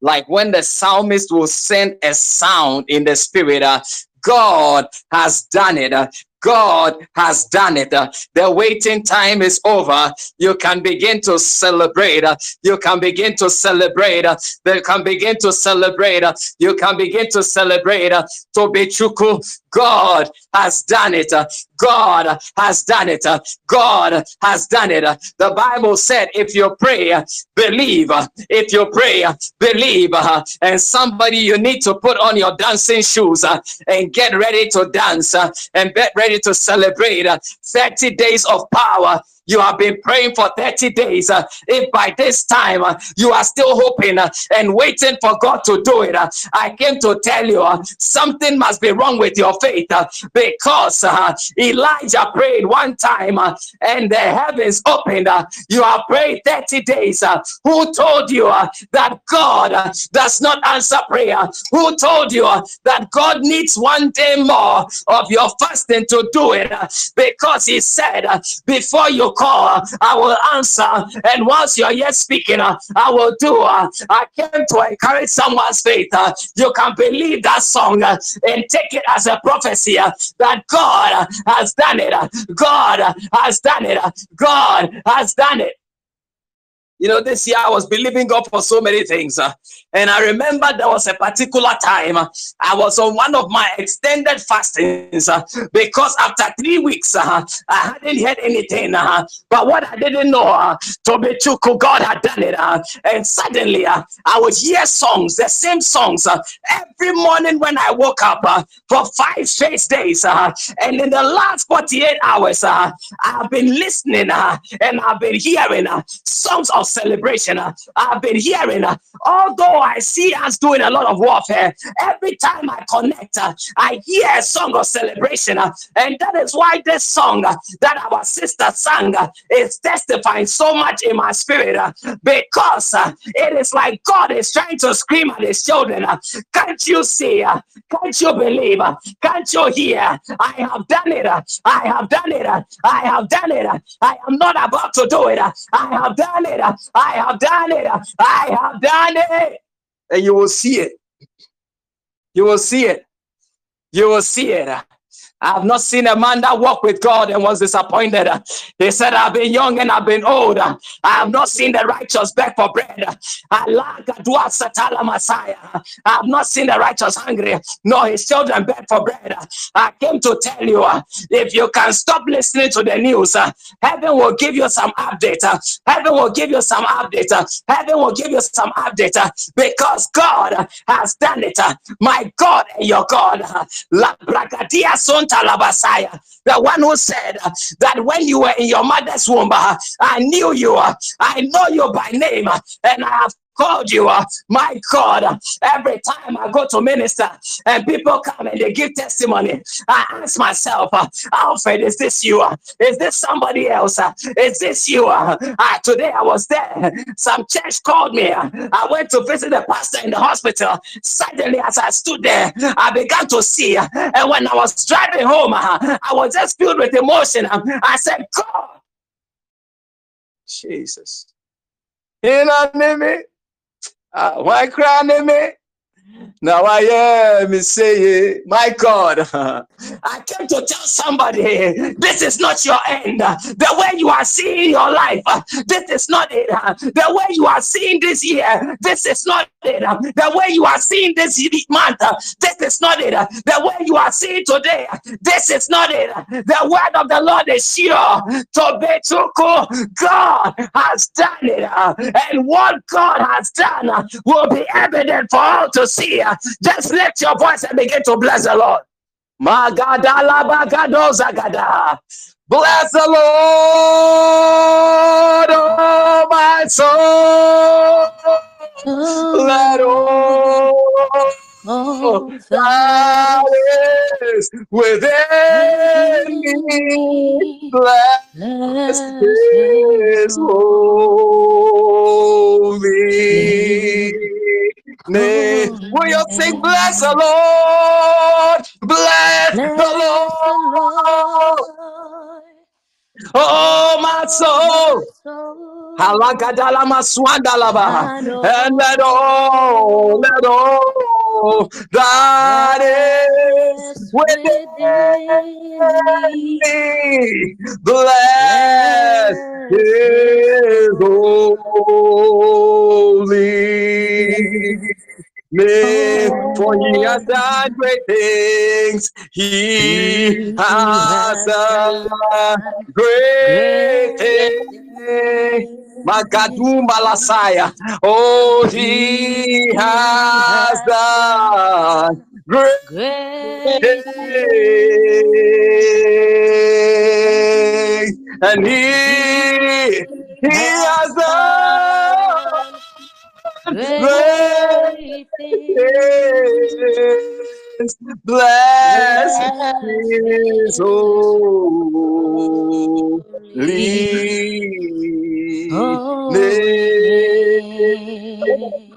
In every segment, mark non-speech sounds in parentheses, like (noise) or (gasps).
like when the psalmist will send a sound in the spirit, uh, God has done it. Uh, God has done it. Uh, the waiting time is over. You can begin to celebrate. Uh, you can begin to celebrate. Uh, you can begin to celebrate. Uh, you can begin to celebrate. Uh, Tobechuku, God has done it. God has done it. God has done it. The Bible said, if you pray, believe. If you pray, believe. And somebody, you need to put on your dancing shoes and get ready to dance and get ready to celebrate uh, 30 days of power you have been praying for 30 days. Uh, if by this time uh, you are still hoping uh, and waiting for God to do it, uh, I came to tell you uh, something must be wrong with your faith uh, because Elijah prayed one time and the heavens opened. you have prayed 30 days. who told you that God does not answer prayer? Who told you that God needs one day more of your fasting to do it? because He said, before you call, I will answer. And once you're yet speaking, uh, I will do. Uh, I came to encourage someone's faith. Uh, you can believe that song and take it as a prophecy that God has done it. God has done it. God has done it. You know, this year I was believing God for so many things. Uh, and I remember there was a particular time uh, I was on one of my extended fastings uh, because after three weeks uh, I hadn't heard anything. Uh, but what I didn't know, uh, Tobichuku, God had done it. Uh, and suddenly I would hear songs, the same songs, every morning when I woke up for five straight days. And in the last 48 hours, I've been listening and I've been hearing songs of celebration. I've been hearing, although I see us doing a lot of warfare, every time I connect, I hear a song of celebration. And that is why this song that our sister sang is testifying so much in my spirit because it is like God is trying to scream at his children. Can't you see? Can't you believe? Can't you hear? I have done it. I have done it. I have done it. I am not about to do it. I have done it. I have done it. I have done it. And you will see it. You will see it. You will see it. I have not seen a man that walked with God and was disappointed. They said, I've been young and I've been old. I have not seen the righteous beg for bread. I have not seen the righteous hungry, nor his children beg for bread. I came to tell you if you can stop listening to the news, heaven will give you some update. Heaven will give you some update. Heaven will give you some update because God has done it. My God and your God. La bragadia son the one who said that when you were in your mother's womb, I knew you, I know you by name, and I have called you. My God, every time I go to minister and people come and they give testimony, I ask myself, Alfred, is this you? Is this somebody else? Is this you? Uh, today I was there. Some church called me. I went to visit the pastor in the hospital. Suddenly, as I stood there, I began to see. And when I was driving home, I was just filled with emotion. I said, God, Jesus. In a minute. Uh, why cry me? Now I am say, my God, (laughs) I came to tell somebody this is not your end. The way you are seeing your life, this is not it. The way you are seeing this year, this is not it. The way you are seeing this month, this is not it. The way you are seeing today, this is not it. The word of the Lord is sure. Tobetuku, God has done it. And what God has done will be evident for all to see. Just lift your voice and begin to bless the Lord. Bless the Lord, oh my soul. Let all that is within me bless His holy name. Will you sing, bless the Lord, bless, bless the Lord. Oh, my soul, Halagadalama swandalaba. And let all, let all that is within me. Bless his holy name, oh. for he has done great things. He has done great things. Magadu Malasaya. Oh, he has done great things. And he, he has done great things. Bless his holy name.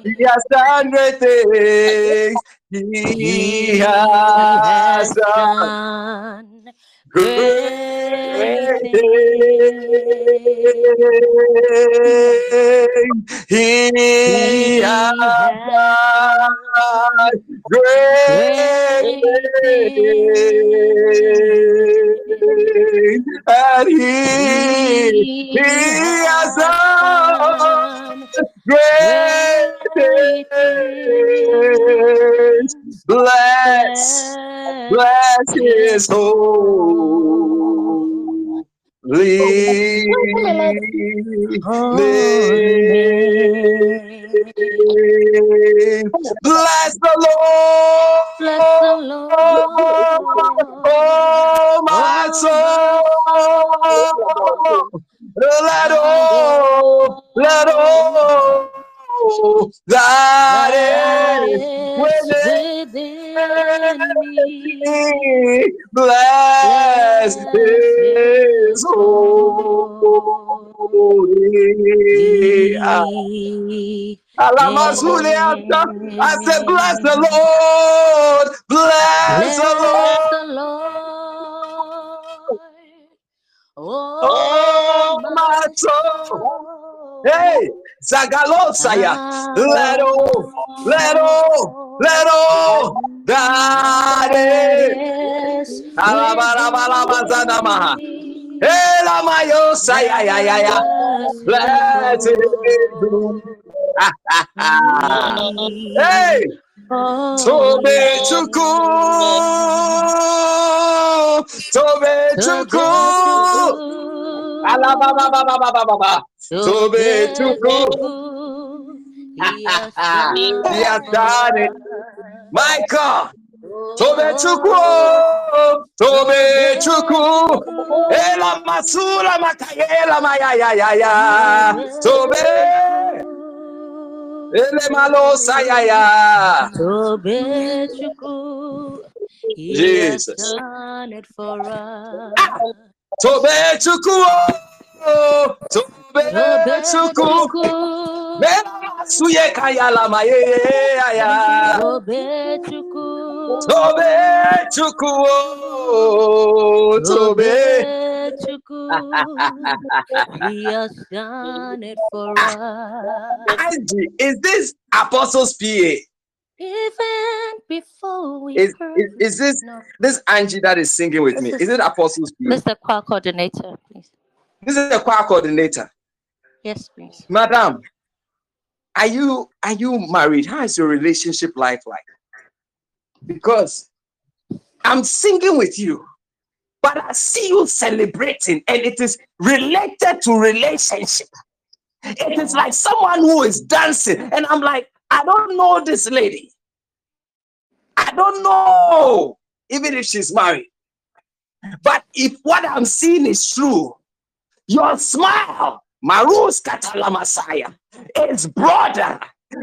He has done great things. He has done great He great and He, he great things. Bless, bless His holy name. Bless the Lord. Bless the Lord. Oh, my soul. Let all, let all that is within me. Bless his holy. I said, bless the Lord. Hey, Zagalosaya. Lero, ah. Lero, Lero. That is. Alabalabalabalabazanamaha. Hey, Lamayo, Saya, ya, ya, ya. Bless it. (laughs) hey, Tobe Chuku, Tobe Chuku, oh. Alababa, Chuku. He has done it. My God. Tobe Chuku, Tobe Chuku, Ela Masura Makayela Maya ya ya ya, Tobe. Ele malo sayaya. Tobe Chuku. Jesus. Done it for us. Ah. Tobe Chuku. Tobe suye kayala maye ya. Tobe Chuku. Tobe oh. he has done it for ah, us. Angie, is this Apostles PA? Even before we is, is, is this no. this Angie that is singing with this me? Is, is it Apostles PA? Mr. Choir coordinator, please. This is the choir coordinator. Yes, please. Madam, are you are you married? How is your relationship life like? Because I'm singing with you but I see you celebrating, and it is related to relationship. It is like someone who is dancing, and I'm like, I don't know this lady. I don't know, even if she's married. But if what I'm seeing is true, your smile, Marus Katala Messiah, is broader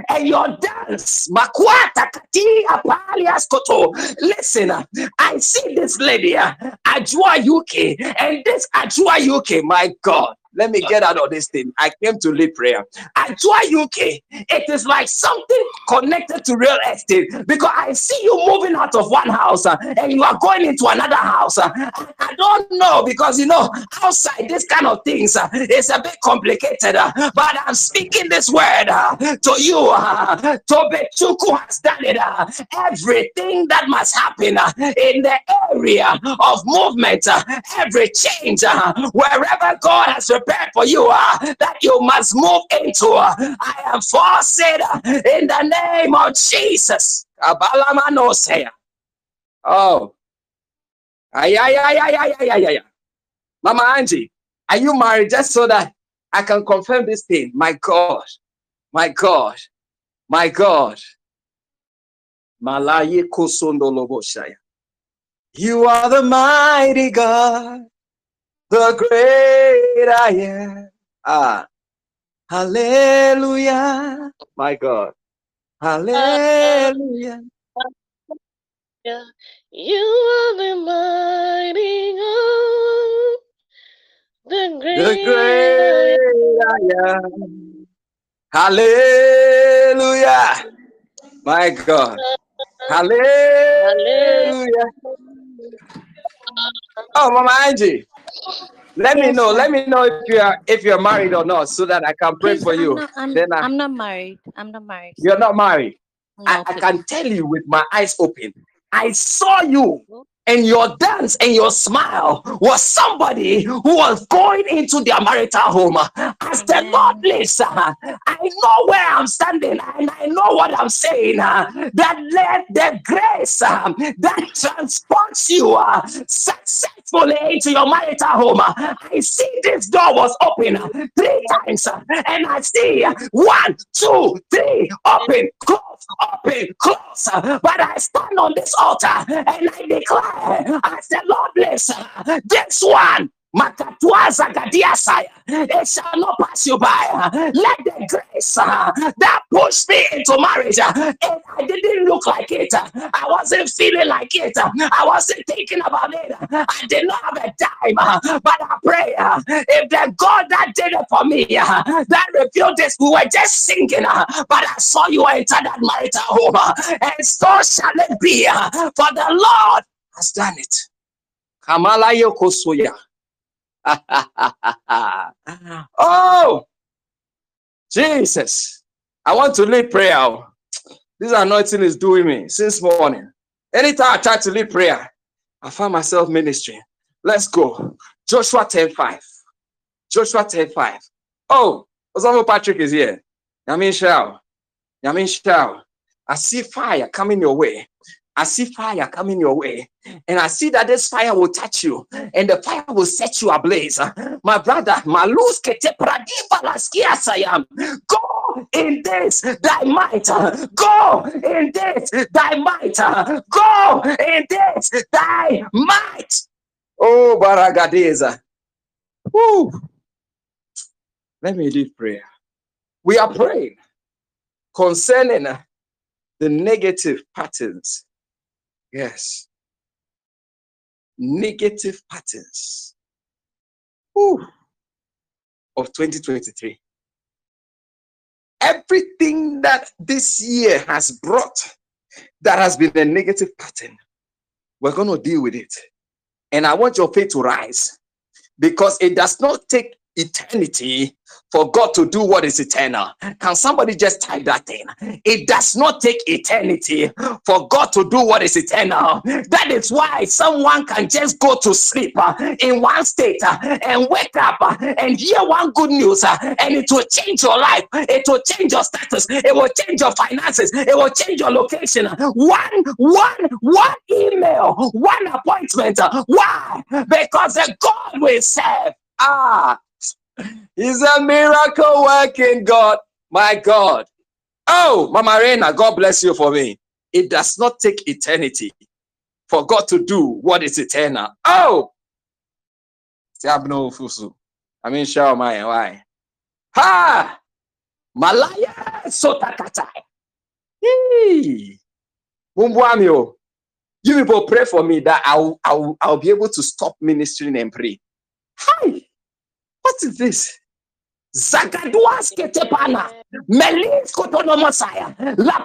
and your dance. Makwata kati apalias koto. Listen, I see this lady, Ajua UK, and this Ajua UK, my God. Let me get out of this thing. I came to lead prayer. Ajua UK, it is like something connected to real estate because I see you moving out of one house uh, and you are going into another house. Uh, I, don't know because you know outside this kind of things uh, is a bit complicated. Uh, but I'm speaking this word uh, to you. Uh, Tobechuku has done it. Everything that must happen in the area of movement, every change, wherever God has prepared for you, uh, that you must move into. Uh, I am forcing uh, in the name of Jesus. Oh. Ay, ay, ay. Mama Angie, are you married just so that I can confirm this thing? My God, my God, my God. Malaye Kosondoloboshaya. You are the mighty God, the great I am. Ah, hallelujah, my God, hallelujah. You are the mighty God, the great, the great I am. Hallelujah, my God, hallelujah. Oh, Mama Angie, let me know. Let me know if you are if you're married or not, so that I can pray Please, for I'm you. not, I'm, Then I, I'm not married. I'm not married. you're not married. I, No, I please. can tell you with my eyes open. I saw you and your dance and your smile was somebody who was going into their marital home. As the. Lord lives, uh, I know where I'm standing and I know what I'm saying. uh, that let the grace um, that transports you uh, successfully into your marital home. uh, I see this door was open uh, three times uh, and I see uh, one, two, three, open, close, open, close. uh, But I stand on this altar and I declare, as the Lord bless this one. It shall not pass you by. Let the grace uh, that pushed me into marriage. Uh, if I didn't look like it, I wasn't feeling like it. I wasn't thinking about it. I did not have a dime. uh, but I pray if the God that did it for me, that revealed this, we were just singing, but I saw you enter that marital home, and so shall it be. for the Lord has done it. Kamala Yokosuya. (laughs) oh, Jesus. I want to lead prayer. This anointing is doing me since morning. Anytime I try to lead prayer, I find myself ministering. Let's go. Joshua 10 5. Joshua 10 5. Oh, Osama Patrick is here. Yamin Shao. Yamin Shao. I see fire coming your way. I see fire coming your way, and I see that this fire will touch you, and the fire will set you ablaze. My brother, Malus. Go in this thy might. Go in this thy might. Go in this thy might. Oh, Baragadeza. Woo. Let me lead prayer. We are praying concerning the negative patterns Yes. Negative patterns Whew. of 2023. Everything that this year has brought that has been a negative pattern, we're going to deal with it. And I want your faith to rise because it does not take eternity for God to do what is eternal. Can somebody just type that in? It does not take eternity for God to do what is eternal. That is why someone can just go to sleep uh, in one state uh, and wake up uh, and hear one good news and it will change your life. It will change your status. It will change your finances. It will change your location. One, one, one email, one appointment. Why? Because the God will serve. Ah, He's a miracle working God. My God. Oh, Mama Reina, God bless you for me. It does not take eternity for God to do what is eternal. Oh, I mean, show my why. Ha! Malaya sotakatai. You people pray for me that I'll, I'll, I'll be able to stop ministering and pray. Hi. What is this? Zagaduas ketepana. Melis kotonomosaya. La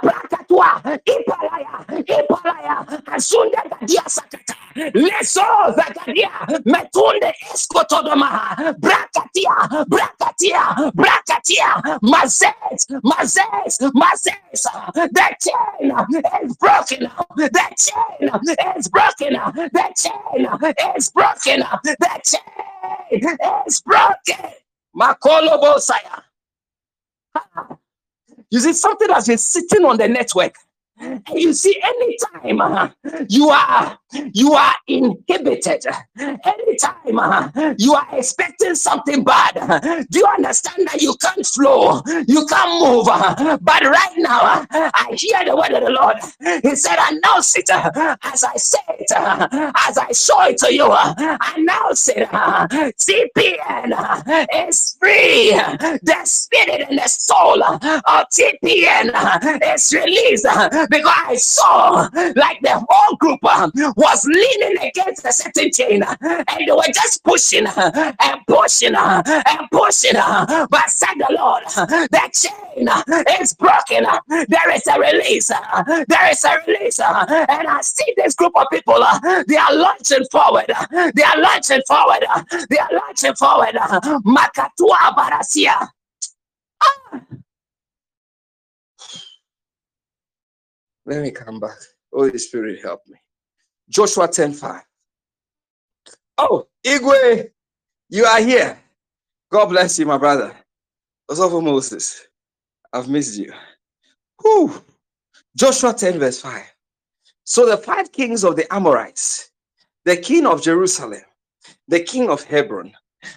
prakatua. Ipalaya. Ipalaya. Azunde gadia sakata. Leso zagadia. Metunde eskotodomaha. Brakatia. Brakatia. Brakatia. Mazes. Mazes. Mazes. The chain is broken. The chain is broken. The chain is broken. The chain is broken. Makolo Bosaya. You see, something that's been sitting on the network. And you see, anytime uh, you are you are inhibited, anytime uh, you are expecting something bad, uh, do you understand that you can't flow, you can't move? Uh, but right now, uh, I hear the word of the Lord. He said, "Announce it uh, as I say it, uh, as I show it to you. announce it. TPN is free. The spirit and the soul of TPN is released." because I saw like the whole group was leaning against a certain chain and they were just pushing and pushing and pushing. But said the Lord, that chain is broken. There is a release. There is a release. And I see this group of people, they are launching forward. They are launching forward. They are launching forward. Makatua Barasia. Ah. Let me come back. Holy Spirit, help me. Joshua 10 5. Oh, Igwe, you are here. God bless you, my brother. Also Moses, I've missed you. Whew. Joshua 10, verse 5. So the five kings of the Amorites, the king of Jerusalem, the king of Hebron,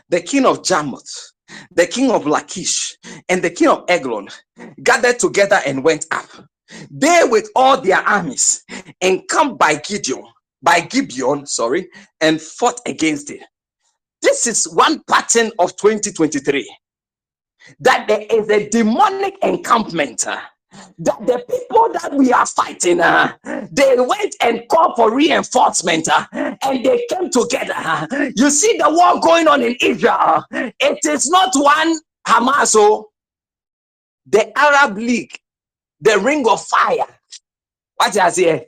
the king of Jarmuth, the king of Lachish, and the king of Eglon gathered together and went up they with all their armies encamped by Gideon, by Gibeon, sorry, and fought against it. This is one pattern of 2023 that there is a demonic encampment. Uh, that the people that we are fighting, uh, they went and called for reinforcement uh, and they came together. You see the war going on in Israel. It is not one Hamas, oh, the Arab League the ring of fire. What I say?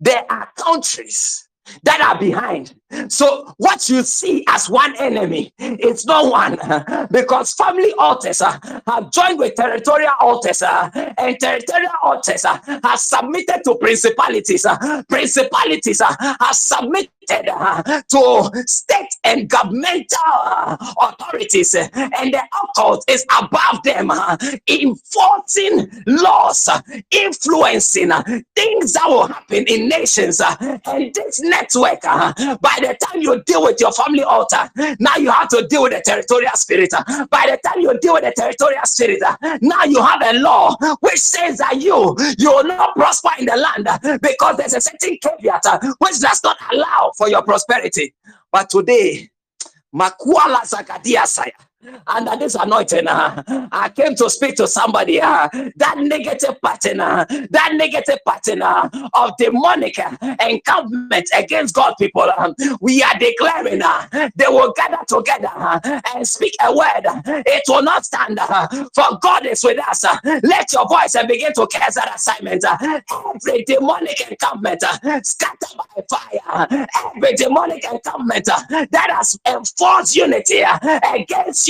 There are countries that are behind. So what you see as one enemy, it's not one (laughs) because family altars uh, have joined with territorial altars uh, and territorial altars uh, have submitted to principalities. Principalities have submitted uh, to state and governmental uh, authorities uh, and the occult is above them uh, enforcing laws influencing uh, things that will happen in nations uh, and this network by the time you deal with your family altar now you have to deal with the territorial spirit by the time you deal with the territorial spirit now you have a law which says that you you will not prosper in the land because there's a certain caveat which does not allow for your prosperity. But today, Makuala Zagadia Saya under this anointing, uh, I came to speak to somebody. Uh, that negative pattern, uh, that negative pattern uh, of demonic uh, encampment against God people, uh, we are declaring they will gather together and speak a word. It will not stand, for God is with us. Let your voice and begin to cast that assignment. Every demonic encampment scattered by fire, every demonic encampment that has enforced unity against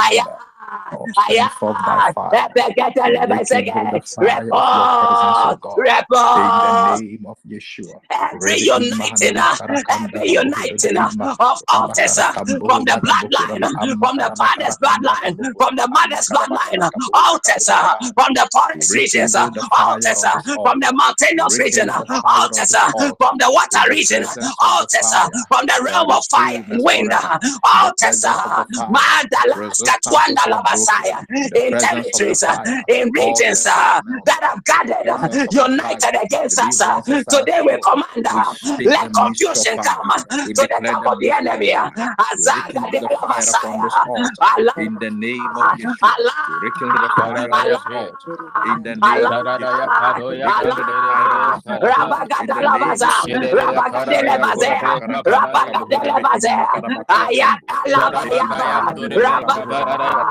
dalabazaya. Fire. Let the of presence, God. In the name of Yeshua. Every uniting, every uniting of altars from the bloodline, from the father's bloodline, from the mother's bloodline, Altessa, from the forest region, Altessa, from the mountainous region, Altessa, from the water region, Altessa, from the realm of fire and wind, altars. Mandala, Katwanda, Messiah, in territories, in regions that have gathered, united against us. Today we command, let confusion come to the camp of the enemy. Azaga de la Messiah. In the name of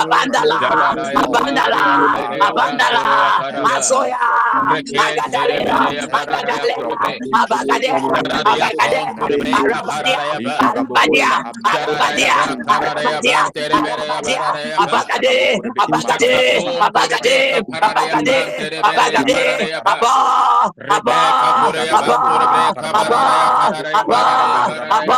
abandala abandala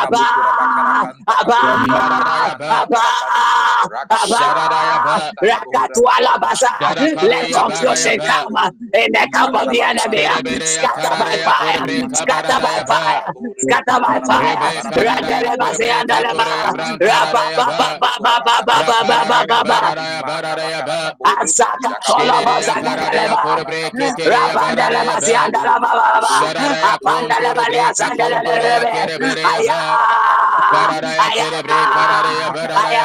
Abba, Abba, Abba, Let confusion karma in the camp of the enemy. Scatter by fire, scatter by fire, scatter by fire. Rakaleba Ziandaleba, Rabba, Asaka Kolaba Zandakaleba, Rabandaleba Ziandalaba, Apandaleba Ziandaleba, Aya, Aya, Aya,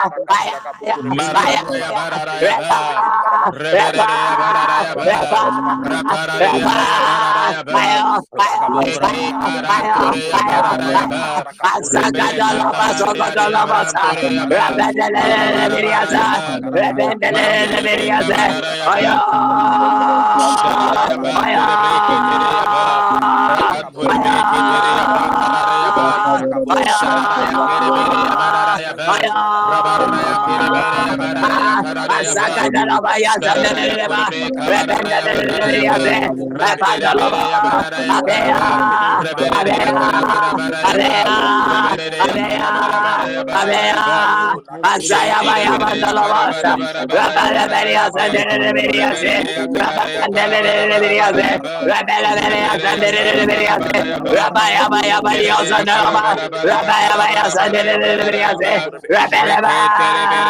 Fire! Fire! Rabba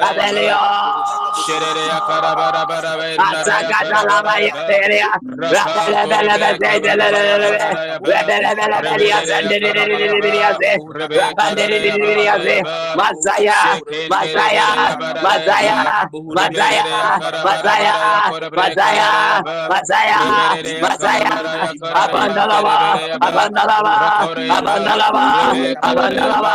Rabelio, Shere Yakarabara Barabara. Mazaya, Mazaya, Mazaya, Mazaya, Mazaya, Mazaya, Mazaya, Mazaya, Abandalaba, Abandalaba, Abandalaba, Abandalaba,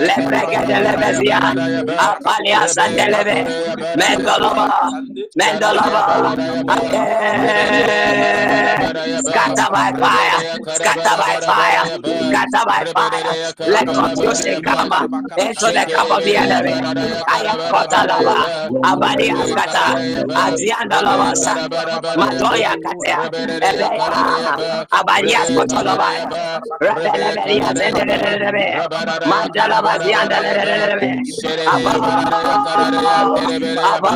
Lebrekedelebesia, Apalia Scatter by fire, scatter by fire, scatter by fire. Let confusion come. Into the cup of the enemy. I am Kotalaba, Abadia Scatter, Adiandalaba, Matoya Katea, Elea, Abadia Kotolaba, Rebelebelia, Mandala. Bazianda Lebe, Abba, Abba,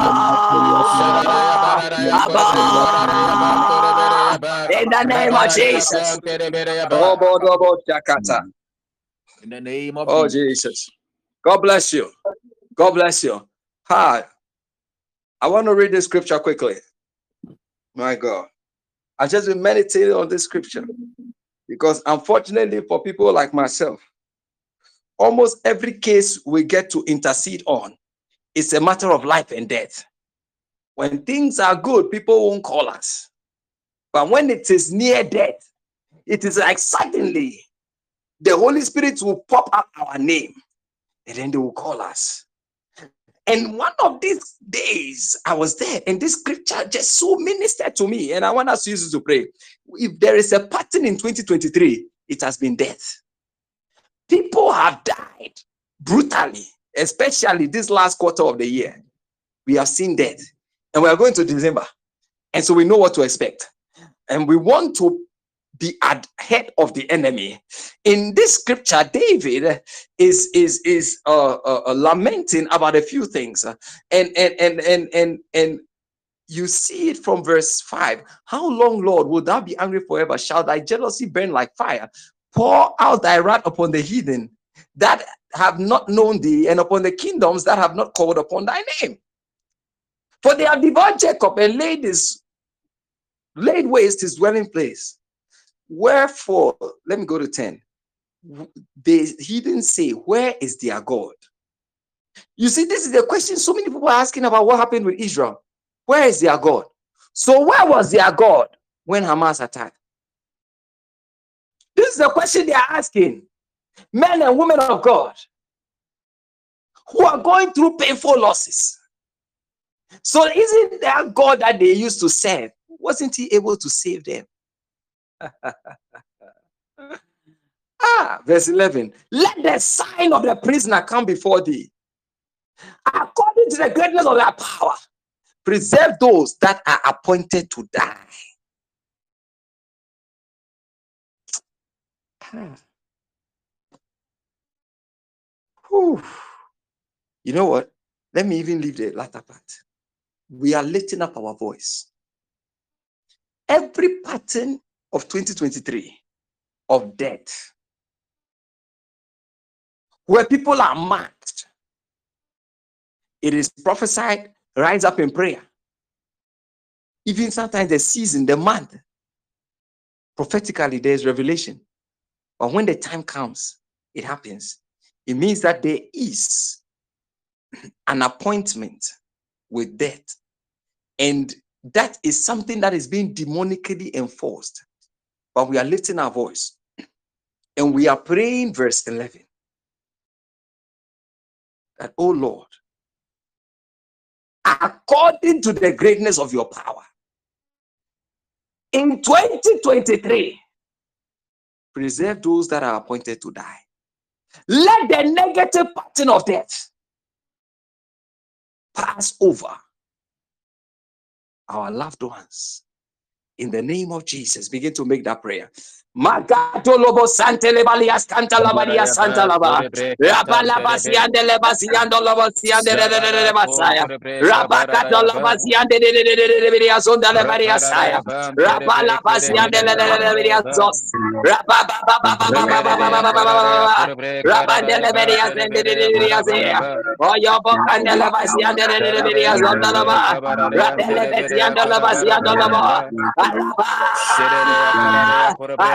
Abba, in the name of Jesus. In the name of Oh Jesus. God bless you. God bless you. Hi. I want to read this scripture quickly. My God. I just been meditating on this scripture because unfortunately for people like myself, almost every case we get to intercede on is a matter of life and death. When things are good, people won't call us. But when it is near death, it is like suddenly the Holy Spirit will pop up our name and then they will call us. And one of these days, I was there, and this scripture just so ministered to me. And I want us to use it to pray. If there is a pattern in 2023, it has been death. People have died brutally, especially this last quarter of the year. We have seen death, and we are going to December. And so we know what to expect. And we want to be ahead of the enemy. In this scripture, David is is is uh, uh, uh, lamenting about a few things, and and and and and and you see it from verse five. How long, Lord, will thou be angry forever? Shall thy jealousy burn like fire? Pour out thy wrath upon the heathen that have not known thee, and upon the kingdoms that have not called upon thy name. For they have devoured Jacob and laid his laid waste his dwelling place. Wherefore, let me go to 10. They, he didn't say, Where is their God? You see, this is the question so many people are asking about what happened with Israel. Where is their God? So, where was their God when Hamas attacked? This is the question they are asking. Men and women of God who are going through painful losses. So, isn't their God that they used to serve? Wasn't he able to save them? (laughs) ah, verse 11. Let the sign of the prisoner come before thee. according to the greatness of thy power, preserve those that are appointed to die. Hmm. You know what? Let me even leave the latter part. We are lifting up our voice. Every pattern of 2023 of death, where people are marked, it is prophesied, rise up in prayer. Even sometimes the season, the month, prophetically, there's revelation. But when the time comes, it happens. It means that there is an appointment with death. And that is something that is being demonically enforced. But we are lifting our voice (clears throat) and we are praying, verse 11, that, oh Lord, according to the greatness of your power, in 2023, preserve those that are appointed to die. Let the negative pattern of death pass over our loved ones. In the name of Jesus, begin to make that prayer. Magato lobo sante lebalias canta labaria santa laba. Rabala siande lebasiando lobo siande de de de basaya. Rabakato lobo siande de de de de de de sonda lebaria saya. Rabala basiande de de de de zos. Rababa ba ba ba ba ba ba ba ba ba ba ba ba. Rabande lebaria sende de de de de saya. Oyo bokande lebasiande de de de de sonda. Rabele basiando lebasiando lobo.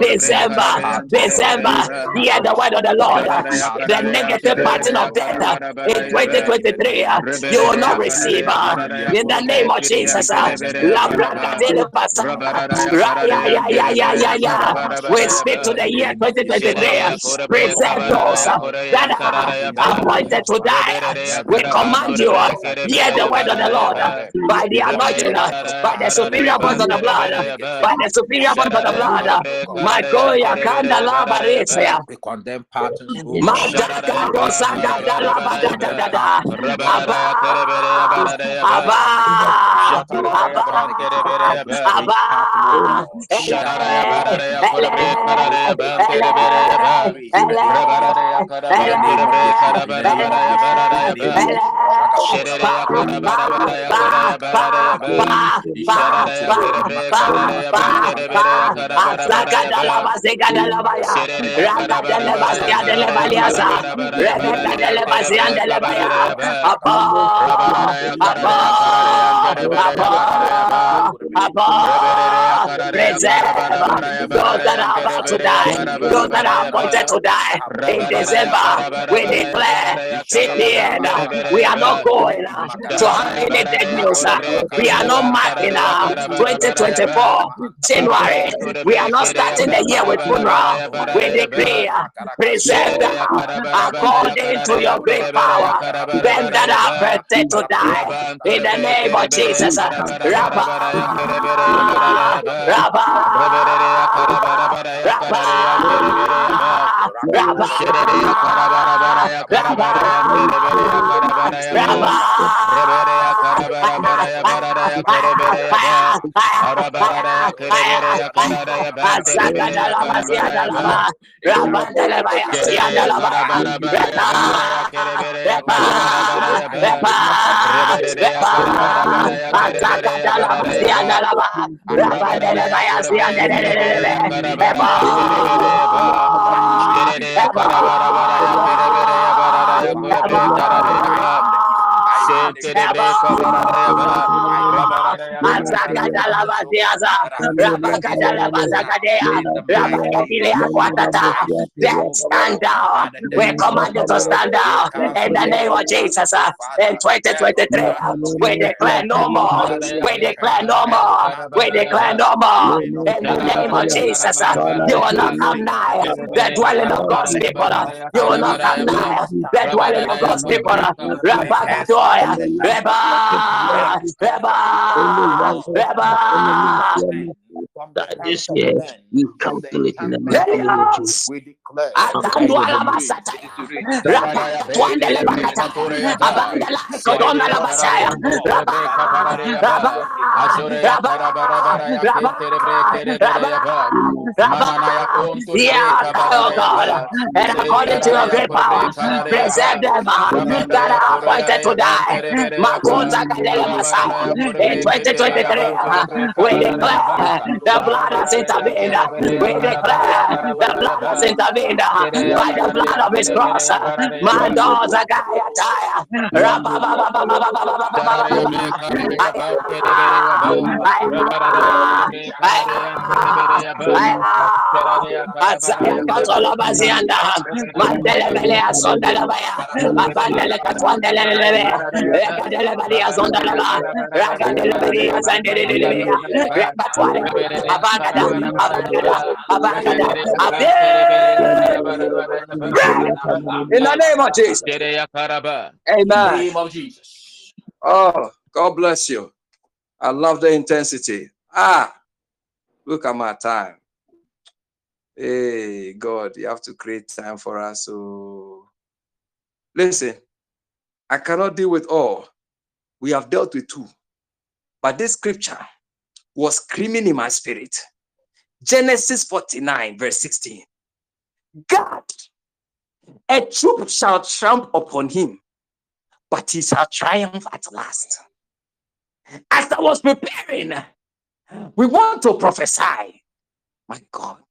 December, December, hear the word of the Lord. The negative pattern of death in 2023, you will not receive. In the name of Jesus. Uh, yeah. We speak to the year 2023. Present those uh, that are appointed to die. We command you, uh, hear the word of the Lord by the anointing, by the superior voice of the blood, by the superior voice of the blood. My Goya Kanda Laba Resia. We condemn patterns. Madaka Rosanga Dalaba da da da da. Abba. Abba. Abba. Those that are about to die, those that are appointed to die in December. We declare, end, we are not going to have any dead news. We are not marking 2024 January. We are not starting the year with funeral. We declare, preserve according to your great power. Them that are appointed to die in the name of Jesus. Rabba, Rabba, Rabba Rabba tere be ko Stand down. We command you to stand down in the name of Jesus. In 2023, we declare no more. We declare no more. We declare no more. In the name of Jesus, you will not come nigh the dwelling of God's people. You will not come nigh the dwelling of God's people. Rabakatoya, Reba, Reba, Reba that this year we calculate in the mighty name of Jesus. We declare. Ah, oh and according to your great power, preserve them ah, that are appointed to die. In 2023, ah, we declare the blood has intervened. We declare the blood has intervened by the blood of his cross. My doors are tired. in the name of Jesus. Amen. name of Jesus. Oh, God bless you. I love the intensity. Ah, look at my time. Hey, God, you have to create time for us. So, listen, I cannot deal with all. We have dealt with two. But this scripture was screaming in my spirit. Genesis 49, verse 16. God, a troop shall tramp upon him, but he shall triumph at last. As I was preparing, we want to prophesy. My God.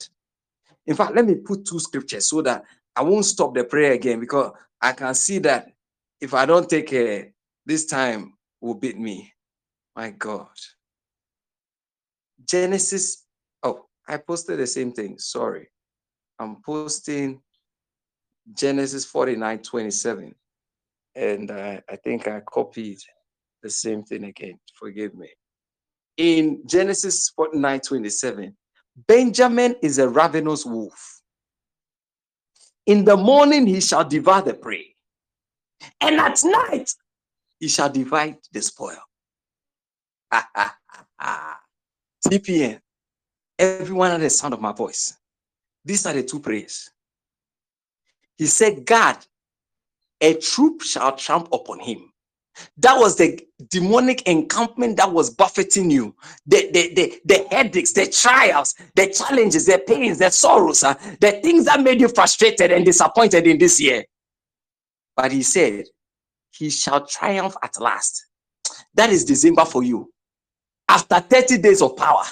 In fact, let me put two scriptures so that I won't stop the prayer again because I can see that if I don't take care, this time will beat me. My God. Genesis. Oh, I posted the same thing. Sorry. I'm posting Genesis 49 27. And uh, I think I copied the same thing again. Forgive me. In Genesis 49 27, Benjamin is a ravenous wolf. In the morning, he shall devour the prey, and at night, he shall divide the spoil. (laughs) TPN, everyone at the sound of my voice. These are the two prayers. He said, God, a troop shall tramp upon him. That was the demonic encampment that was buffeting you. The, the, the, the headaches, the trials, the challenges, the pains, the sorrows, uh, the things that made you frustrated and disappointed in this year. But he said, He shall triumph at last. That is December for you after 30 days of power,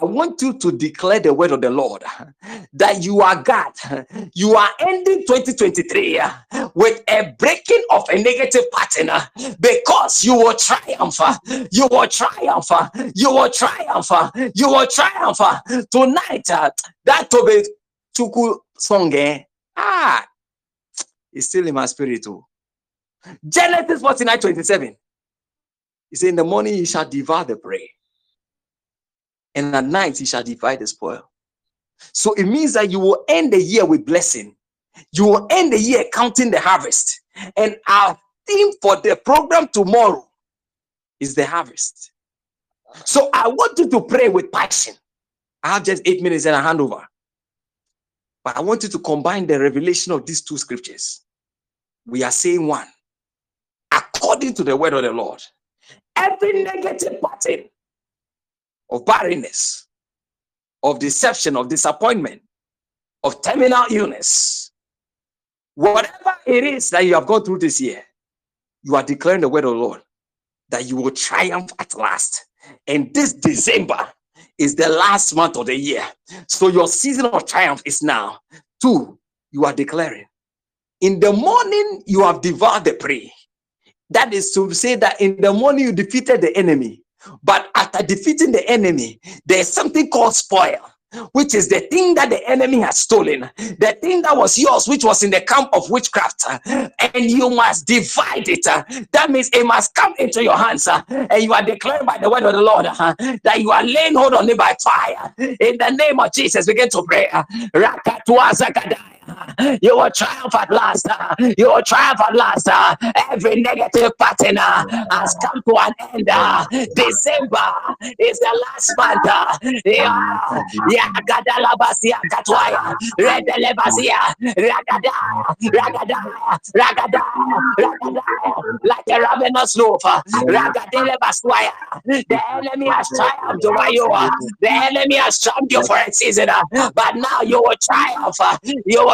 I want you to declare the word of the Lord that you are God. You are ending 2023 with a breaking of a negative pattern because you will triumph. You will triumph. You will triumph. You will triumph. Tonight, that Tobe Chuku song, ah, it's still in my spirit too. Genesis 49 27. He said, In the morning he shall devour the prey, and at night he shall divide the spoil. So it means that you will end the year with blessing. You will end the year counting the harvest. And our theme for the program tomorrow is the harvest. So I want you to pray with passion. I have just eight minutes and a handover. But I want you to combine the revelation of these two scriptures. We are saying one according to the word of the Lord every negative pattern of barrenness, of deception, of disappointment, of terminal illness, whatever it is that you have gone through this year, you are declaring the word of the Lord that you will triumph at last. And this December is the last month of the year. So your season of triumph is now. Two, you are declaring. In the morning, you have devoured the prey. That is to say that in the morning you defeated the enemy. But after defeating the enemy, there's something called spoil which is the thing that the enemy has stolen, the thing that was yours, which was in the camp of witchcraft, and you must divide it. That means it must come into your hands, and you are declaring by the word of the Lord that you are laying hold on it by fire. In the name of Jesus, begin to pray. You will triumph at last. Uh, you will triumph at last. Uh, every negative pattern uh, has come to an end. December is the last month. Yeah. Gadalabasia Katwaya, Redelebasia, Ragada, Ragada, Ragada, Ragada, like a ravenous loaf, Ragadelebaswaya. The enemy has triumphed over you. The enemy has triumphed you for a season, but now you will triumph. You will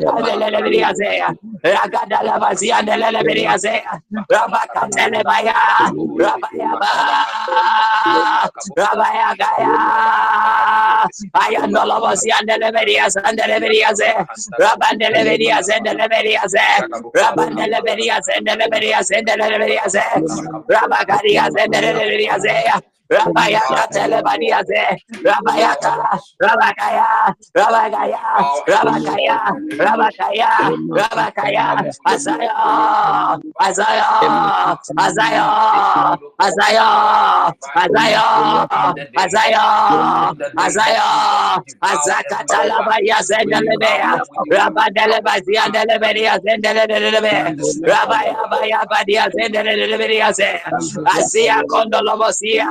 Ragadalabiriazea, Ragadalabazia, Delabiriazea, Rabakatanebaya, Rabayaba, Rabayagaya, Ayandolabazia, Delabiriaz, and Delabiriaze, Rabandelabiriaz, and Delabiriaze, Rabandelabiriaz, and Delabiriaz, and Delabiriaze, Rabagariaz, and Delabiriazea. Leverias, Rabagarias and the Leverias, Rabayaka. Telebaniaze, Rabayaka, Rabakaya, Rabakaya, Rabakaya, Rabakaya, Rabakaya, Azaya, Azaya, Azaya, Azaya, Azaya, Azaya, Azaya, Azakatalabaya Zendelebea, Rabadelebazia Delebea Zendelebe, Rabaya Baya Badia Zendelebea, Azia Condolobosia,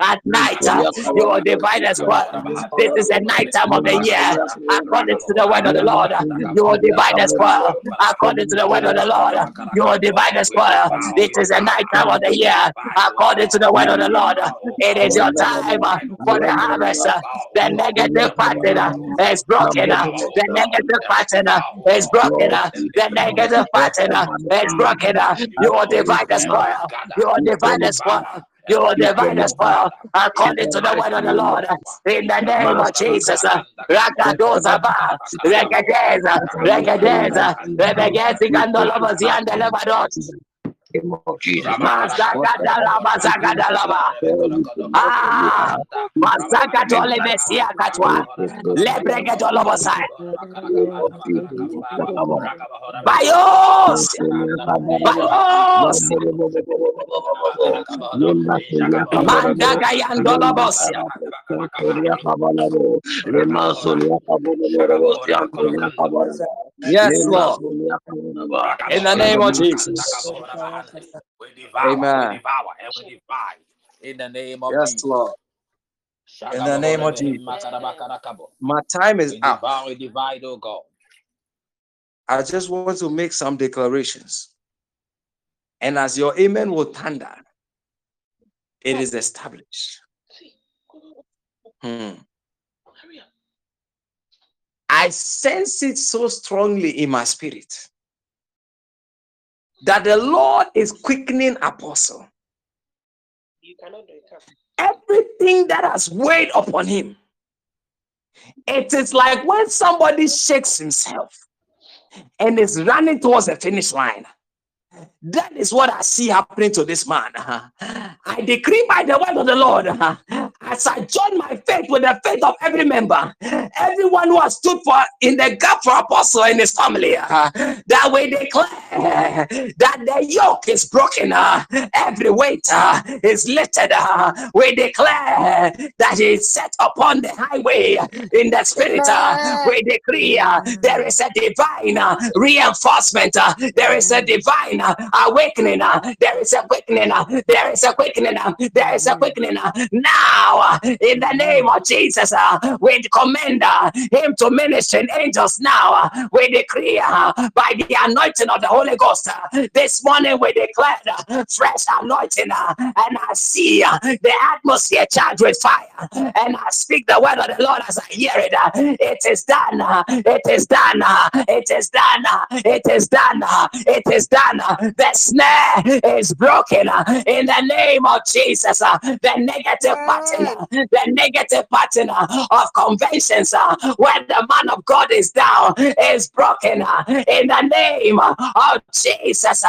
At night, uh, you will divide well. This is the night time of the year. According to the word of the Lord, uh, you will divide well. According to the word of the Lord, uh, you will divide well. This is the night time of the year. According to the word of the Lord, uh, it is your time for the harvest. The negative pattern is broken. The negative pattern is broken. The negative pattern is broken. You will divide spoil. You will divide the You will divide the spoil according to the word of the Lord. In the name of Jesus. Rakadozaba, Regadeza, Regadeza, Rebegezi, Gandolobos, Yandelebadot name of Jesus. Ah, Masaka tole mesia katwa. Lebrege tolo bosai. Bayos. Bayos. Mandaga yandolo bosia. Yes, Lord. In the name of Jesus. We devour, Amen. we devour, and we divide. In the name of yes, Jesus. Lord. In the name of Jesus. My time is we up. We divide, oh God. I just want to make some declarations. And as your amen will thunder, it is established. Hmm. I sense it so strongly in my spirit that the Lord is quickening apostle. You cannot do it. Everything that has weighed upon him. It is like when somebody shakes himself and is running towards the finish line. That is what I see happening to this man. I decree by the word of the Lord, as I join my faith with the faith of every member, everyone who has stood for in the gap for apostle and his family, uh, that we declare that the yoke is broken, uh, every weight uh, is lifted. We declare that he is set upon the highway in the spirit. We decree there is a divine reinforcement, there is a divine awakening. Uh, there is a quickening. Uh, there is a quickening. Uh, there is a quickening. Now now in the name of Jesus. Uh, we commend uh, him to ministering angels now. We decree uh, by the anointing of the Holy Ghost. This morning we declare fresh anointing and I see the atmosphere charged with fire and I speak the word of the Lord as I hear it. It is done. It is done. It is done. It is done. It is done. The snare is broken in the name of Jesus. The negative the negative pattern uh, of conventions uh, when the man of God is down is broken uh, in the name of Jesus.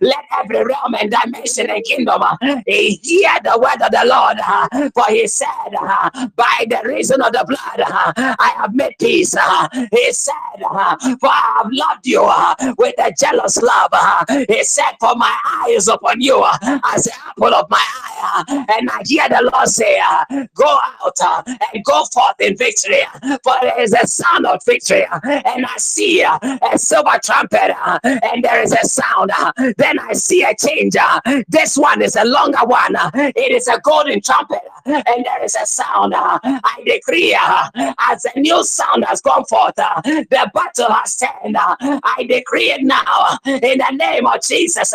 Let every realm and dimension and kingdom hear the word of the Lord. For he said, By the reason of the blood, I have made peace. He said, For I have loved you with a jealous love. He said, For my eye is upon you as the apple of my eye. And I hear the Lord say, Go out uh, and go forth in victory. For there is a sound of victory. Uh, and I see uh, a silver trumpet, and there is a sound. Then I see a change. This one is a longer one. It is a golden trumpet, and there is a sound. I decree as a new sound has gone forth, the battle has turned. I decree it now in the name of Jesus.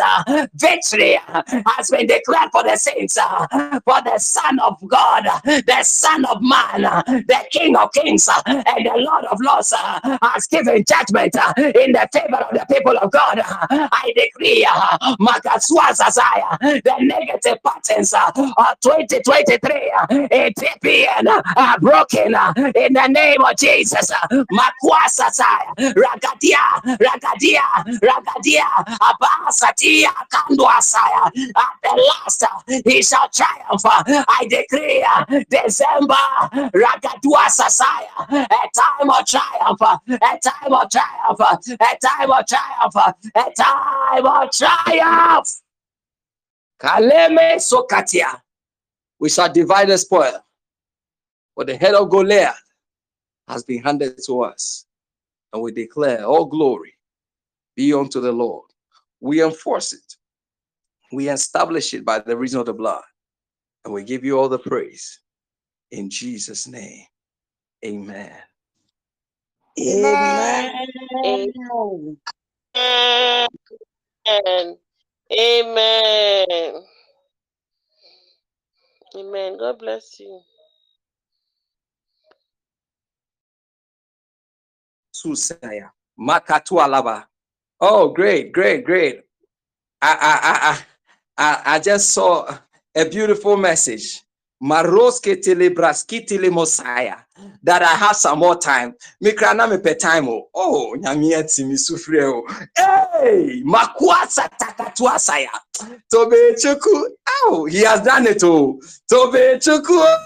Victory has been declared for the saints, for the Son of God, the Son of Man, the King of Kings, and the Lord of Lords uh, has given judgment uh, in the favor of the people of God. Uh, I decree, the negative patterns of 2023 are broken in the name of Jesus. Makwasataya, Ragadia, Ragadia, Ragadia, Abasatia, Kanduasaya. At the last, he shall triumph. I decree December, Ragadua Sasaya, a time of triumph, a time of triumph, a time of triumph, a time of triumph. Kaleme Sokatia. We shall divide the spoil. For the head of Goliath has been handed to us. And we declare all glory be unto the Lord. We enforce it. We establish it by the reason of the blood. And we give you all the praise. In Jesus' name. Amen. Amen. Amen. Amen. Amen. Amen. God bless you. Susaya. Makatu Alaba. Oh, great, great, great. I, I, I, I, I just saw a beautiful message. Maroske telebraski Mosiah. That I have some more time. Mikra na me time. Oh, oh nyamia timi sufre o. Hey, makwasa takatua saya. Tobe chuku. Oh, he has done it o. Tobe chuku.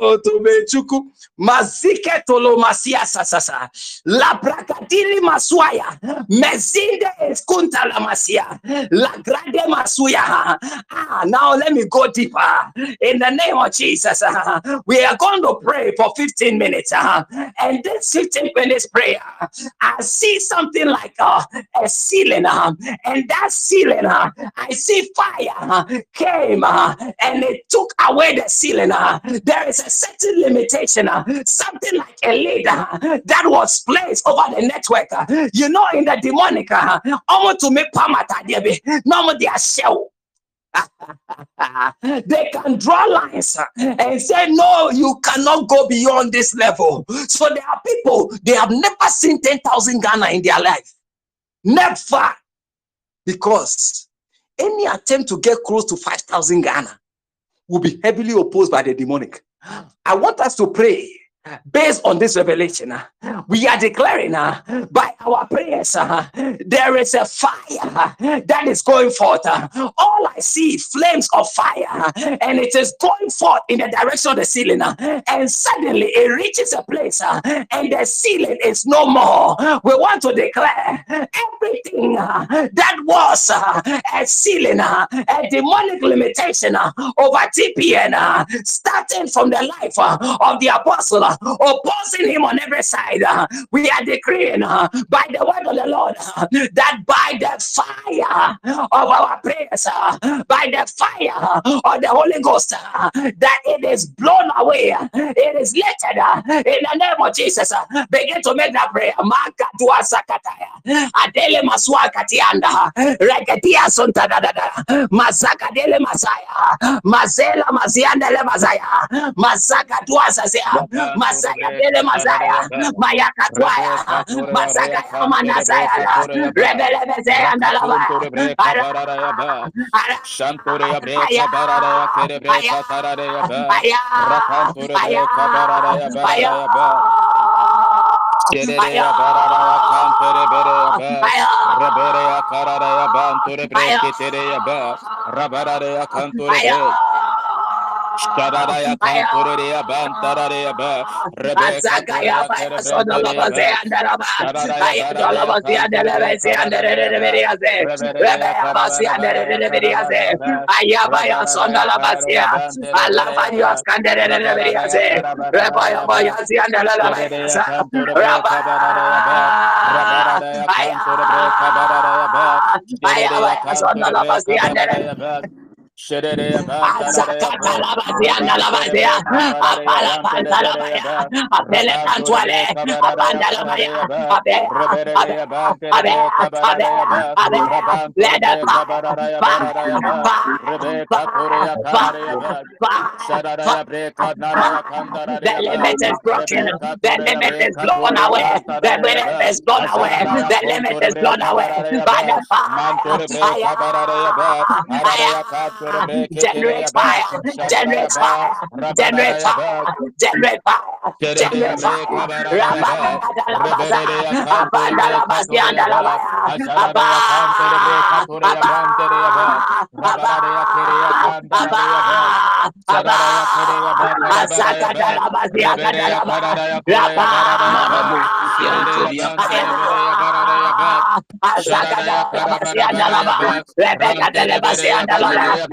oh. Tobe chuku. Mazike tolo masia sasasa. La brakatili maswaya mezinde eskunta la masia. La grande masuya. Ah now let me go deeper. In the name of Jesus uh, we are going to pray for 15 minutes uh, and this 15 minutes prayer I see something like uh, a ceiling uh, and that ceiling I see fire came and it took away the ceiling there is a certain limitation, something like a uh, that was placed over the network. Uh, you know, in the demonic, uh, almost to make pamata, no they shell. they can draw lines uh, and say, No, you cannot go beyond this level. So there are people, they have never seen 10,000 Ghana in their life. Never. Because any attempt to get close to 5,000 Ghana will be heavily opposed by the demonic. (gasps) I want us to pray based on this revelation, uh, we are declaring uh, by our prayers uh, there is a fire that is going forth. all I see flames of fire, and it is going forth in the direction of the ceiling, and suddenly it reaches a place, and the ceiling is no more. We want to declare everything that was a ceiling, a demonic limitation over TPN, starting from the life of the apostle opposing him on every side. Uh, we are decreeing uh, by the word of the Lord uh, that by the fire of our prayers, by the fire of the Holy Ghost, that it is blown away, it is lifted in the name of Jesus. Begin to make that prayer. Sakataya, adele maswa katianda, sunta da da da, masaya, mazela mazianda le mazaya, sasea, mazaka dele mazaya, mayaka tuaya, mazaka ya manasaya, rebele bezaya andalaba, Shantore ya breka barara ya kere breka tarare ya ba Rakantore breka barara kantere bere ya ba banture breke Shadadaya Kanturia Bantaraya Ba Rebecca ya sono la base andara ba ay la base andara base andara de veriase Rebecca base andara de veriase aya baya sono la base alla baya scandere de veriase Rebaya baya si andara la base Raba the limit is broken, the limit is blown away, the limit is blown away, the limit is blown away. by the fire. Generate fire, generate fire, generate fire, generate fire, generate fire.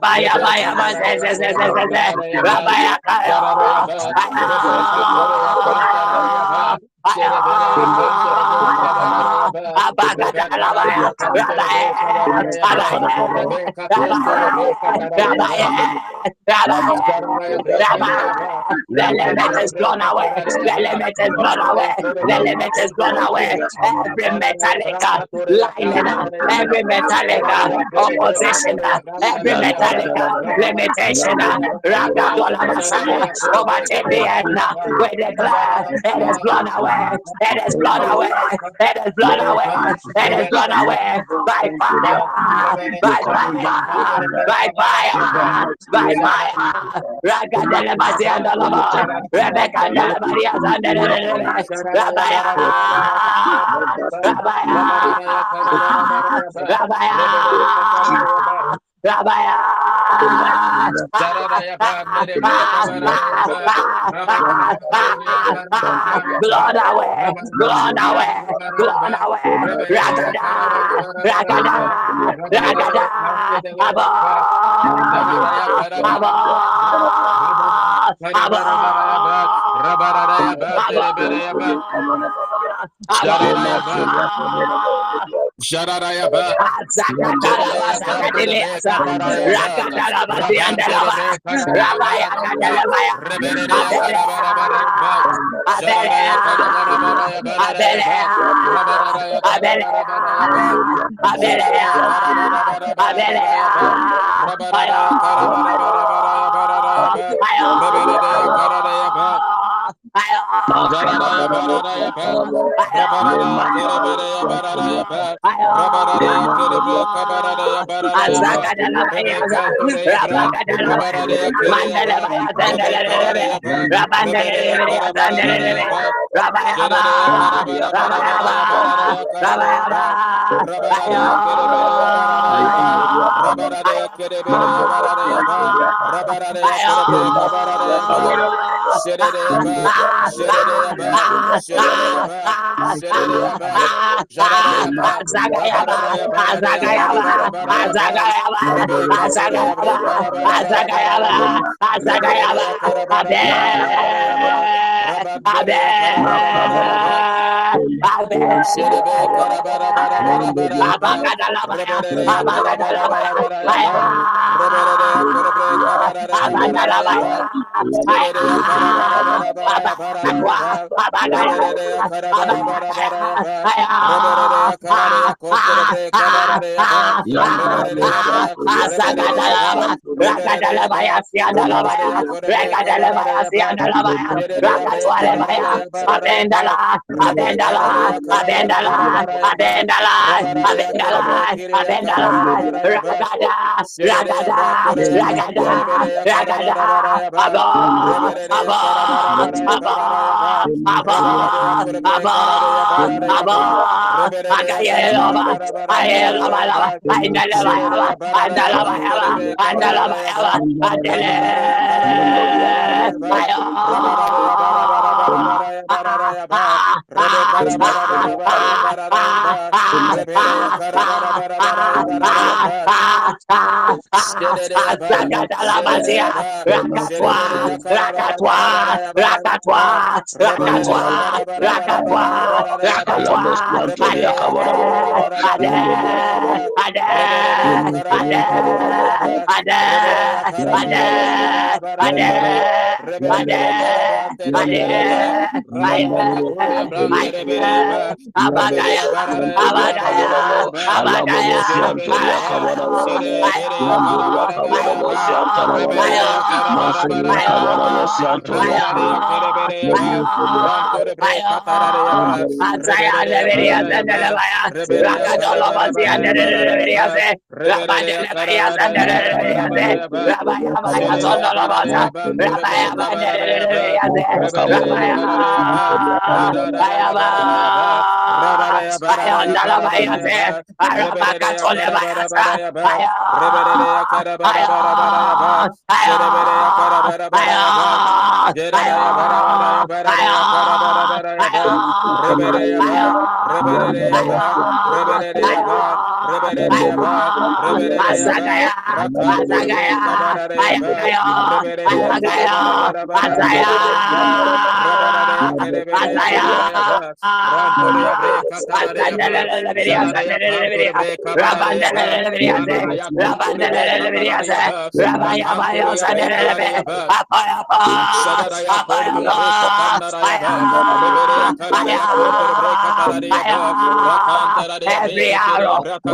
baya Rabaya the limit is blown away. The limit is blown away. The limit is blown away. Every metallic lining, every metallic opposition, every metallic limitation, Ragadola Messiah, overtake the end. We declare it is blown away. It is blown away. It is blown away. It is blown away by fire, by fire, by fire, by fire. Ragadele Messiah, Rebecca, Maria, Rabaya, Rabaya, Rabaya, Rabaya. Blood away, blood away, blood away. Ragada, ragada, ragada. Aba, aba, aba. Shararayaba. Every arrow, we intercept, we intercept, we intercept every demonic Abelea, Abelea, Hallelujah meeting. We intercept, tata. Rebecca tole masia de la baya. Abanda la baya skonda la baya. Ebende le le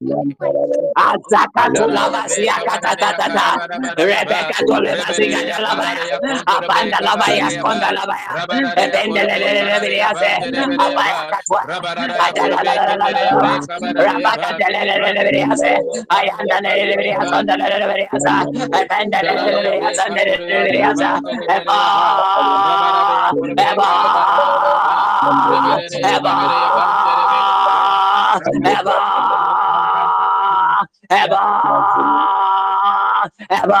le le le ya sonda le le le ya sa. Ebende le le le ya sonda le le le ya sa. Eba. Eba. Eba. Eba. Eba, Eba,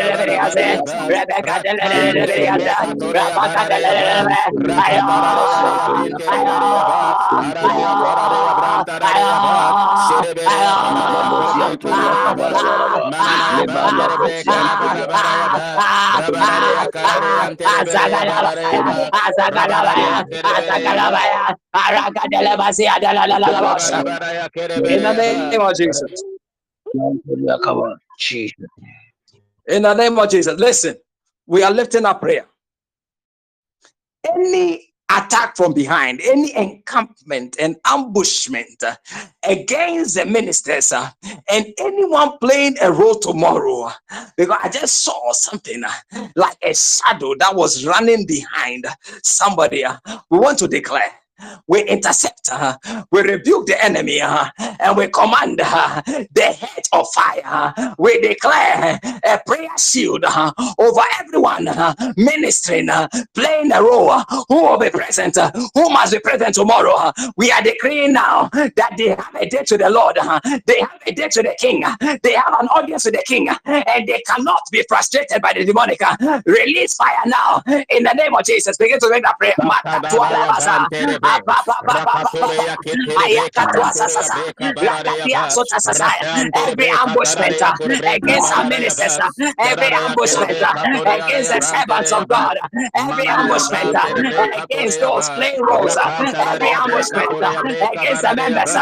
In the name of Jesus. Jesus. In the name of Jesus. Listen, we are lifting up prayer. Any attack from behind, any encampment and ambushment uh, against the ministers uh, and anyone playing a role tomorrow. Because I just saw something uh, like a shadow that was running behind somebody. Uh, we want to declare we intercept, uh, we rebuke the enemy, uh, and we command uh, the head of fire. We declare a prayer shield uh, over everyone uh, ministering, playing a role. who will be present? who must be present tomorrow? we are declaring now that they have a date to the Lord, they have a date to the King, they have an audience with the King, and they cannot be frustrated by the demonic. Release fire now in the name of Jesus. Begin to make that prayer. Every ambushment against our ministers, every ambushment against the servants of God, every ambushment against those playing roles, every ambushment against the members,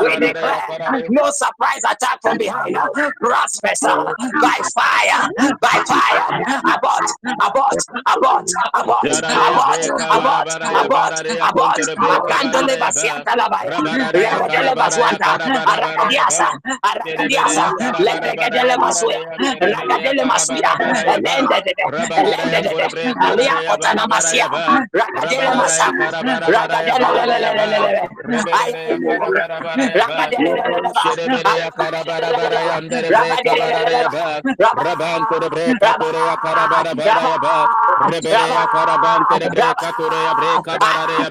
we declare no surprise attack from behind. Prospers by fire, by fire. Abort, abort, abort, abort, abort, abort, abort, abort, Arracándole vacianta la baia. Recadele bazuanta. Arracadiasa. Arracadiasa. Le recadele mazuia. Recadele mazuia. Lende de de. Lende de de. Alia otana masia. Recadele masa. Recadele le le le le le. Ay. Recadele le le le. Recadele le le le. Rabanto de breca, torea, carabara, baraba, rebea, carabanto de breca, torea, breca, bararea,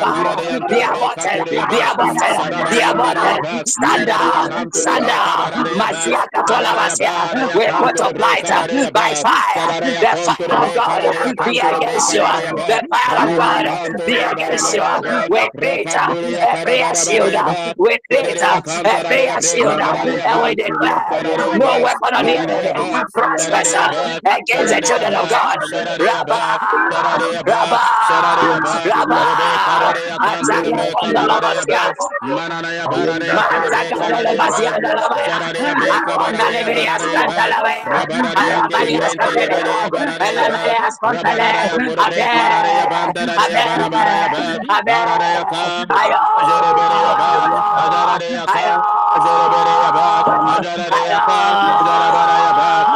aborted, be aborted, be aborted, be aborted. Stand up, stand up. Masia Katola Masia, we put up light by fire. The fire of God be against you. The fire of God be against you. We beat every shield, we beat every shield, and we declare no weapon on the enemy prospers against the children of God. Rabba, Rabba, Rabba. Ayo,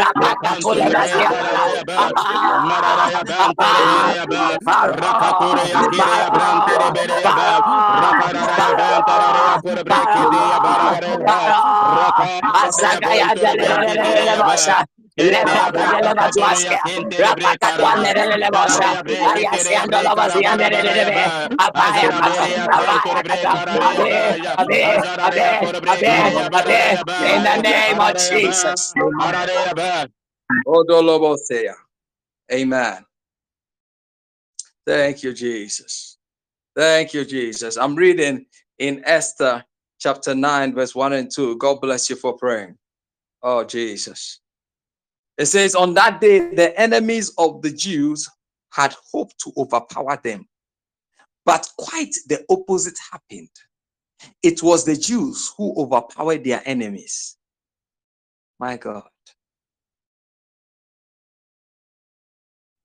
Rakakura Basianda, Rabaka Deleberia Zandereza, Rabaka Tolabasa, Rabaka Tolabasa, Asagaya Deleberia in the name of Jesus. Amen. Thank you, Jesus. Thank you, Jesus. I'm reading in Esther chapter 9, verse 1 and 2. God bless you for praying. Oh, Jesus. It says, On that day, the enemies of the Jews had hoped to overpower them. But quite the opposite happened. It was the Jews who overpowered their enemies. My God.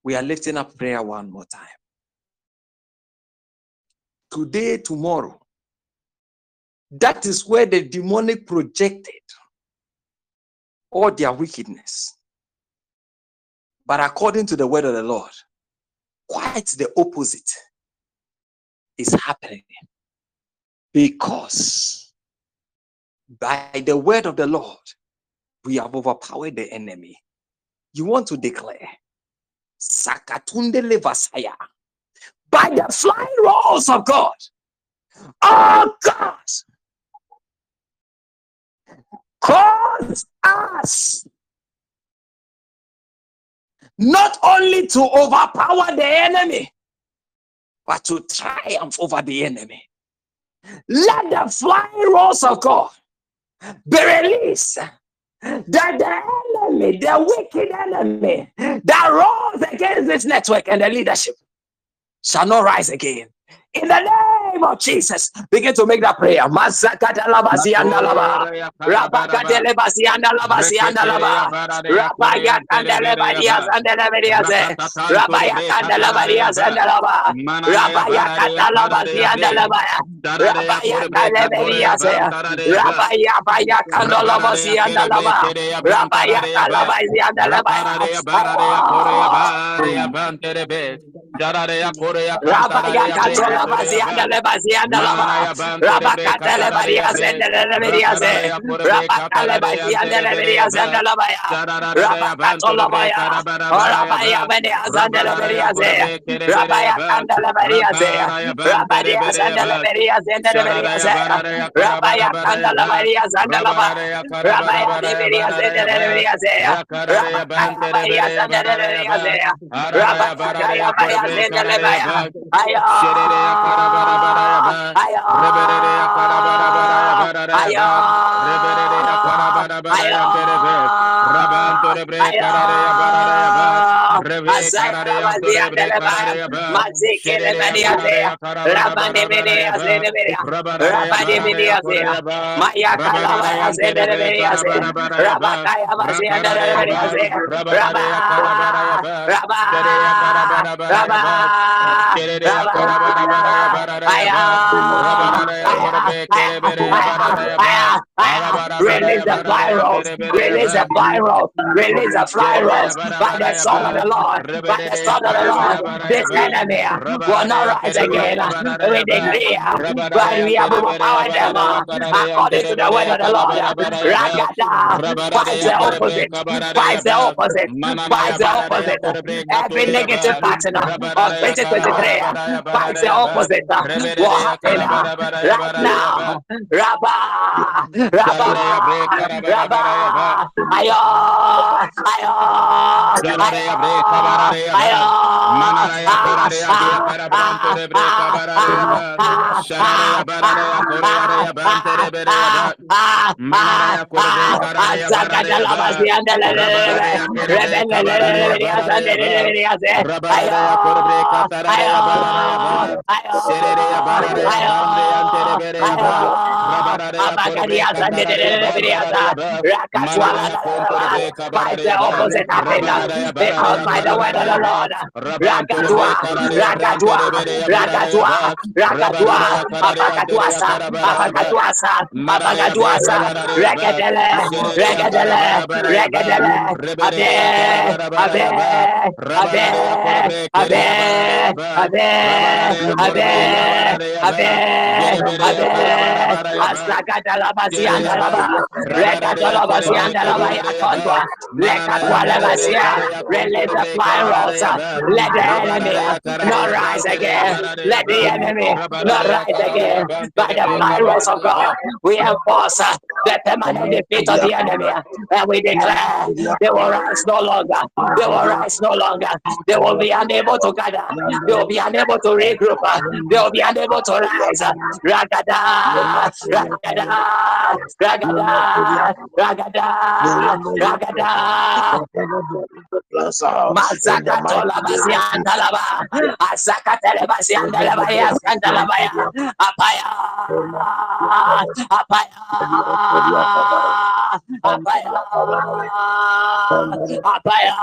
We are lifting up prayer one more time. Today, tomorrow. That is where the demonic projected all their wickedness. But according to the word of the Lord, quite the opposite is happening. Because by the word of the Lord, we have overpowered the enemy. You want to declare, Sakatunde Levasaya, by the flying rolls of God. Oh God, cause us not only to overpower the enemy, but to triumph over the enemy. Let the flying rolls of God be released. That the enemy, the wicked enemy that rose against this network and the leadership shall not rise again. In the name name of Jesus, begin to make that prayer. Masakata labasianda laba, rabakate lebasianda labasianda laba, rabaya kanda lebadias and lebadias, rabaya kanda lebadias and laba, rabaya kanda labasianda laba, rabaya kanda lebadias, rabaya baya kanda labasianda laba, rabaya kanda labasianda laba, rabaya kanda labasianda laba bazianda la ayo. Rebere ya para para para ya para ayo. rebere ya para para para ya tere tere rabanto rebere para ya para ya Release the virus, release the virus, release the virus by the Son of the Lord, by the Son of the Lord. This enemy will not rise again. We declare, but we have overpowered them according to the word of the Lord. Ragada, fight the opposite, fight the opposite, fight the opposite. Every negative pattern of 2023, fight the opposite. What happened right now? Rabba, Rabba, Rabba, Ayo, Ayo, Ayo, Opposite happen. By the word of the Lord, Ragadua, Ragadua, Ragadua, Ragadua, Apagaduasa, Apagaduasa, Apagaduasa, Regadele, Regadele, Regadele, Abe, Abe, Abe, Abe, Abe, Abe, Abe, Abe, Asagadala Bazianda Laba, Regadala Bazianda Laba Yakondwa, Lekatwala Bazia, Release the flying Let the enemy not rise again. Let the enemy not rise again. By the flying of God, we enforce uh, the permanent defeat of the enemy. And we declare they will rise no longer. They will rise no longer. They will be unable to gather. They will be unable to regroup. They will be unable to rise. Ragada, ragada, ragada, ragada, ragada. now. apa ya apa ya apa ya apa ya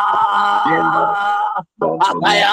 apa ya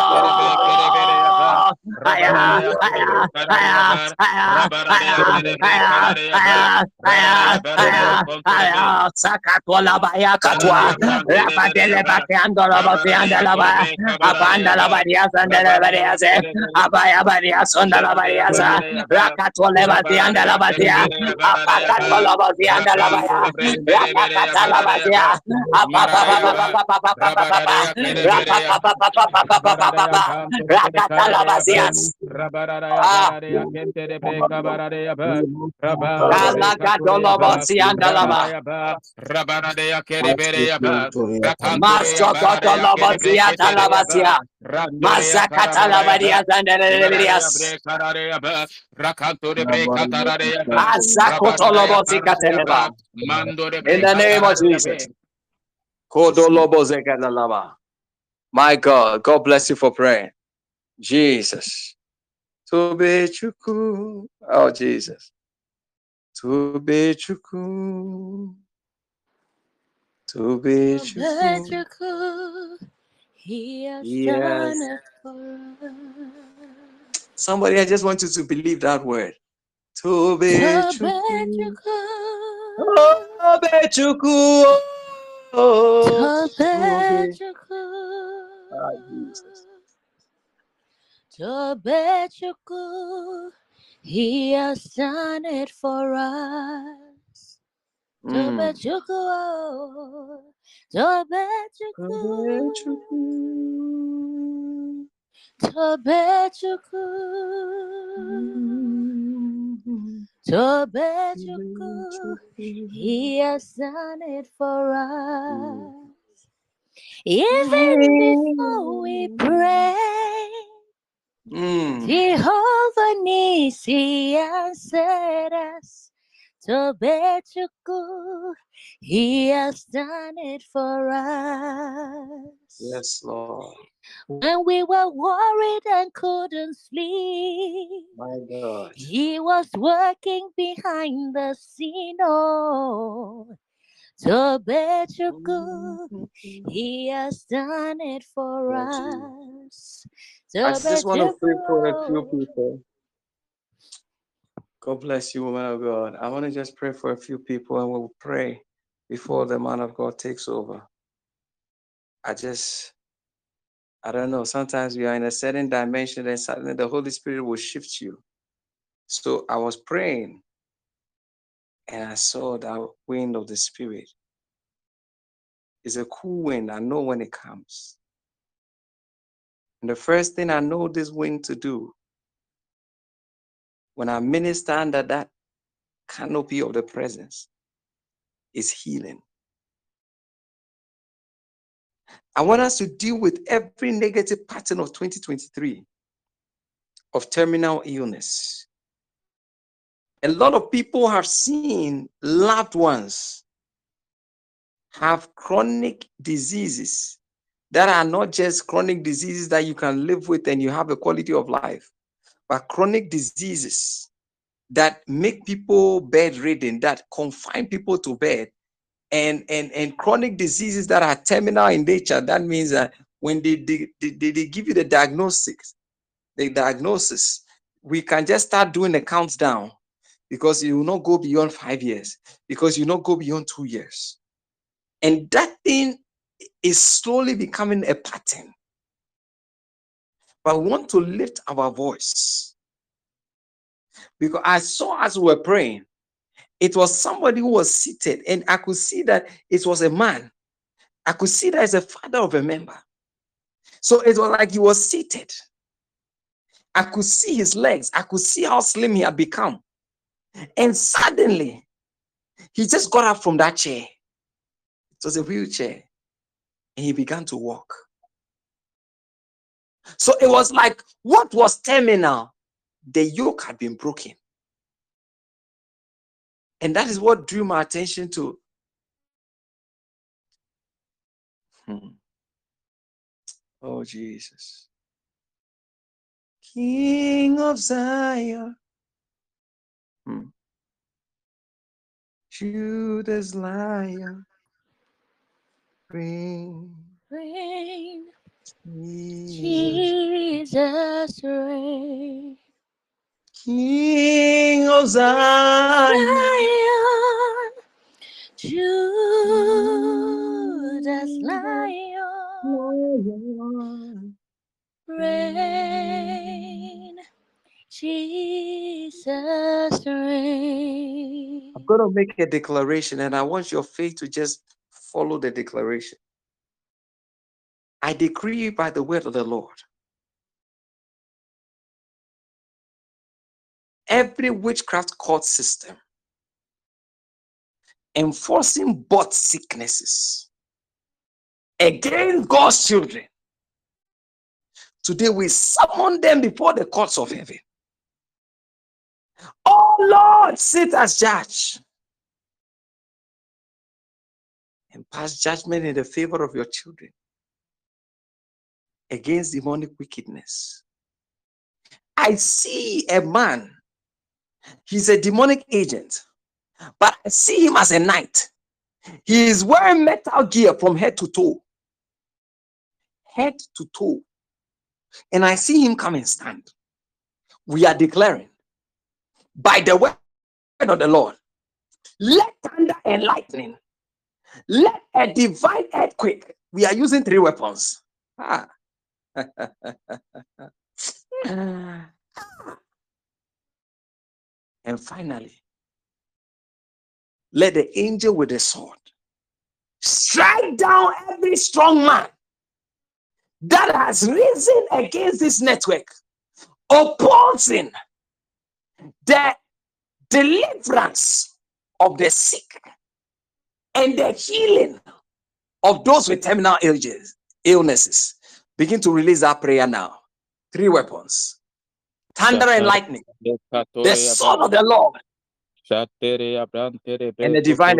Sakatola baya katwa, rapadele bateando la bateando la ba, abanda la baria sandele baria se, abaya baria sonda la baria sa, rakatole bateanda la batia, apakatola bateanda la baya, rakata la batia, apapapapapapapapapapa, rapapapapapapapapapa, rakata la In the name of Jesus. My God, God bless you for praying. Jesus. Tobechukwu. Oh, Jesus. Tobechukwu. Tobechukwu. He has yes. done it for us. Somebody, I just want you to believe that word. Tobechukwu. Tobechukwu. Oh, Tobechukwu. Ah, Jesus. Tobechukwu, he has done it for us. Mm. Tobechukwu, Tobechukwu, oh, Tobechukwu, Tobechukwu, mm-hmm. he has done it for us. Mm. Even before we pray. Mm. Nisi answered us. Tobechukwu, He has done it for us. Yes, Lord. When we were worried and couldn't sleep, my God, He was working behind the scene. Oh, Tobechukwu, mm. He has done it for us. I just want to pray for a few people. God bless you, woman of God. I want to just pray for a few people and we'll pray before the man of God takes over. I just, I don't know, sometimes we are in a certain dimension and suddenly the Holy Spirit will shift you. So I was praying and I saw that wind of the Spirit. It's a cool wind. I know when it comes. And the first thing I know this wind to do when I minister under that canopy of the presence is healing. I want us to deal with every negative pattern of 2023 of terminal illness. A lot of people have seen loved ones have chronic diseases that are not just chronic diseases that you can live with and you have a quality of life, but chronic diseases that make people bedridden, that confine people to bed, and and and chronic diseases that are terminal in nature. That means that when they they, they, they give you the diagnosis, the diagnosis, we can just start doing the countdown because you will not go beyond five years, because you will not go beyond two years. And that thing is slowly becoming a pattern. But we want to lift our voice. Because I saw as we were praying, it was somebody who was seated, and I could see that it was a man. I could see that as a father of a member. So it was like he was seated. I could see his legs. I could see how slim he had become. And suddenly, he just got up from that chair. It was a wheelchair. And he began to walk. So it was like what was terminal, the yoke had been broken. And that is what drew my attention to. Hmm. Oh, Jesus. King of Zion. Hmm. Judah's lion. Reign. Reign. Jesus reign. King of Zion. Lion. Judah's lion. Reign. Jesus reign. I'm going to make a declaration and I want your faith to just follow the declaration. I decree by the word of the Lord. Every witchcraft court system enforcing both sicknesses against God's children. Today we summon them before the courts of heaven. Oh Lord, sit as judge and pass judgment in the favor of your children against demonic wickedness. I see a man, he's a demonic agent, but I see him as a knight. He is wearing metal gear from head to toe. Head to toe. And I see him come and stand. We are declaring by the word of the Lord, let thunder and lightning, let a divine earthquake. We are using three weapons. Ah. (laughs) and finally, let the angel with the sword strike down every strong man that has risen against this network, opposing the deliverance of the sick and the healing of those with terminal illnesses. Begin to release that prayer now. Three weapons thunder and lightning, the sword of the Lord, and the divine.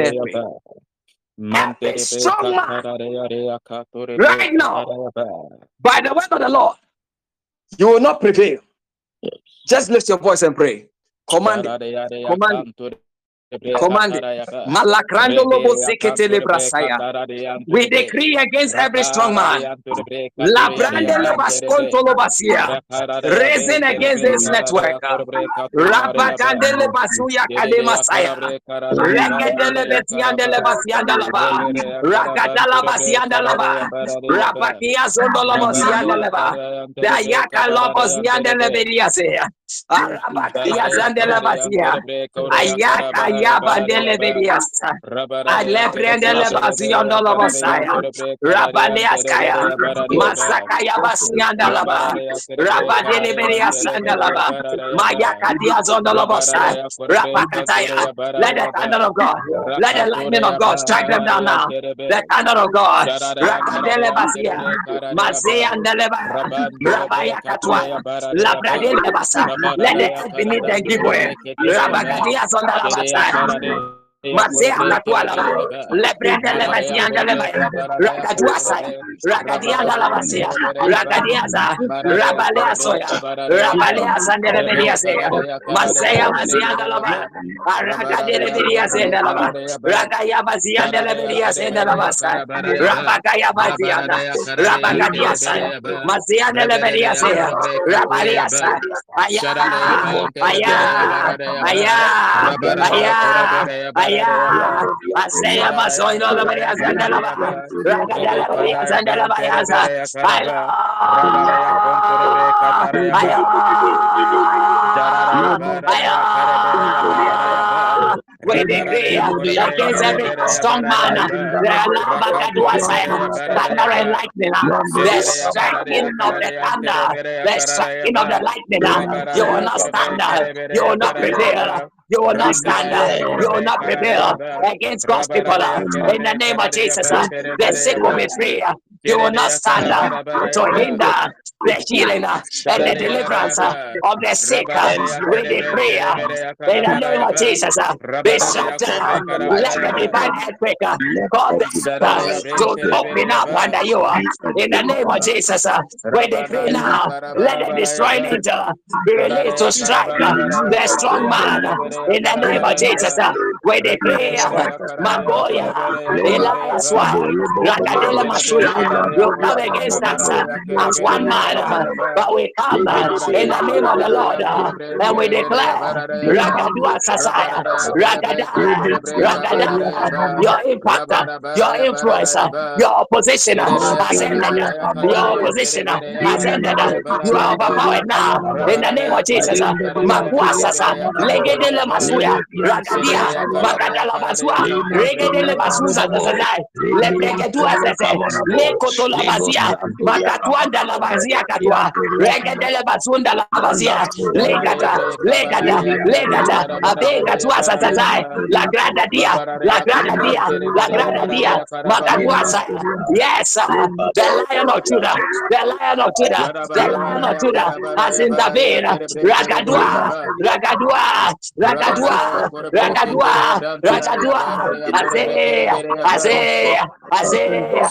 Every strong man, right now, by the word of the Lord, you will not prevail. Just lift your voice and pray. Command. Command. Command Malakrando lobo. We decree against every strong man. Labrande lebaskonto lobasia. Raising against this network. Rabakande lebasuya kalema saya. Regede lebetiande lebasianda laba. Ragadala basianda laba. Rabakia zondo lobasianda laba. Dayaka lobosianda lebediase. Arabakia zande lebasia. Ayaka Yabandele Bediasa. Aleprendele Baziondolo Messiah. Rabaniaskaya. Masakaya Basiandalaba. Rabadele Bediasandalaba. Mayaka Diazondolo Messiah. Rapakataya. Let the thunder of God. Let the lightning of God strike them down now. The thunder of God. Rakadele Basia. Mazeandeleba. Rabayakatwa. Labradele Basa. Let the earth beneath them give way. Masea Katuala, Lebrenda Lemasianda Lemaya, Rakaduasa, Rakadianda Lamasia, Rakadiaza, Rabalea Soya, Rabalea Sandere Mediasea, Masea Masianda Lama, Rakadere Mediasenda Lama, Rakaya Masianda Mediasenda Lamasa, Rabakaya Masianda, Rabakadiasa, Masianda Lemediasea, Rabaliasa, Aya, Aya, Aya, Aya, Aya, Asaya Masoino la Maria Zandalaba, Ragadala Maria Zandalaba Yaza, Aya, Aya, Aya, we decree against every strong man, thunder and lightning, the striking of the thunder, the striking of the lightning, you will not stand, you will not prevail, you will not stand, you will not prevail against God's people. In the name of Jesus, the sick will be free. You will not stand to hinder the healing and the deliverance of the sick. We decree in the name of Jesus, be shut down. Let the divine earthquake cause the to open up under you. In the name of Jesus, we decree now. Let the destroying angel be released to strike the strong man. In the name of Jesus, we decree Magoya, Elias, Ragadela Masuya. You come against us uh, as one man, uh, but we come uh, in the name of the Lord and we declare Ragadua Sasaya, Ragada, Ragada, your impact, your influence, your opposition has ended. Your opposition has ended. You are overpowered now in the name of Jesus. Makuasasa, Legedele Masuya, Ragadia, Magadala Masua, Regedele Masuza, Lebregetua Sese, Lekotola Bazia, Makatuanda la Bazia Katua, Regedele Basunda la Bazia, Legata, Legata, Legata, Abega Tuasa Tazai, La Grada Dia, La Grada Dia, La Grada Dia, Makatuasa. Yes, the Lion of Judah, the Lion of Judah, the Lion of Judah has intervened. Ragadua, Ragadua, Ragadua, Ragadua, Ragadua, Azea, Azea, Azea.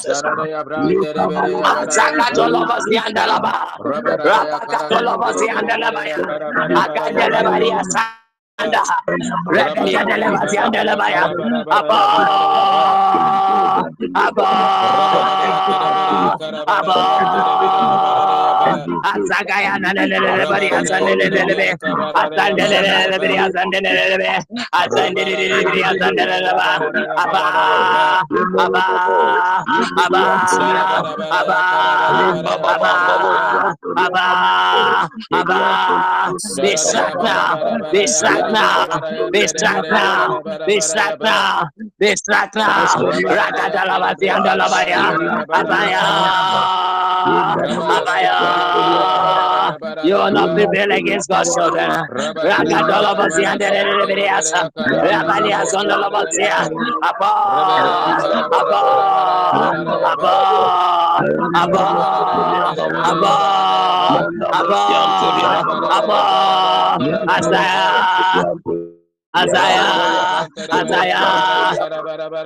Zakatolobos Yandalaba, Rapakatolobos Yandalaba, Akandalabaria Sanda, Rekatolobos Yandalaba, Abba, Abba, Abba, Azagayana Lelebari Azandelebe, Azandelebe, Azandelebe, Azandelebe, Azandelebe, Abba, Abba, Abba, Abba, Abba, Abba, Abba, be struck now, be struck now, be struck now, be struck now, be struck now, Rakadalabati and Alabaya, Abaya, Abaya, you will not prevail against God's children. Rakadalabati and Alabaya, Rabalia Zondalabati, Abba, Abba, Abba, Azaya, Azaya,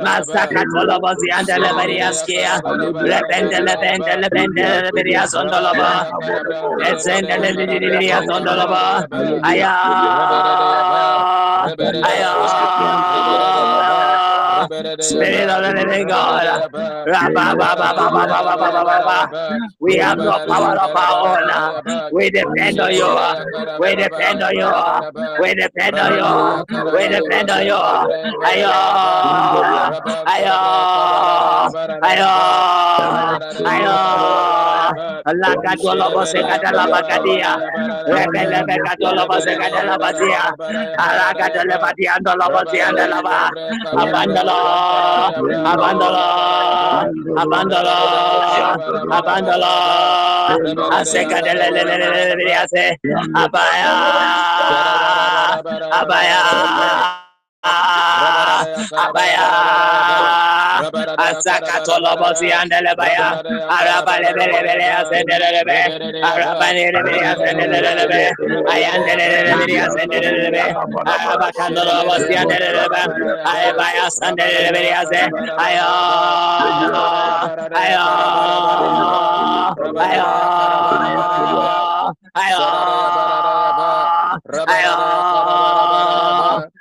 Masaka Tolobosi and the Leberiaskia, Lepende Lebende Lebende Leberias. We have no power of our own. We depend on you. We depend on you. We depend on you. We depend on you. Ayo, ayo, ayo, ayo. Allah katolo bose katala bakadia. Rebele katolo bose katala basia. Allah katala badia ndolo bose andala ba. Abandalo, abandalo, abandalo, abandalo. Aseka de le le le le le le ase. Abaya, abaya. abaya asaka tolobosi andelebaya arabale bele bele asendelebe arabale bele asendelebe ayandelebe bele asendelebe abakandolobosi andelebe ayabaya sandelebe bele asen ayo ayo ayo ayo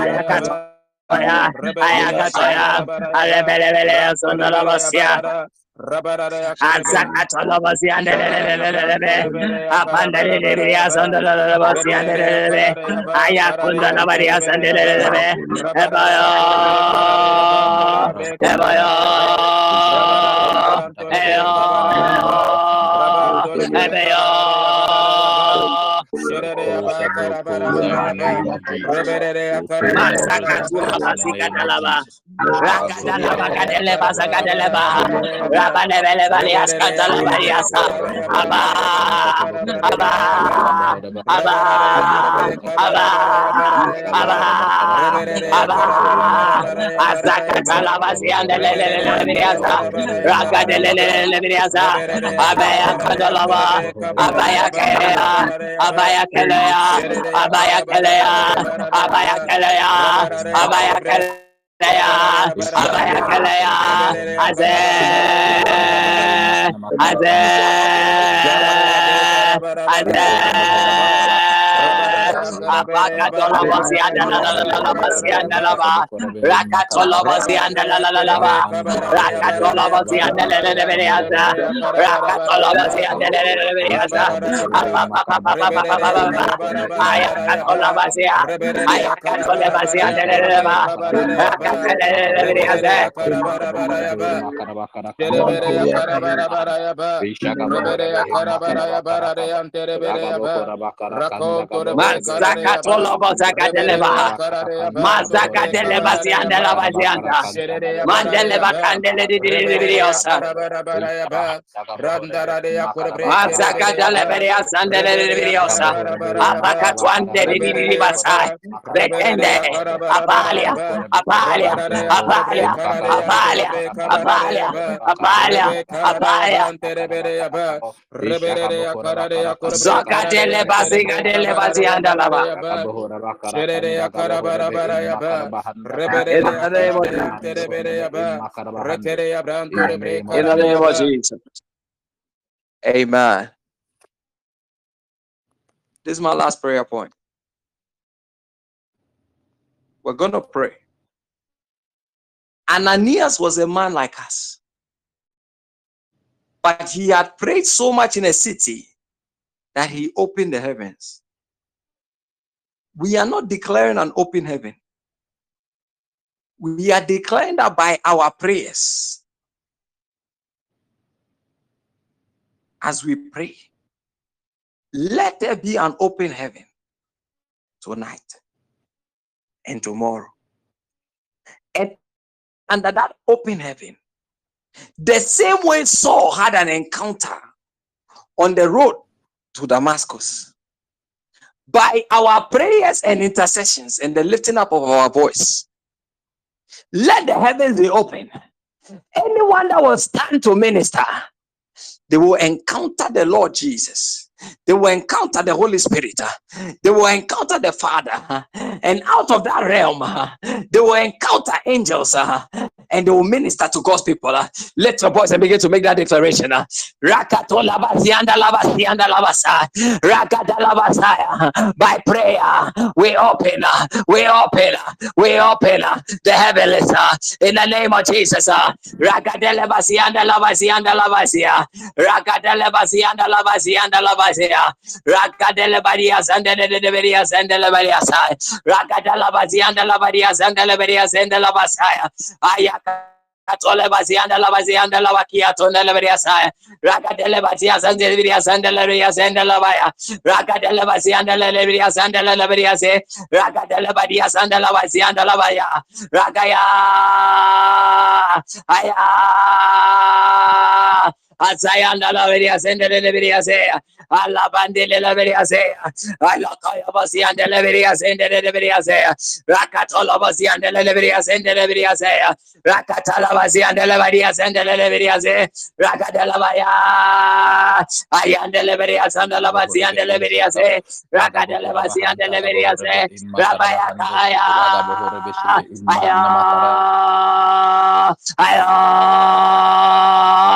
ayakata ayakata alebelebele sonarabasya Ebayo, ebayo, ebayo. Abaya Abaya Kelea, Abaya Kelea, Abaya Kelea, Abaya Kelea, Abaya Kelea, Aze, Aze, Aze. Apakatolobosi andalalabosi andalaba. Rakatolobosi andalalalaba. Rakatolobosi andalalabereasa. Rakatolobosi andalalabereasa. Ayakatolobosi. Ayakatolobosi andalaba. Rakatolobosi Mazakatolobo zakadeleba. Mazakadeleba ziandeleba zianda. Mandeleba kandele dididididiosa. Mazakadeleberia sandelebiriosa. Apakatwande didididibasa. Betende. Apalia. Apalia. Apalia. Apalia. Apalia. Apalia. Apalia. Zakadeleba zigadeleba ziandalaba. In the name of Jesus. Amen. This is my last prayer point. We're going to pray. Ananias was a man like us, but he had prayed so much in a city that he opened the heavens. We are not declaring an open heaven. We are declaring that by our prayers, as we pray, let there be an open heaven tonight and tomorrow. And under that open heaven, the same way Saul had an encounter on the road to Damascus, by our prayers and intercessions and the lifting up of our voice, let the heavens be open. Anyone that will stand to minister, they will encounter the Lord Jesus. They will encounter the Holy Spirit. They will encounter the Father. And out of that realm, they will encounter angels. And they will minister to God's people. Uh, let your voice and begin to make that declaration. Uh, by prayer, we open, uh, we open, uh, we open uh, the heavens uh, in the name of Jesus. Uh, Rakadelebadias and the Deberias and the Lavadias and the Lavasaya. Katole bazianda la bazianda la wakia tonda la beria sa raka dele bazia sande la beria sande baya raka dele bazianda la beria sande la beria se raka dele badia sande baya raka ya aya Azayanda la veria sende le veria se. Alla bandele la veria se. Alla kaya basiande le veria sende le veria se. Rakatola basiande le veria sende le veria se. Rakatala basiande le veria sende le veria se. Rakatala baya. Ayande le veria sende la basiande le veria se. Rakatala basiande le veria se. Rabaya kaya. Aya ah. aya ah.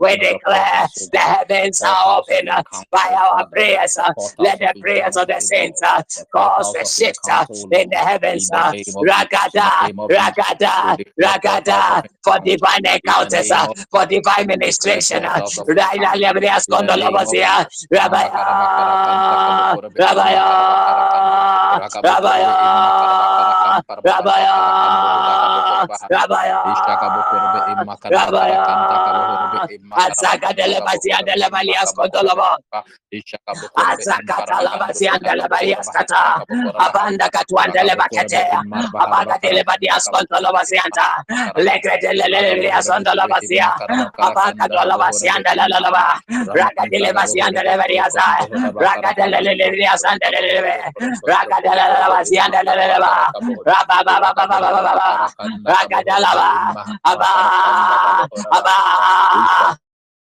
We declare the heavens are open uh, by our prayers. Uh, let the prayers of the saints uh, cause the shift in the heavens. Ragada, ragada, ragada for divine encounters, for divine ministration. Rabaya, Rabaya, Rabaya, Rabaya, Rabaya, Rabaya, Azaka de la Basia de la Valias Contolova, Azaka la Basia de la Abanda Catuan de la Bacatea, Abanda de la Badias Sianta, Legre de la Lelias on the Lavasia, Abaka de la Basia de la Lava, Raga de la Basia de la Variasa, Raga de la Leve, Raga de la Basia de la Leva, Rabba Baba Baba Baba, Raga de la Abba, Abba.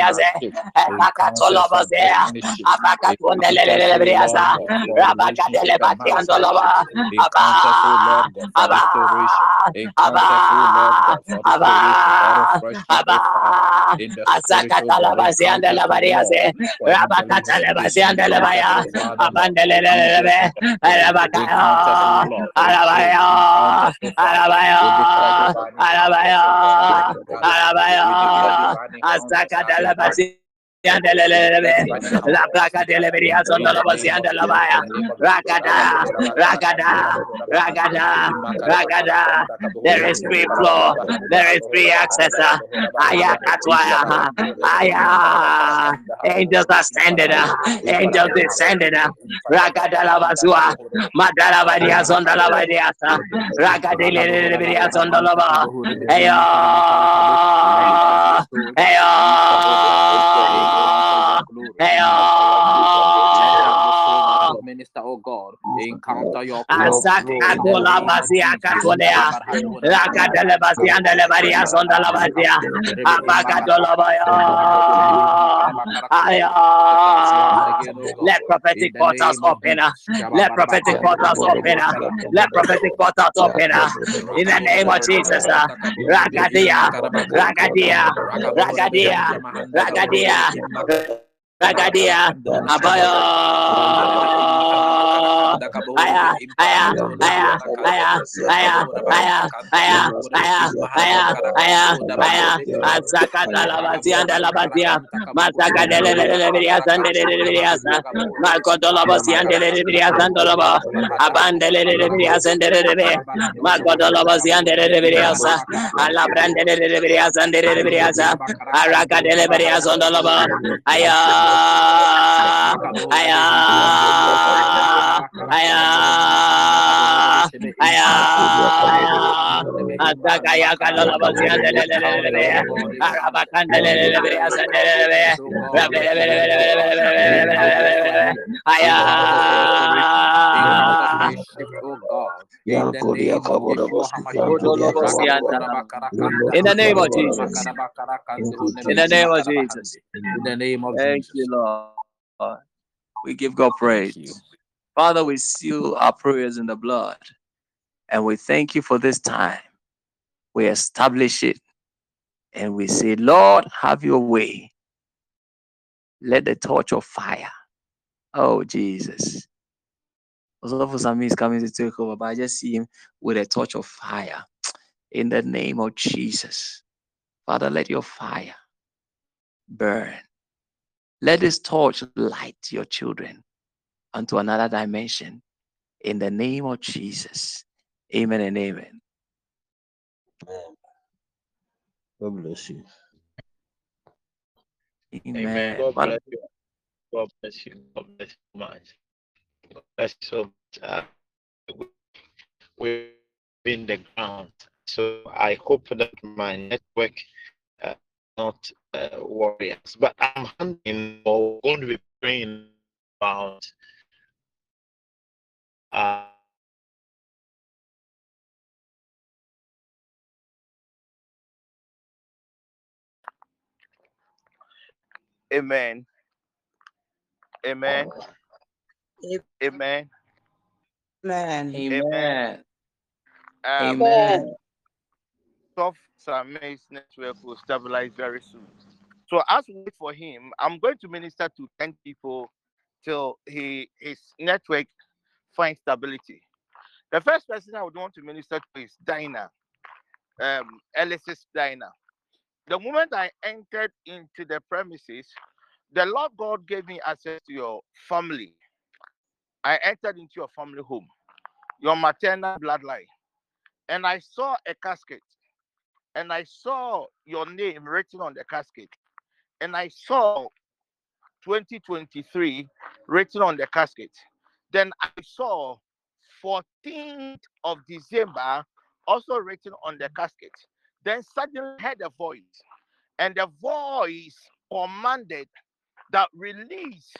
la ba. Ekatonde le le le asanda le le briaze, Apakatoloboze, Apakatundelele briaza, Rabakadele Batiandolova, Aba, Aba, Aba, trabalhar La placa de la son de la vacía de la vaya. Ragada, ragada, ragada, ragada. There is free flow. There is free access. Aya katwaya. Aya. Angels ascended. Angels descended. Ragada la basua. Madara varia son de la varia. Ragade le varia son de la va. Eyo. Eyo. Minister, oh God, encounter your basia basia. Let prophetic portals open, let prophetic portals open, let prophetic portals open, in the name of Jesus, rakadia, rakadia, rakadia, rakadia. Ragadia, Kakak dia. Apa ya? Aya aya aya aya ataka ya kalolo basian delelelele araba kandelelele asandelele aya in the name of Jesus in the name of Jesus In the name of Thank Jesus. you, Lord. We give God praise. Father, we seal our prayers in the blood and we thank you for this time. We establish it and we say, Lord, have your way. Let the torch of fire. Oh, Jesus. Also, for some is coming to take over, but I just see him with a torch of fire in the name of Jesus. Father, let your fire burn. Let this torch light your children unto another dimension in the name of Jesus. Amen and amen. God bless you. Amen. God bless you. God bless you. God bless you so much. God bless you so much. Uh, we're in the ground. So I hope that my network uh, not uh, warriors. But I'm handling or going to be praying about uh, Amen. Amen. Amen. Amen. Amen. Um, Amen. Soft Sama's network will stabilize very soon. So as we wait for him, I'm going to minister to 10 people till he his network finds stability. The first person I would want to minister to is Dinah, um, Ellis's Dinah. The moment I entered into the premises, the Lord God gave me access to your family. I entered into your family home, your maternal bloodline, and I saw a casket, and I saw your name written on the casket, and I saw 2023 written on the casket. Then I saw 14th of December also written on the casket. Then suddenly heard a voice, and the voice commanded that release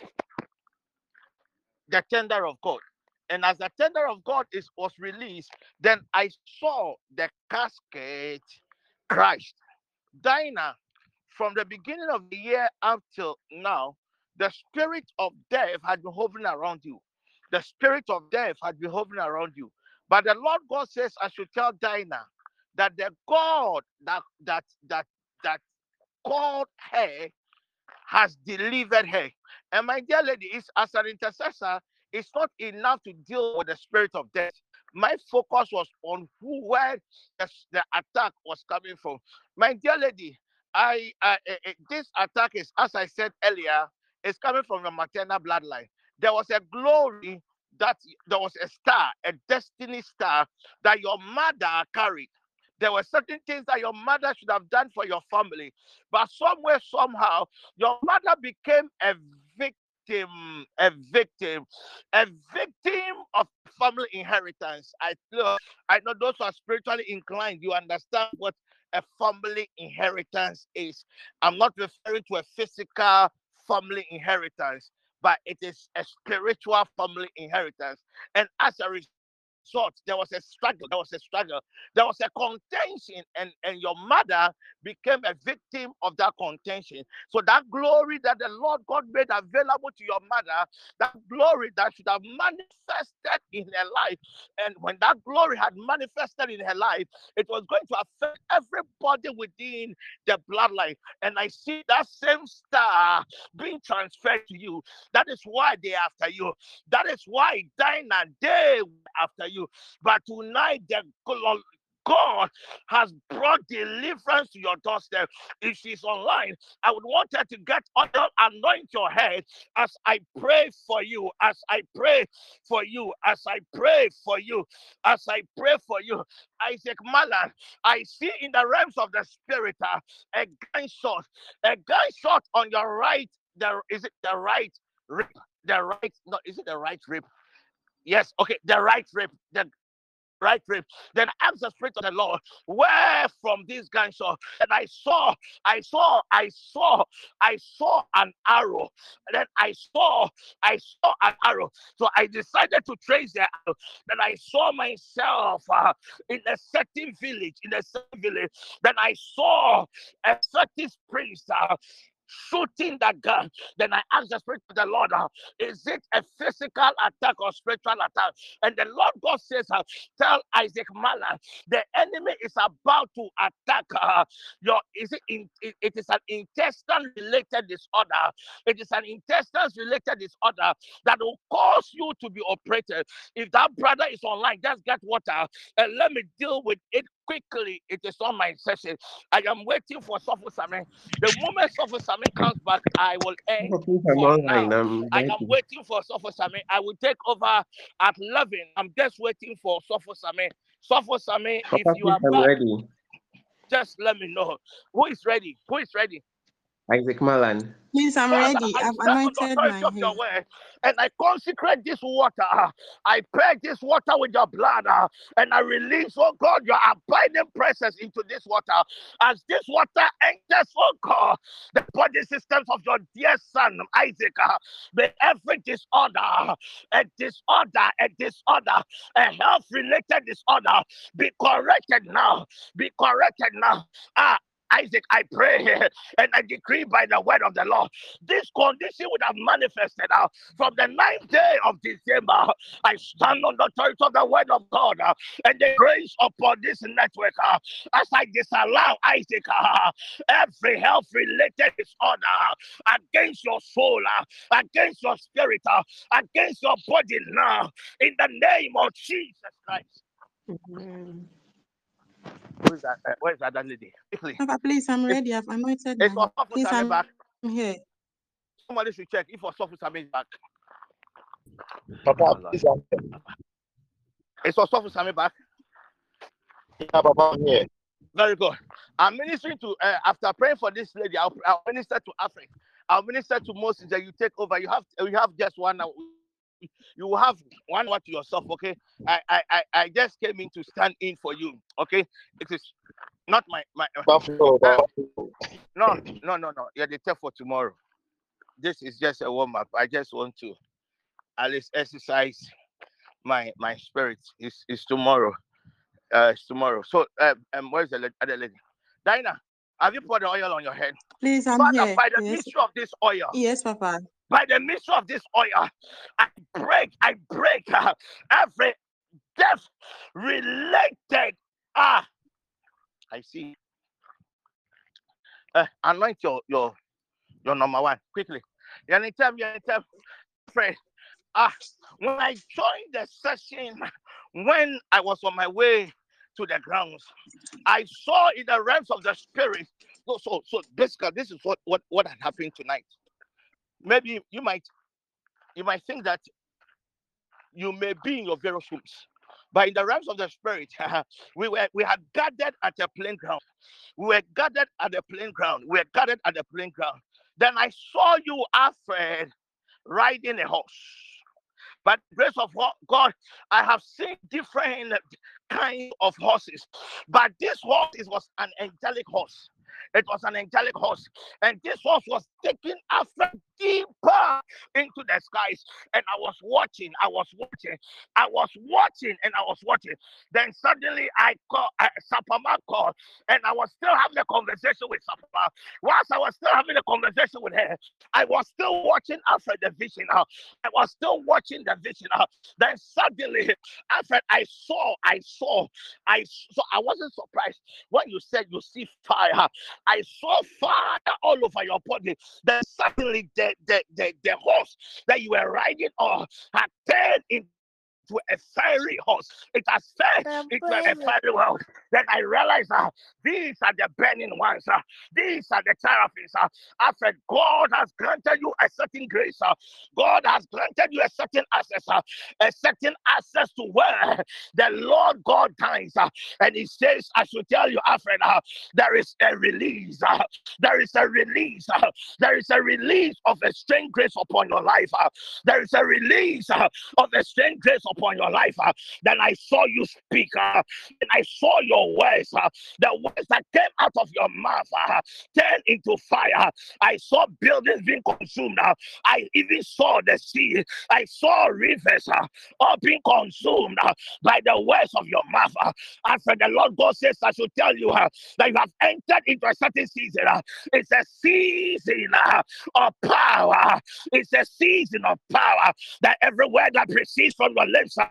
the tender of God. And as the tender of God is was released, then I saw the casket Christ. Dinah, from the beginning of the year up till now, the spirit of death had been hovering around you. The spirit of death had been hovering around you. But the Lord God says, I should tell Dinah that the God that that that that called her has delivered her. And my dear lady, is as an intercessor, it's not enough to deal with the spirit of death. My focus was on who where the, the attack was coming from. My dear lady, I, I, I- I- this attack is, as I said earlier, is coming from the maternal bloodline. There was a glory that there was a star, a destiny star that your mother carried. There were certain things that your mother should have done for your family, but somewhere, somehow, your mother became a victim, a victim, a victim of family inheritance. I know, I know those who are spiritually inclined, you understand what a family inheritance is. I'm not referring to a physical family inheritance, but it is a spiritual family inheritance. And as a there was a struggle. There was a struggle. There was a contention, and, and your mother became a victim of that contention. So that glory that the Lord God made available to your mother, that glory that should have manifested in her life. And when that glory had manifested in her life, it was going to affect everybody within the bloodline. And I see that same star being transferred to you. That is why they after you. That is why Dinah they after you. But tonight the God has brought deliverance to your doorstep. If she's online, I would want her to get oil, anoint your head as I pray for you, as I pray for you, as I pray for you, as I pray for you. Isaac Malan, I see in the realms of the spirit uh, a gunshot, a gunshot on your right. There is it the right rib? The right, no, is it the right rib? Yes, okay, the right rib, the right rib. Then ask the spirit of the Lord, where from this gunshot? And I saw, I saw, I saw, I saw an arrow. And then I saw, I saw an arrow. So I decided to trace the arrow. Then I saw myself uh, in a certain village, in a certain village. Then I saw a certain priest uh, shooting that gun. Then I asked the Spirit of the Lord, uh, is it a physical attack or spiritual attack? And the Lord God says, uh, tell Isaac Mala, the enemy is about to attack uh, your, is it, in, it, it is an intestine related disorder. It is an intestine related disorder that will cause you to be operated. If that brother is online, just get water and let me deal with it quickly. It is on my session. I am waiting for Sofu Same. The moment Sofu Same comes back, I will end. Now. I am waiting for Sofu Same. I will take over at 11. I'm just waiting for Sofu Same. Sofu Same, if you are back, ready. just let me know. Who is ready? Who is ready? Isaac Malan. Please, I'm Father, ready. I I've stand on the anointed my of your word, and I consecrate this water. I pray this water with your blood, and I release, oh God, your abiding presence into this water. As this water enters, oh God, the body systems of your dear son Isaac, may every disorder, a disorder, a disorder, a health-related disorder, be corrected now. Be corrected now. Ah, Isaac, I pray (laughs) and I decree by the word of the Lord, this condition would have manifested uh, from the ninth day of December. I stand on the authority of the word of God uh, and the grace upon this network uh, as I disallow Isaac uh, every health related disorder against your soul, against your spirit, against your body now, in the name of Jesus Christ. Amen. Who is that? Uh, where is that, that lady? Quickly. Papa, please, I'm ready. I've anointed my It's head. Osofu Please, Sami I'm back. I'm here. Somebody should check if Osofu Sami is back. Papa, Lord. please, I'm It's Osofu Sami back. here. Papa, I'm here. Very good. I'm ministering to, uh, after praying for this lady, I'll, I'll minister to Africa. I'll minister to Moses that you take over. You have you have just one hour. (laughs) You have one word to yourself, okay? I, I, I, I just came in to stand in for you, okay? It is not my, my Buffalo, Uh, (laughs) no, no, no, no. You're the test for tomorrow. This is just a warm up. I just want to at least exercise my my spirit. It's, it's tomorrow. Uh, it's tomorrow. So, uh, um, where's the other lady? Dinah, have you poured the oil on your head? Please, I'm Father, here. by the Yes. mystery of this oil, Yes, Papa. by the mystery of this oil, I break, I break uh, every death related. Ah, I see. Uh, anoint your your your number one quickly. Anytime, anytime, friend. Ah, when I joined the session, when I was on my way to the grounds, I saw in the realms of the spirit. So, so, so basically, this is what what what had happened tonight. Maybe you might you might think that you may be in your various rooms, but in the realms of the spirit, (laughs) we were we had gathered at a playground. We were gathered at the playground. We were gathered at the playground. Then I saw you, Alfred, riding a horse. By the grace of God, I have seen different kinds of horses. But this horse was an angelic horse. It was an angelic horse, and this horse was taking after deeper into the skies. And I was watching, I was watching, I was watching, and I was watching. Then suddenly I called uh, Sapama called, and I was still having a conversation with Sapama. Whilst I was still having a conversation with her, I was still watching after the vision. Uh, I was still watching the vision. Uh, then suddenly, after I saw, I saw, I saw, I wasn't surprised when you said you see fire. I saw fire all over your body. Then suddenly the the the, the horse that you were riding on had turned into to a fiery horse. It has turned into a fiery horse. Then I realized uh, these are the burning ones. Uh, these are the seraphims. Uh, I said, God has granted you a certain grace. Uh, God has granted you a certain access, uh, a certain access to where the Lord God dines. Uh, and He says, I should tell you, Alfred, uh, there is a release. Uh, there is a release. Uh, there is a release of a strange grace upon your life. Uh, there is a release uh, of a strange grace upon your life. Uh, then I saw you speak, uh, and I saw your words, uh, the words that came out of your mouth uh, turned into fire. I saw buildings being consumed. Uh, I even saw the sea. I saw rivers uh, all being consumed uh, by the words of your mouth. Uh, and for the Lord God says, I should tell you uh, that you have entered into a certain season. Uh, it's a season uh, of power. It's a season of power that every word that proceeds from your lips uh,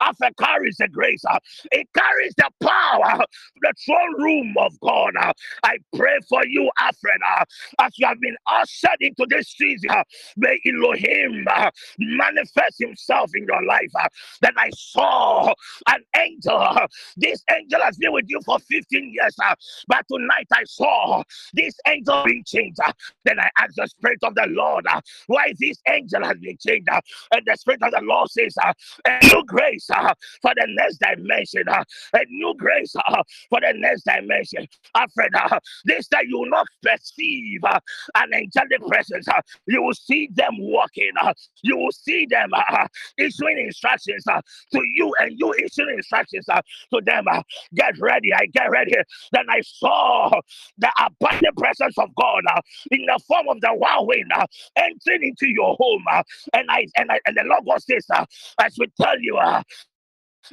after carries the grace, uh, it carries the power, the throne room of God. Uh, I pray for you, Alfred, uh, as you have been ushered into this season. Uh, may Elohim uh, manifest himself in your life. Uh, then I saw an angel. Uh, this angel has been with you for 15 years, uh, but tonight I saw this angel being changed. Uh, then I asked the Spirit of the Lord, uh, why this angel has been changed. Uh, and the Spirit of the Lord says, uh, new grace uh, for the next dimension, uh, a new grace uh, for the next dimension. Alfred, uh, this time you will not perceive uh, an angelic presence. Uh, you will see them walking. You will see them issuing instructions to you, and you issuing instructions to them. Get ready. I get ready. Then I saw the abundant presence of God in the form of the whirlwind uh, entering into your home. And I and I and the Lord God says, I should tell you, uh,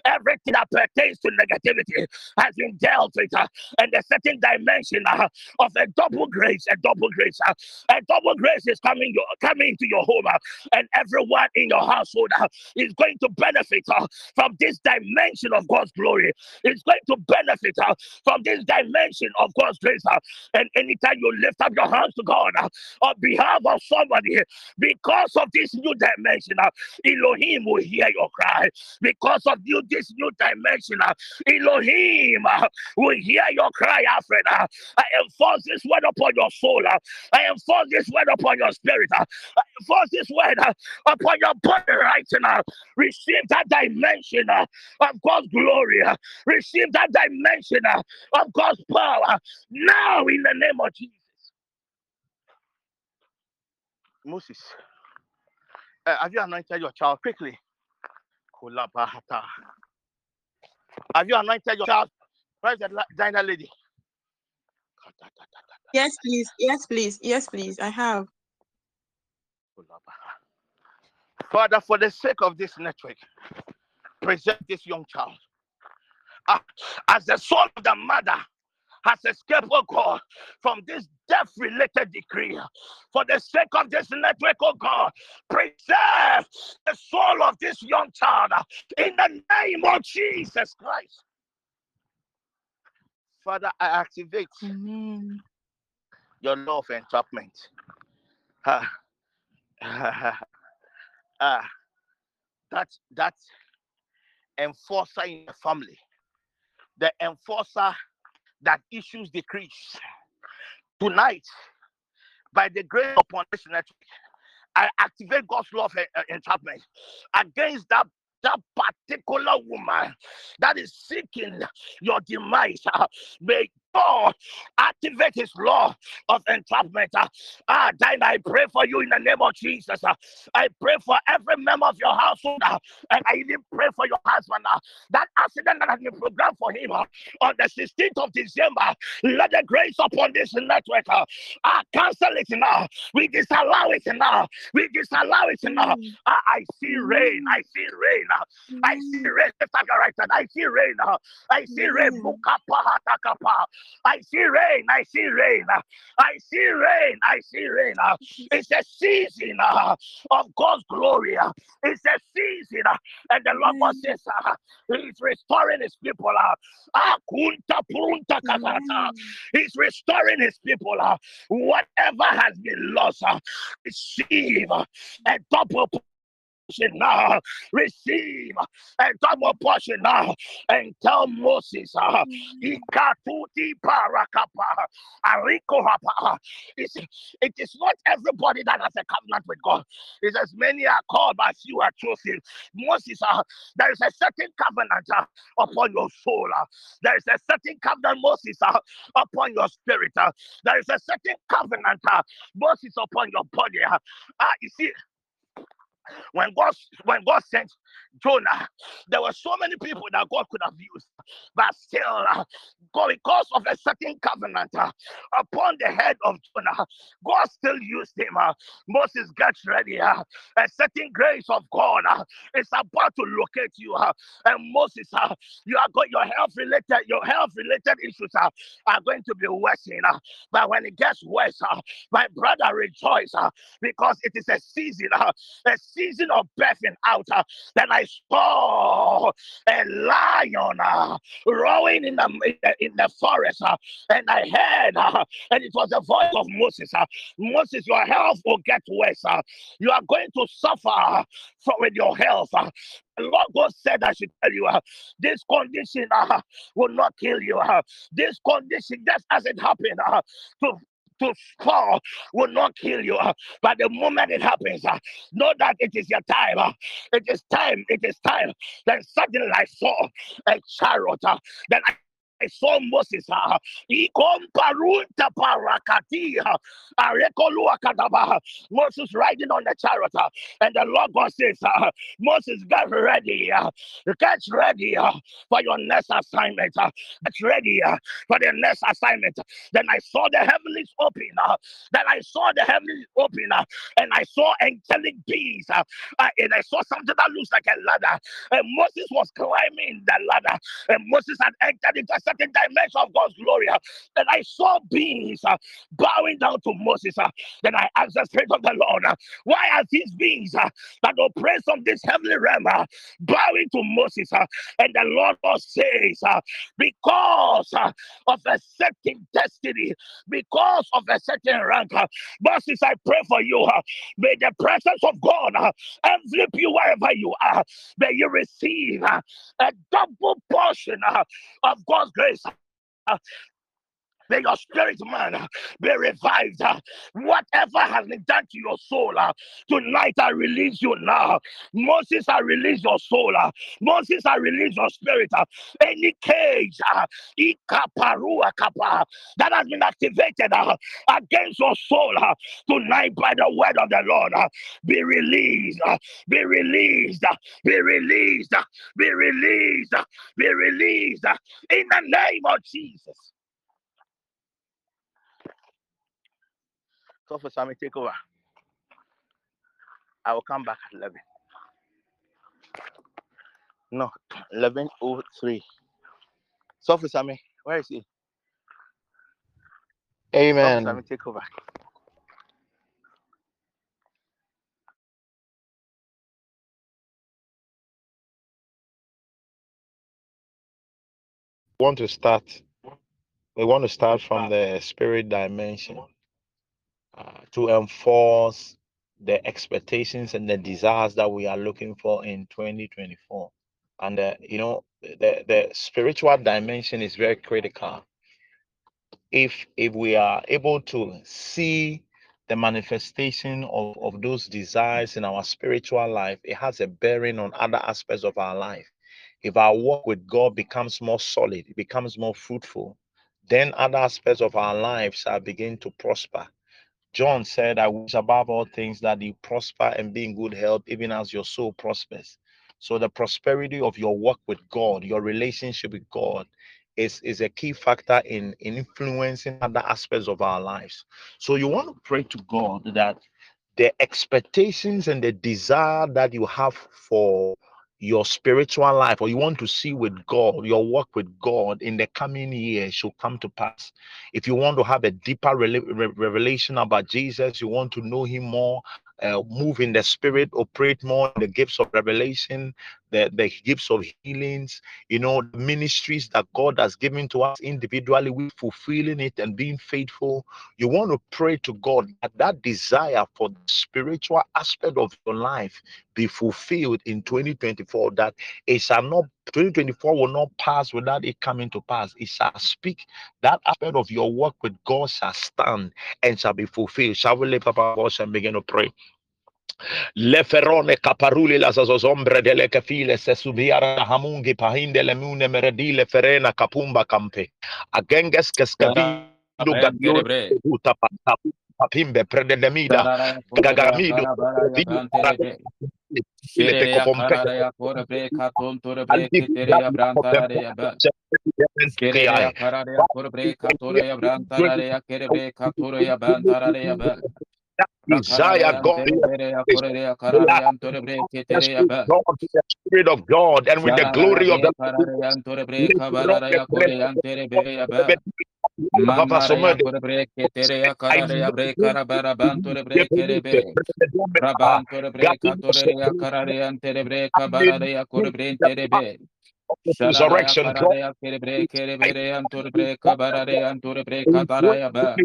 Everything that pertains to negativity has been dealt with, uh, and a certain dimension uh, of a double grace, a double grace, uh, a double grace is coming, your, coming into your home, uh, and everyone in your household uh, is going to benefit uh, from this dimension of God's glory. It's going to benefit from this dimension of God's grace. and anytime you lift up your hands to God on behalf of somebody, because of this new dimension, Elohim will hear your cry. Because of you, this new dimension, Elohim will hear your cry, Alfred. I enforce this word upon your soul. I enforce this word upon your spirit. I enforce this word upon your body right now. Receive that dimension of God's glory. Receive that dimension of God's power now in the name of Jesus. Moses, uh, have you anointed your child quickly? Kulabahata. Have you anointed your child? Where's the Dinah lady? Yes, please. Yes, please. Yes, please. I have. Father, for the sake of this network, present this young child. Ah, as the soul of the mother has escaped, oh God, from this death related decree, for the sake of this network, oh God, preserve the soul of this young child ah, in the name of Jesus Christ. Father, I activate Amen. your law of entrapment. Ah, ah, that that enforcer in the family, the enforcer that issues decrees tonight, by the grace upon this network, I activate God's en- en- entrapment against that. That particular woman that is seeking your demise, ah, may God activate his law of entrapment. Ah, then I pray for you in the name of Jesus. Uh, I pray for every member of your household, uh, and I even pray for your husband. That accident that has been programmed for him on the 16th of December, let the grace upon this network. Uh, cancel it now. We disallow it now. We disallow it now. Uh, I see rain. I see rain. I see rain. Your right hand. I see rain. I see rain. I see rain. I see rain. uh, I see rain. I see rain. uh, It's a season uh, of God's glory. Uh. It's a season. Uh, and the Lord God says, uh, He's restoring His people. kunta prunta kazata. He's restoring His people. Whatever has been lost, receive a double portion now. Receive a double portion now. And tell Moses, uh, Ikatuti parakapa, arikohapa. It is not everybody that has a covenant with God. It's as many are called, but few are chosen. Moses, uh, there is a certain covenant uh, upon your soul. uh, there is a certain covenant, Moses, uh, upon your spirit. uh, there is a certain covenant, uh, Moses, upon your body. Uh, Ah, you see, when God when God sent Jonah, there were so many people that God could have used, but still, God, because of a certain covenant uh, upon the head of Jonah, God still used him. uh, Moses, get ready. uh, a certain grace of God is about to locate you, and Moses, you are going your health related your health related issues are going to be. Uh, but when it gets worse, my brother rejoice because it is a season. A season of birthing out. Uh, then I saw a lion uh, roaring in the, in the, in the forest, uh, and I heard, uh, and it was the voice of Moses. Uh, Moses, your health will get worse. Uh, you are going to suffer from with your health. Lord God said, I should tell you, uh, this condition uh, will not kill you. Uh, this condition, just as it happened to to fall will not kill you. but the moment it happens, know that it is your time. it is time. It is time. Then suddenly I saw a chariot. then I I saw ah, arekolua kadaba, Moses riding on the chariot. uh, and the Lord God says, uh, Moses, get ready. Get ready for your next assignment. Get ready for the next assignment. Then I saw the heavens open. Then I saw the heavens open. And I saw angelic beings. And I saw something that looks like a ladder. And Moses was climbing the ladder. And Moses had entered into certain dimension of God's glory. uh, And I saw beings uh, bowing down to Moses. uh, Then I asked the Spirit of the Lord, uh. why are these beings uh, that operate from this heavenly realm uh, bowing to Moses? And the Lord says, because of a certain destiny, because of a certain rank. Moses, I pray for you. May the presence of God envelop you wherever you are. May you receive a double portion of God's grace. May your spirit, man, be revived. Whatever has been done to your soul, uh, tonight I release you now. Moses, I release your soul. uh, Moses, I release your spirit. uh, Any cage uh, that has been activated uh, against your soul uh, tonight by the word of the Lord, be released, be released, be released, be released, be released in the name of Jesus. So for Sammy, take over. I will come back at 11. No, 11.03. So for Sammy, where is he? Amen. Sammy, take over. want to start. We want to start from the spirit dimension to enforce the expectations and the desires that we are looking for in 2024. And uh, you know, the the spiritual dimension is very critical. If if we are able to see the manifestation of, of those desires in our spiritual life, it has a bearing on other aspects of our life. If our walk with God becomes more solid, it becomes more fruitful, then other aspects of our lives are begin to prosper. John said, I wish above all things that you prosper and be in good health, even as your soul prospers. So, the prosperity of your work with God, your relationship with God, is, is a key factor in, in influencing other aspects of our lives. So, you want to pray to God that the expectations and the desire that you have for your spiritual life or you want to see with God, your work with God in the coming years should come to pass. If you want to have a deeper revelation about Jesus, you want to know Him more, uh, move in the spirit, operate more in the gifts of revelation, the, the gifts of healings, you know, ministries that God has given to us individually, we fulfilling it and being faithful. You want to pray to God that that desire for the spiritual aspect of your life be fulfilled in 2024, that it shall not 2024 will not pass without it coming to pass. It shall speak. That aspect of your work with God shall stand and shall be fulfilled. Shall we lift up our voice and begin to pray? le ferone caparuli la sazozombre delle cafile se subiara hamungi pahinde le mune meredile ferena capumba campe A agenges che scavi duga tuta papimbe prededemida gagaramido le te compete Kereya, kore bre katon tore bre kitere ya brantara ya ba. Shere ya karara ya kore bre katore ya brantara ya kere bre katore ya brantara ya ba. desire God, the Spirit of God, and with the glory of the resurrection. With you, a deeper encounter. Gamando with the fullness Shararaya kurbre kereya bararaya kararaya antere bereya ba. Rakoraya bantere bre kere bereya bararaya kantore bre.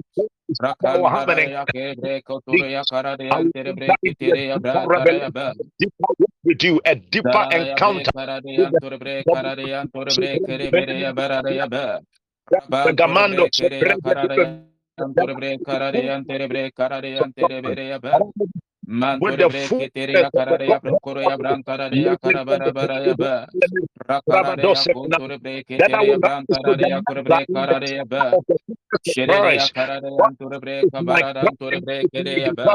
che veno ferile bre kere bereya kararaya ba. Rebereya kararaya antore bre kere bereya ba. Rabararaya kurbre ketere bre tere bereya kararaya ba. Manaraya koreya bre kararaya ba antore bre ketere ba.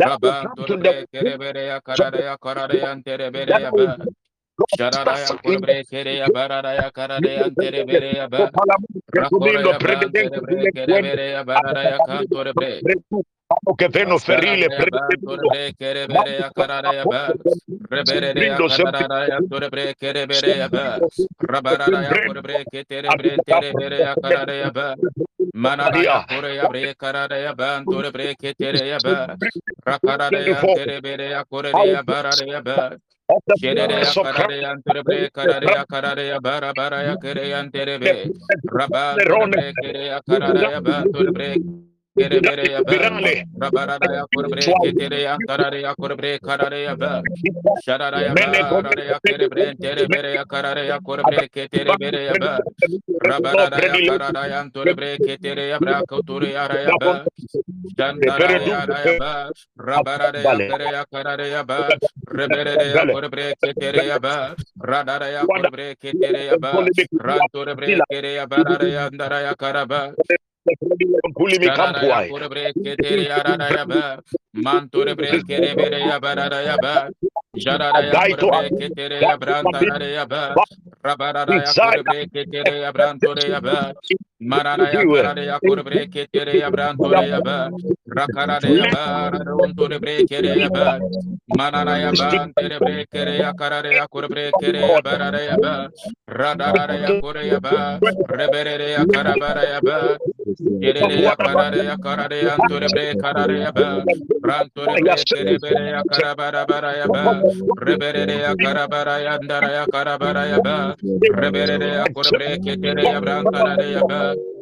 Rakararaya antere bereya koreya bararaya ba. Shararaya kurbre kere ya bararaya kararaya tere bere ya ba. Rakubindo prebede kere bere ya bararaya kantore bre. che veno ferile per bere ya kararaya ba rebere ya kararaya tore bre kere bere ya ba rabarara ya kurbre ketere bre tere bere ya kararaya ba manara ya kore ya bre kararaya ba tore bre ketere ya ba rakarara ya tere bere ya kore ya bararaya ba Shedere Bere bere ya ba, rabarara ya kurbre ketere ya karare ya kurbre karare ya ba, sharara ya ba, karare ya kere bre tere bere ya karare ya kurbre ketere bere ya ba, rabarara ya karara ya antur bre ketere ya bra kuture ya ra ya ba, shandara ya ra ya ba, rabarara ya kere ya karare ya ba, rebere ya kurbre ketere ya ba, radara ya kurbre ketere ya ba, rantur bre kere ya barara ya andara ya karaba, katara ya karare ya ba rabarara ya kore manana ya barara ya kore bre kere ya ba ba ba ba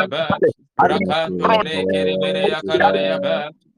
ya brantara ya ba manana ya karare ya tere bre kere bere ya barara ya kore bre rakon tore bre karare ya barara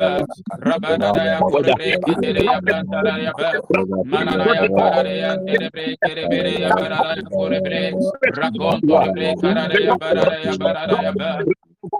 Rabana ya kore kere ya plantara ya ba mana ya kare ya tere bre kere bre ya bara ya kore bre rakon kore bre kara ya bara ya bara ya ba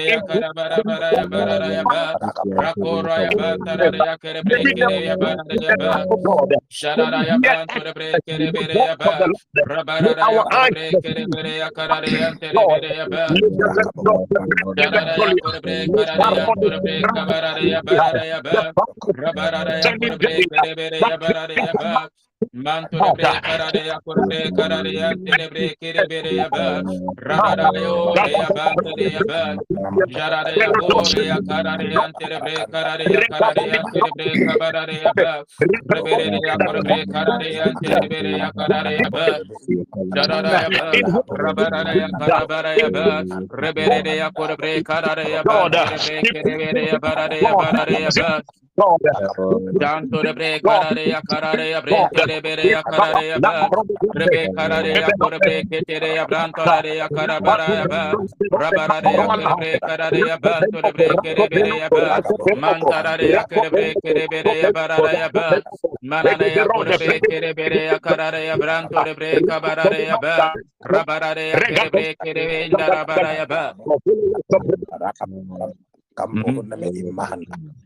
ya ba Mantore bre karare ya kore karare ya tere bre kere bere ya ba rabara yo ya ba tere ya ba jarare ya bore ya karare ya tere bre karare ya karare ya tere bre kabarare ya ba rebere ya kore karare ya tere bere ya karare ya ba jarara ya ba rabara ya karabara ya ba rebere ya kore karare ya ba tere kere bere ya barare ya barare ya ba Janto de bre karare ya karare ya bre tere bere ya karare ya ba rebe karare ya kore bre ketere ya branto rare ya karabara ya ba rabara ya kere bre karare ya ba to de bre kere bere ya ba mantarare ya kere bre kere bere ya barara ya ba manane ya kore bre kere bere ya karare ya branto de bre kabarare ya ba rabara ya kere bre kere indara bara ya ba Jarare ya bre kere bre katare ya bre tere ya bra kore ya ba rabar da ya kere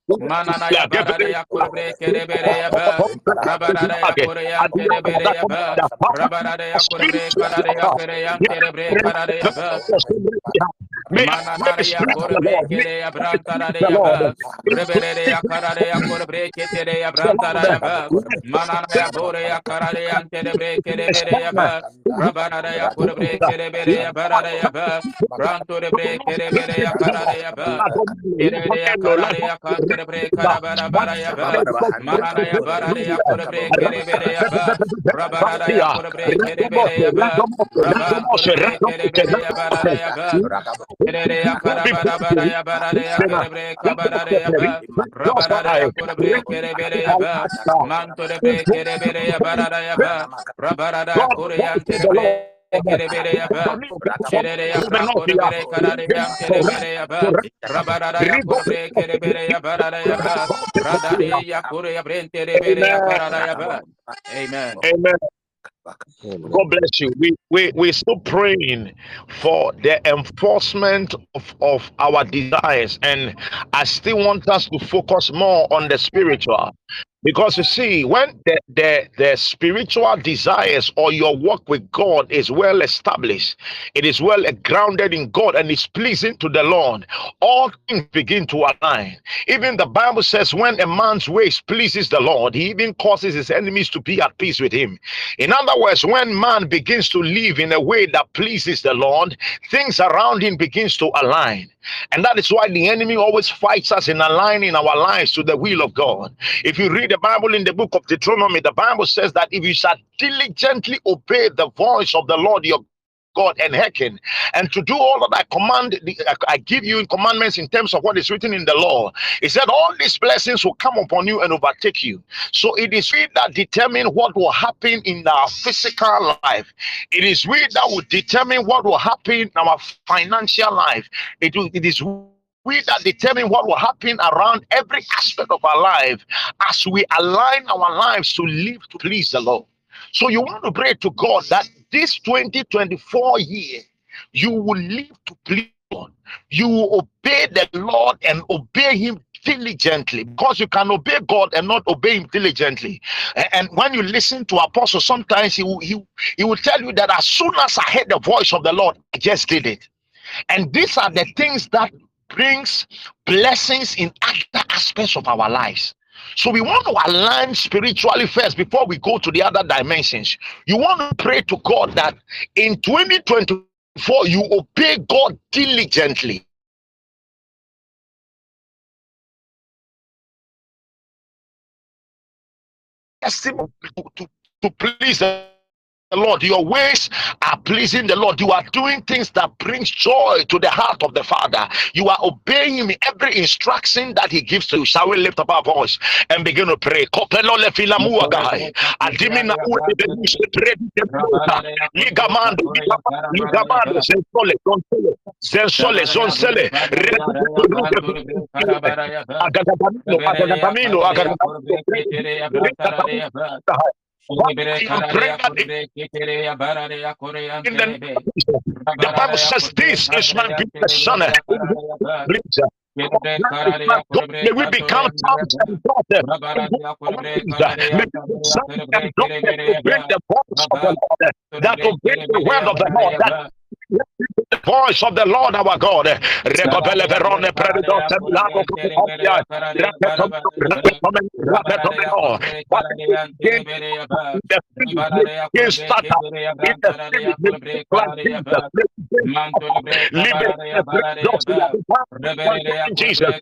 manana ya barada ya kore kerebere ya ba rabarada ya kore ya kerebere ya ba rabarada ya kore karada ya kere ya kerebere karada ya ba Manana ya kore Amen. Amen. God bless you. We we we're still praying for the enforcement of, of our desires, and I still want us to focus more on the spiritual. Because you see, when the, the, the spiritual desires or your work with God is well established, it is well grounded in God and is pleasing to the Lord, all things begin to align. Even the Bible says, when a man's ways pleases the Lord, he even causes his enemies to be at peace with him. In other words, when man begins to live in a way that pleases the Lord, things around him begins to align. And that is why the enemy always fights us in aligning our lives to the will of God. If you read the Bible in the book of Deuteronomy, the Bible says that if you shall diligently obey the voice of the Lord your God and hearken, and to do all that I command, I give you in commandments in terms of what is written in the law. He said, All these blessings will come upon you and overtake you. So it is we that determine what will happen in our physical life. It is we that will determine what will happen in our financial life. It, it is we that determine what will happen around every aspect of our life as we align our lives to live to please the Lord. So you want to pray to God that this 2024 year you will live to please God. You will obey the Lord and obey Him diligently because you can obey God and not obey Him diligently. And when you listen to Apostle, sometimes he will, he, he will tell you that as soon as I heard the voice of the Lord, I just did it. And these are the things that brings blessings in other aspects of our lives. So we want to align spiritually first before we go to the other dimensions. You want to pray to God that in 2024 you obey God diligently. To, to, to please Lord. Your ways are pleasing the Lord. You are doing things that brings joy to the heart of the Father. You are obeying him every instruction that he gives to you. Shall we lift up our voice and begin to pray? Zonsele, the Bible says, This is my beloved son. Oh, May we become sons and daughters. May daughters obey the voice of the Lord, that obey the word of the Lord, that the voice of the Lord our God. Recopele verone prevido semblado copia. Jesus.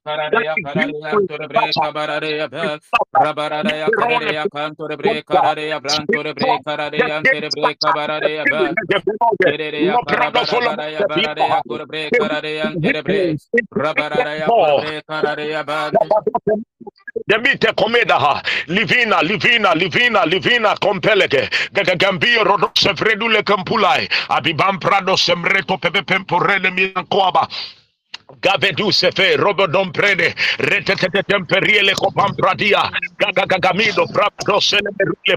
Demite comeda livina livina livina livina compelege gagambio rodose fredule campulai. Abibam prado semreto pepe pemporele mi coaba Gavedu sefe robodom prene retetete temperiele copam pradia. Gagagamido prado sele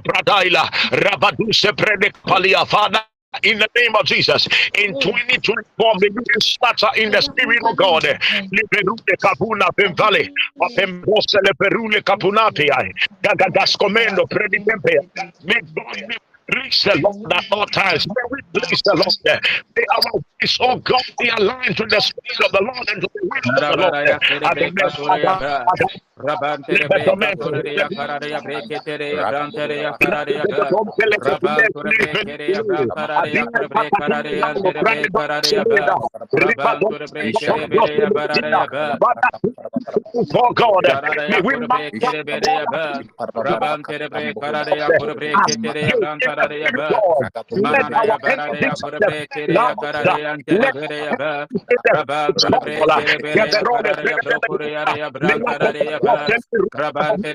pradaila. Rabadu se prene palia fada in the name of Jesus. In 2024, may you start in the spirit of God. Liberule perule preditempe. May God Please the Lord at all times. May we please the Lord. May our ways, oh God, be aligned to the spirit of the Lord and to the will of the Lord. Rabante rebe katore ya karare ya breketere ya brantere ya karare ya rabanto rebe ya brantere ya rebe karare ya rebe karare ya rabanto rebe rebe ya barare ya Oh God, may we rebe ya rabante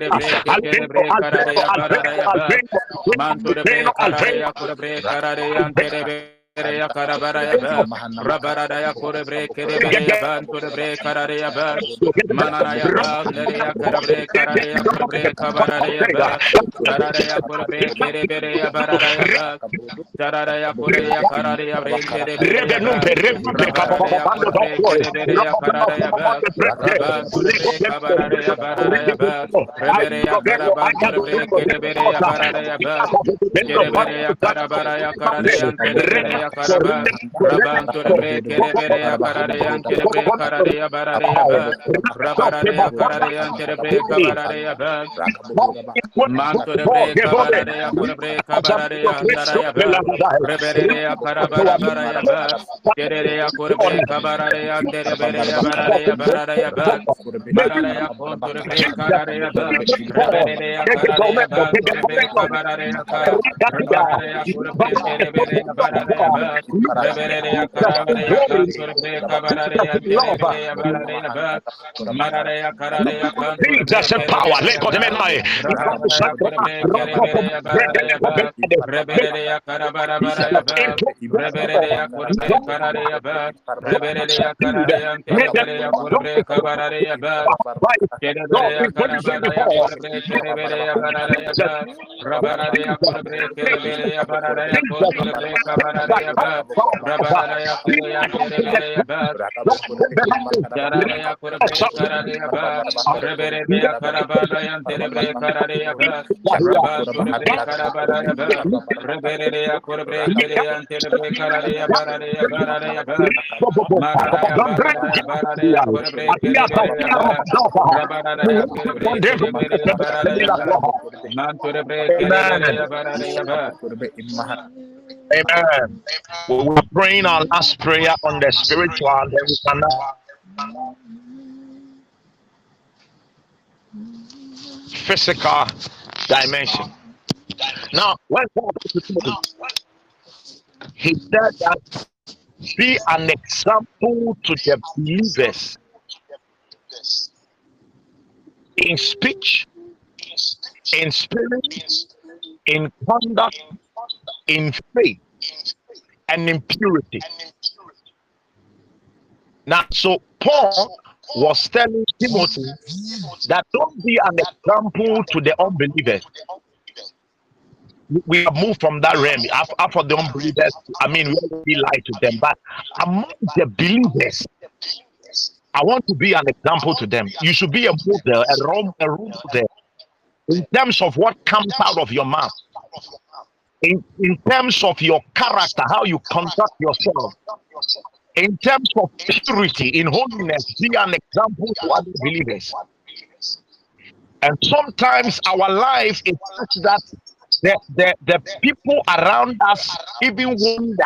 rebe karare ya karabara ya ba rabara da ya kore bre kere bre ya ban kore bre karare ya ba manara ya ba lere ya karabre karare ya bre kabara ya ba karare ya kore bre kere bre ya barara ya ba karara ya kore ya karare ya bre kere bre ya num per re per capo bando do cuore ya karare ya ba kabara ya barara ya ba bre ya karaba kore bre kere bre ya barara ya ba kere bre ya karabara ya karare ya bre karaba raba kore bre kere bere ya karare ya kere bre karare ya barara ya ba rabara ya karare ya kere bre kabara ya ba manto de bre kabara ya kore bre kabara ya andara ya ba rebere ya karabara bara ya ba kere ya kore bre kabara ya kere bere ya barara ya barara ya ba barara ya konto de bre karare ya ba rebere ya karare ya ba kore bre kabara ya ka rabara ya kore bre kere bere ya barara ya ba rebere ya karabara ya kanto de bre kabara ya kere bere ya barara ya Jesus power. Let God men my. Amen. We were praying our last prayer on the spiritual, we physical dimension. Now, when God he said that be an example to the believers in speech, in spirit, in conduct, in faith, and in purity. Now, so Paul was telling Timothy that don't be an example to the unbelievers. We have moved from that realm after the unbelievers. I mean, we lie to them, but among the believers, I want to be an example to them. You should be a model, a role, a role model in terms of what comes out of your mouth, in, in terms of your character, how you conduct yourself, in terms of purity, in holiness, be an example to other believers. And sometimes our life is such that the, the, the people around us even wonder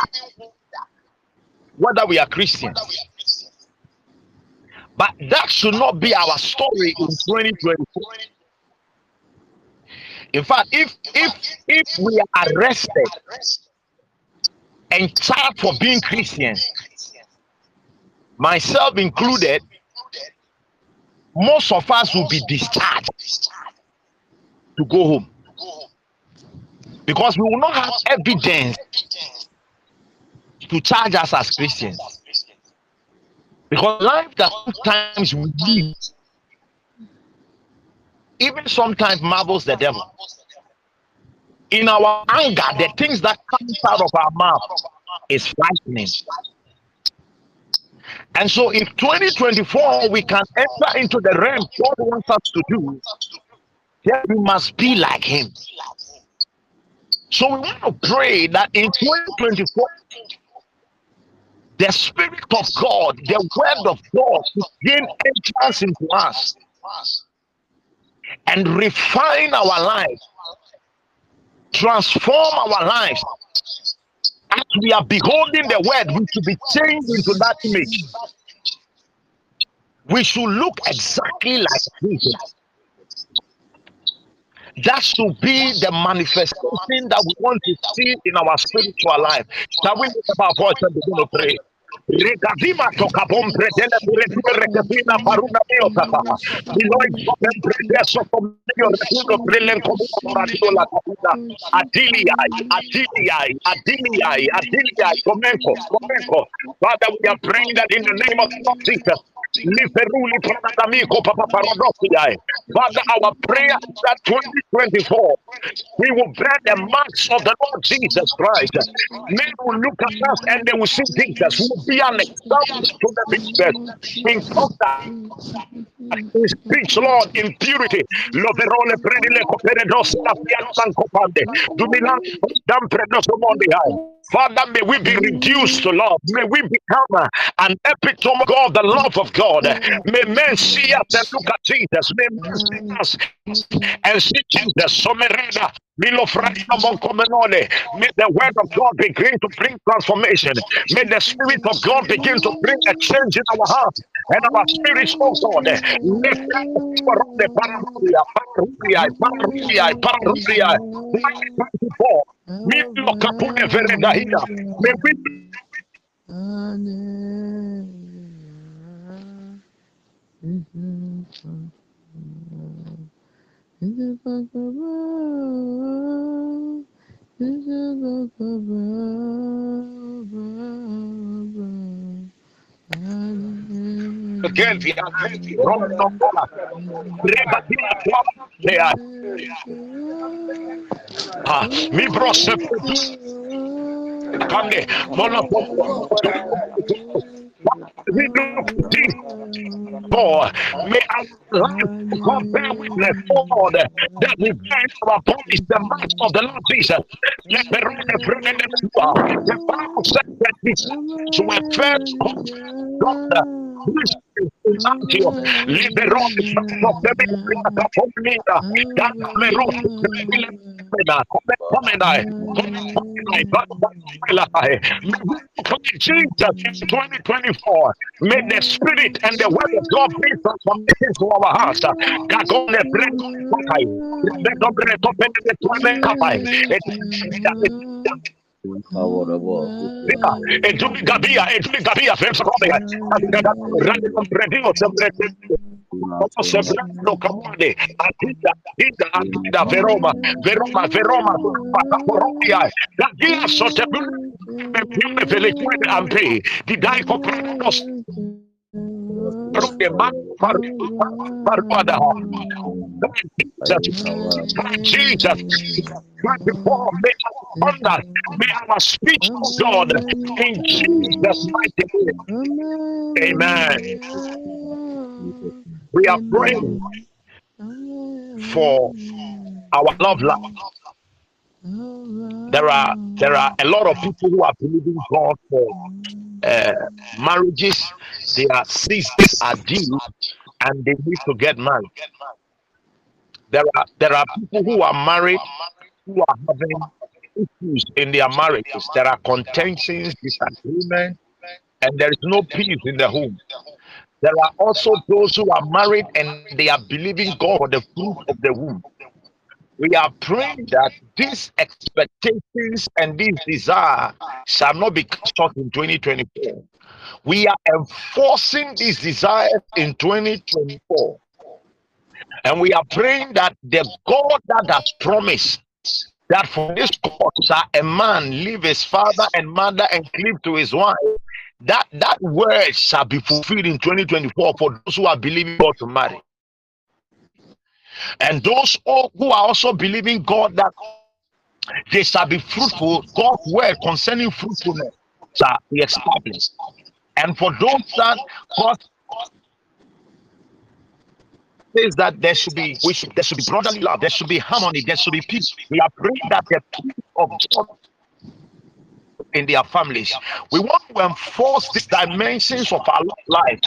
whether we are Christians. But that should not be our story in 2024. In fact, if if if we are arrested and charged for being Christians, myself included, most of us will be discharged to go home because we will not have evidence to charge us as Christians. Because life that sometimes we live, even sometimes marvels the devil. In our anger, the things that come out of our mouth is frightening. And so in 2024, we can enter into the realm God wants us to do. Then we must be like Him. So we want to pray that in 2024, the Spirit of God, the Word of God, gain entrance into us and refine our lives, transform our lives. As we are beholding the Word, we should be changed into that image. We should look exactly like Jesus. That should be the manifestation that we want to see in our spiritual life. Shall we lift up our voice and begin to pray? Regazima toka bombre dele pure rekazina paruna mio tata. Miloi kopem predeso komio retuno prelen komu radio la kapita. Adiliai, adiliai, adiliai, adiliai, comenco, comenco. Father, we are praying that in the name of Jesus. Liferuli Pradamico Papa Paradoxia. Father, our prayer that 2024 we will bear the marks of the Lord Jesus Christ. Men will look at us and they will see Jesus. We will be an example to the business in contact in speech, Lord, in purity. Loverole predile coperedos la pianza copande. Dumilan dam predos mondiai. Father, may we be reduced to love. May we become an epitome of God, the love of God. May men see us and look at Jesus. May men see us and see Jesus. May the word of God begin to bring transformation. May the spirit of God begin to bring a change in our hearts and our spirits, oh up the pararuia, pararuia, pararuia, pararuia. 2024. Milo capone veredahia. May we again the wrong number. Rebatia twabea. Ah, mi we look deep for may our life compare bear witness Lord that we bear our bodies the marks of the Lord Jesus. Let the the Bible says that this were first God Antio, liberò Jesus 2024 may the spirit and the word of God be transformation to our hearts. Gagone Oh, en tu en tu veroma, veroma, veroma, compranos, Jesus, 24, may our conduct, may our speech, God, in Jesus' mighty name. Amen. We are praying for our love life. There are there are a lot of people who are believing God for uh, marriages. Their sisters are due, and they need to get married. There are there are people who are married who are having issues in their marriages. There are contentions, disagreements, and there is no peace in the home. There are also those who are married and they are believing God for the fruit of the womb. We are praying that these expectations and these desire shall not be cut short in 2024. We are enforcing these desires in 2024. And we are praying that the God that has promised that for this cause a man leave his father and mother and cleave to his wife, that that word shall be fulfilled in 2024 for those who are believing God to marry. And those who are also believing God that they shall be fruitful, God's word concerning fruitfulness shall be established. And for those that God says that there should be we should there should be brotherly love, there should be harmony, there should be peace. We are praying that the peace of God in their families. We want to enforce these dimensions of our life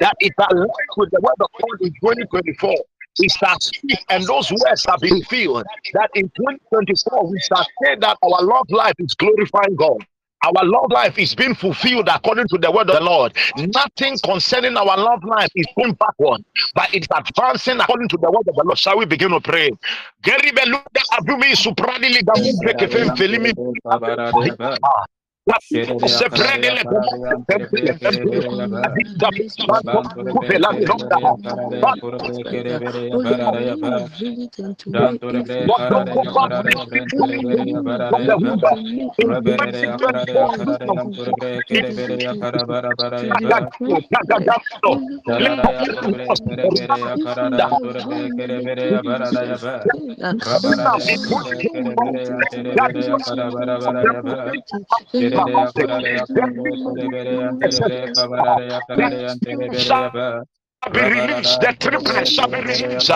that is aligned with the word of God in 2024. We shall speak, and those words have been filled. That in 2024 we shall say that our love life is glorifying God. Our love life is being fulfilled according to the word of the Lord. Nothing concerning our love life is going backward, but it's advancing according to the word of the Lord. Shall we begin to pray? Prende le be released. The triplets shall be released.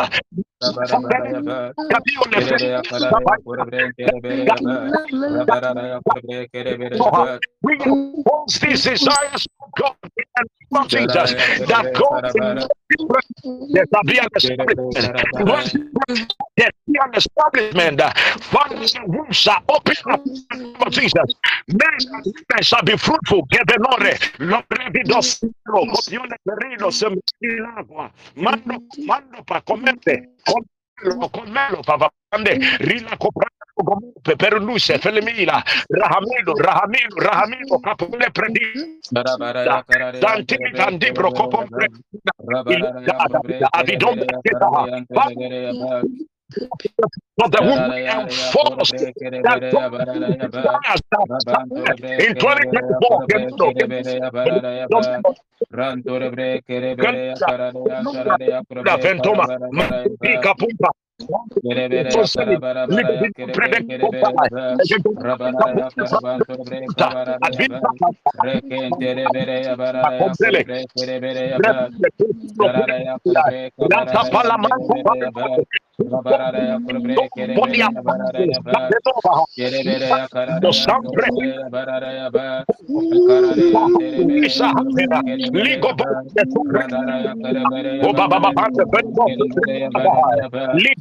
We impose these desires of God of Jesus that God there shall be an establishment. There shall be an establishment. Funds and wombs are open up for Jesus. Men and women shall be fruitful. Get the nore. Lombre vidos. Copione perino se agua. Mando, mando pa comente. Comelo, comelo pa comunque per luce per Rahamino, Rahamino, Rahamino, Capone Predi, Dantini, Dandibro, Copon Predi, Avidon, but the woman enforced that in 2024 Ventoma, Matica bere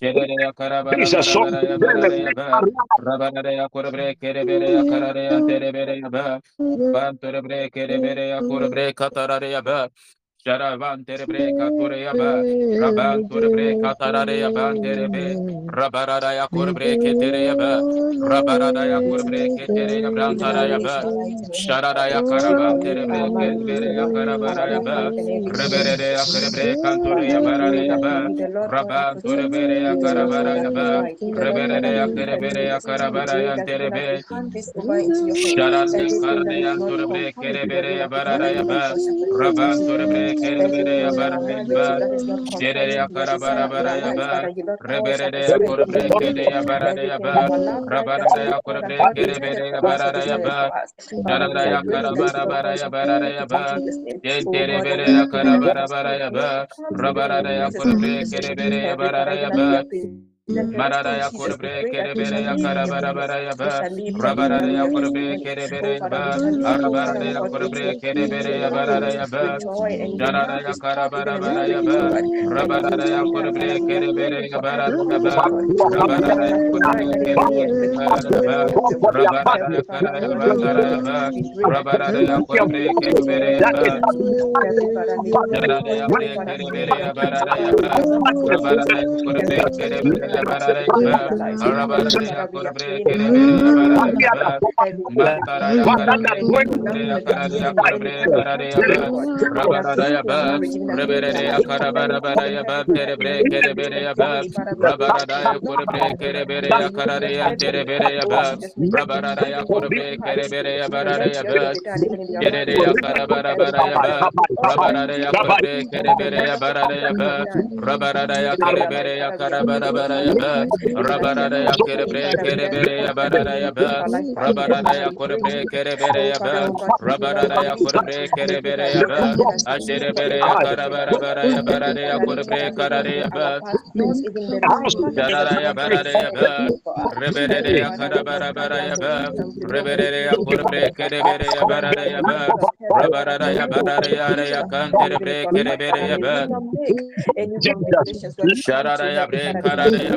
Yerebere yakarabara Rebere yakur brekere bere Rabantor brekere Yerebere yakarabara Yakariyantor bere yakarare Rabara yakur brekere bere Rabara yakur brekere bere Şerere karabara rabara ya korbre kere bere ya karare ya tere bere ya ba bantere bre kere bere ya korbre katarare ya ba Sharavan terebre katore yaba, Raban terebre katarare yaban terebe, Rabarada ya kurbre ketere yaba, Rabarada ya kurbre ketere yabran tara yaba, Sharada ya karaban terebre ketere ya karabara yaba, Rebere ya kerebre kantore yabara yaba, Raban terebre ya karabara yaba, Rebere ya kerebre ya karabara ya terebe, Sharada ya karade ya terebre kerebere yabara yaba, Terebre ya bara ya ba şere ya kara bara bara ya ba rebere de ya korbre kede ya bara ya ba rabara ya korbre kerebere ya bara ya ba şara ya kara bara bara ya bara ya ba yentere bere ya kara bara bara ya ba rabara ya korbre kerebere ya bara ya ba Marara ya kurbre kere bere ya kara bara ya ba rabara ya kurbre kere bere ya ba arabara ya kere ya ya ba ya kara bara ya ba rabara ya kurbre kere bere ya ya ba rabara ya kurbre kere bere ya bara ya ba rabara ya kara bara ya ba rabara ya kurbre kere bere ya ba ya kurbre kere ya bara ya ba rabara ya kurbre kere bere ya Rabara ya ya ba rabara da ya kere bre kere bere ya bara da ya ba rabara da ya kore bre kere bere ya ba rabara da ya kore bre kere bere ya ba ashere bere ya kara bara bara ya bara da ya kore bre kara de ya ba Darara ya bara de ya ba rebere de ya kara bara bara ya ba rebere de ya kore bre kere bere ya bara da ya ba. Rabara da ya bara bre kere bere ya ba. Sharara ya bre kara de ya ba. Rebere de ya kara de ya ba tere bere ya kara de ya kore bre kere bere ya ba. Manana ya kore bre kere bere ya kara bara bara ya ba. Rabara da ya kore bre kere bere ya bara da ya ba raban tore bre kere bere ya bara ya ba. Kere ya kara ya bara da ya ba man bre kere bere ya kara bara bara ya kara de ya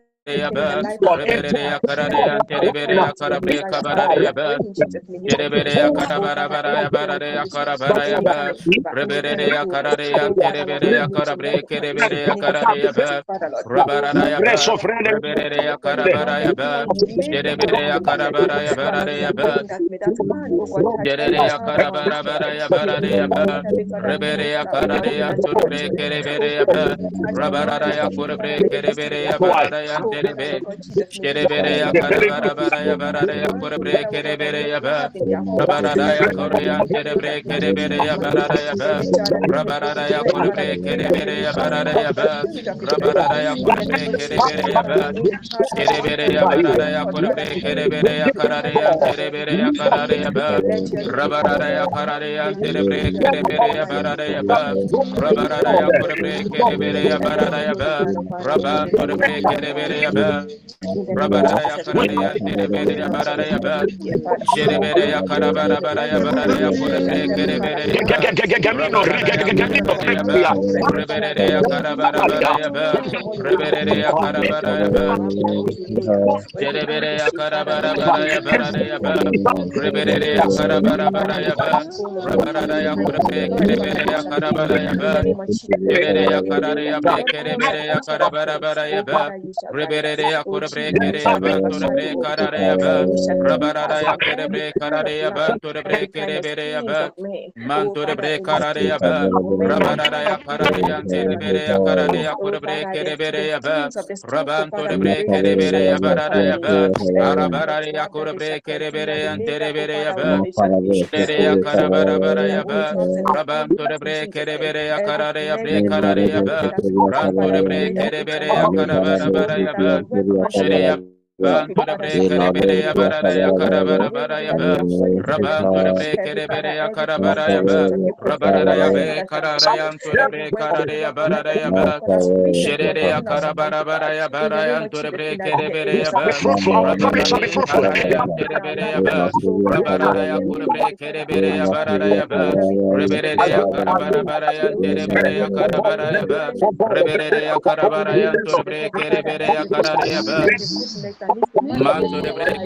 rabara ya kore bre kere bere ya bara ya tere be kere bere ya kara bara ya bara ya kore bre kere bere ya ba ya kore ya tere bre kere bere ya bara ya ba rabara ya kore bre kere bere ya bara ya ba rabara ya kore bre kere bere ya ba kere bere ya bara ya kore bre kere bere ya kara de ya tere bere ya kara de ya ba rabara ya kara de ya tere bre kere bere ya bara ya ba rabara ya kore bre kere bere ya bara ya ba rabara kore bre kere bere ya ba. Rabara da ya kara de ya tere bere ya bara da ya ba. Shere bere ya kara bara bara ya bara da ya kore bre kere bere ya ba. Ya kore bere ya ba. Rebere ya kara bara bara ya ba. Rebere ya kara bara ya ba. Shere bere ya kara bara bara ya bara de ya ba. Rebere ya kara bara bara ya ba. Rabara ya kore bre kere bere ya kara bara ya ba shere ya kara ya bre kere bere ya kara bara bara ya ba rebere de ya kore bre kere ya ba tore bre kara de ya ba rabara da ya kere bre kara de ya ba tore bre kere bere ya ba man tore bre kara de ya ba rabara da ya kara de ya tere bere ya kara de ya kore bre kere bere ya ba raban tore bre kere bere ya bara da ya ba arabara de ya kore bre kere bere ya tere bere ya ba shere ya kara bara bara ya ba raban tore bre kere bere ya kara de ya bre kara de ya ba ran tore bre kere bere ya kara bara bara ya ba shere ya Bantu de bre kere bere ya bara da ya kara bara bara ya ba Rabantu de bre kere bere ya kara bara ya ba Rabara da ya be. Kara da ya antu de bre kara de ya bara da ya ba Shere de ya kara bara bara ya bara ya antu de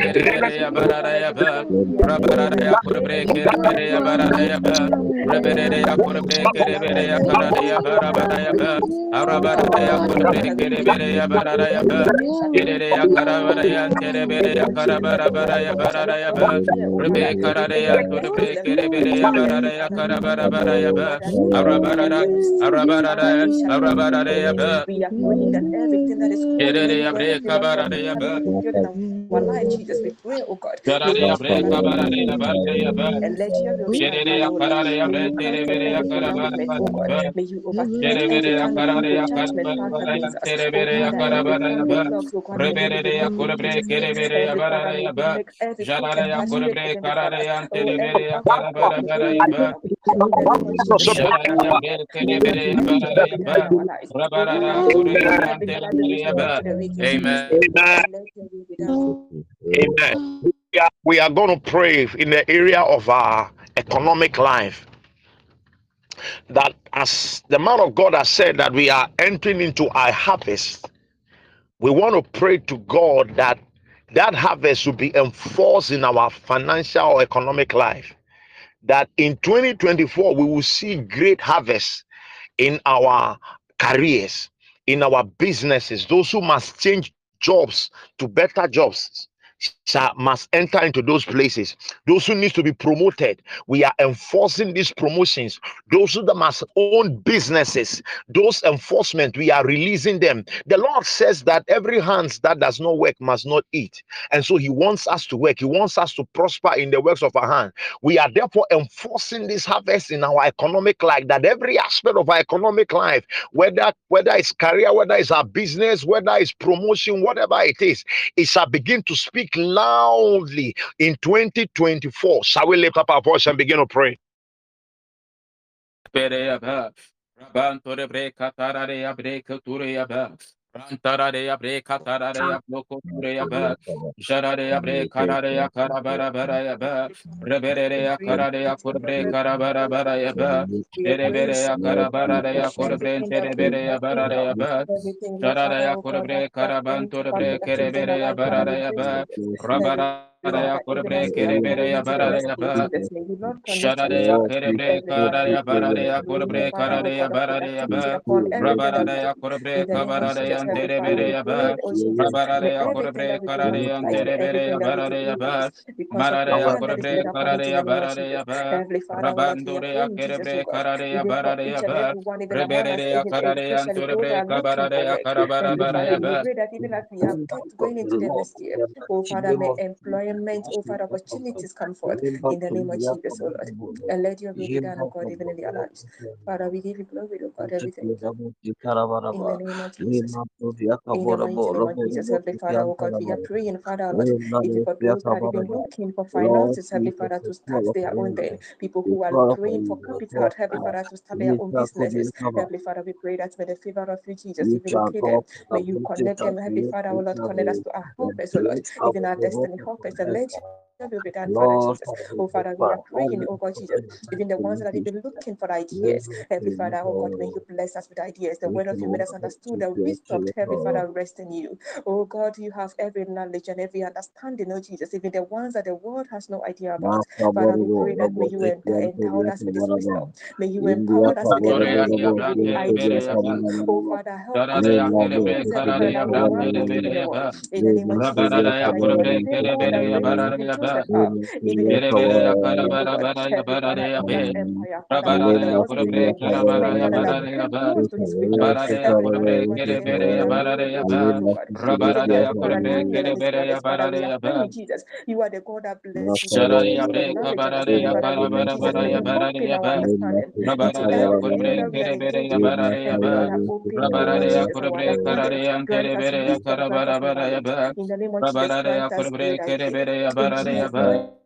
kere bere ya ba Rabara de kara de ya antu de bere ya ba ya kure bre kere ya bara da ya ba Rebere ya kara bara bara ya antu de bere bara ya ba ya ya antu de bre kere bere ya kara de ya ba Manto de breke de ya barara ya ba rabara ya kur breke de bere ya ba rebere ya kur breke ya karara ya barara ya ba arabara ya kur breke de ya barara ya ba ere ya karabara ya tere ya karabara bara ya barara ya ba rebe karare ya kur breke de ya barara ya karabara bara ya ba arabara arabara arabara ya ba ya breke barara ya ba Karare ya bre kabara ya ba ya ba Shere ya karare ya bre tere bere ya karabara ba Shere bere ya karare ya karabara ya tere bere ya karabara ya ba Rebere ya kurbre kere bere ya bara ya ba Jalare ya kurbre karare ya tere bere ya karabara bara ya ba Jalare ya bre kere bere ya bara ya ba Rabara ya kurbre ya tere bere ya ba Amen Amen. We are, we are going to pray in the area of our economic life. That as the man of God has said, that we are entering into our harvest. We want to pray to God that that harvest will be enforced in our financial or economic life. That in 2024 we will see great harvest in our careers, in our businesses. Those who must change jobs to better jobs shall must enter into those places. Those who need to be promoted, we are enforcing these promotions. Those who must own businesses, those enforcement, we are releasing them. The Lord says that every hand that does not work must not eat. And so he wants us to work. He wants us to prosper in the works of our hand. We are therefore enforcing this harvest in our economic life, that every aspect of our economic life, whether whether it's career, whether it's our business, whether it's promotion, whatever it is, it shall begin to speak loudly in 2024. Shall we lift up our voice and begin to pray? Rantararea bre katararea blokoturea ba jararea bre kararea karabara baraya ba reberea kararea kurbre karabara baraya ba reberea karabara kurbre tereberea baraya ba jararea kurbre karabantur bre kereberea baraya ba rabara Karaya kurbre kere bere ya barare ya ba. Sharare ya kere bre karare ya barare ya kurbre karare ya barare ba. Rabarare ya kurbre kabarare ya tere bere ba. Rabarare ya kurbre karare ya tere bere ya ba. Marare ya kurbre karare ya barare ya ba. Rabandure ya kere bre karare ya barare ya ba. Rebere ya karare ya tere bre kabarare karabara ba. going into the next year. Oh Father, may employment, oh opportunities come forth in the name of Jesus, oh Lord. And let your will be done, oh God, even in their lives. Father, we give you glory, oh God, everything. In the name of Jesus. In the mighty name of Jesus, Heavenly Father, oh God, we are praying, Father, Lord, even for those that have been looking for finances, Heavenly Father, to start their own thing. People who are praying for capital, Heavenly Father, to start their own businesses. Heavenly Father, we pray that may the favor of you, Jesus, even locate. May you connect them, Heavenly Father, oh Lord, connect us to our helpers, oh Lord, even our destiny helpers, let your will be done, Father Jesus. Oh Father, we are praying, oh God Jesus, even the ones that have been looking for ideas. Heavenly Father, oh God, may you bless us with ideas. The word of you made us understood, the wisdom, Heavenly Father, rest in you. Oh God, you have every knowledge and every understanding, oh Jesus, even the ones that the world has no idea about. Father, we pray that may you endow us with this wisdom. May you empower us with the ability to bring ideas. Oh Father, help us to use every that we want to do in the world. In the name of Jesus, that you are lifting all that raise even Joseph up, even in empire, Father, may the words be the instrument that bring close to his victory. Every Father, we want to see that you God. Because yes, for an angel and his brothers, Father, we are praying, Jesus. You are the God that blesses you. Father, Father, we pray, Jesus, may you open our understanding into every area we are engaging in. And Father, open our Jesus, our understanding. Grant us wisdom, grant us knowledge. In the name of Jesus, grant us great ideas. In Jesus' mighty name, Heavenly Father, Rabara Korea Terebere Baraya Ba Rabara Kurbe Terebere Karabara Baraya Ba commit our works in your hands.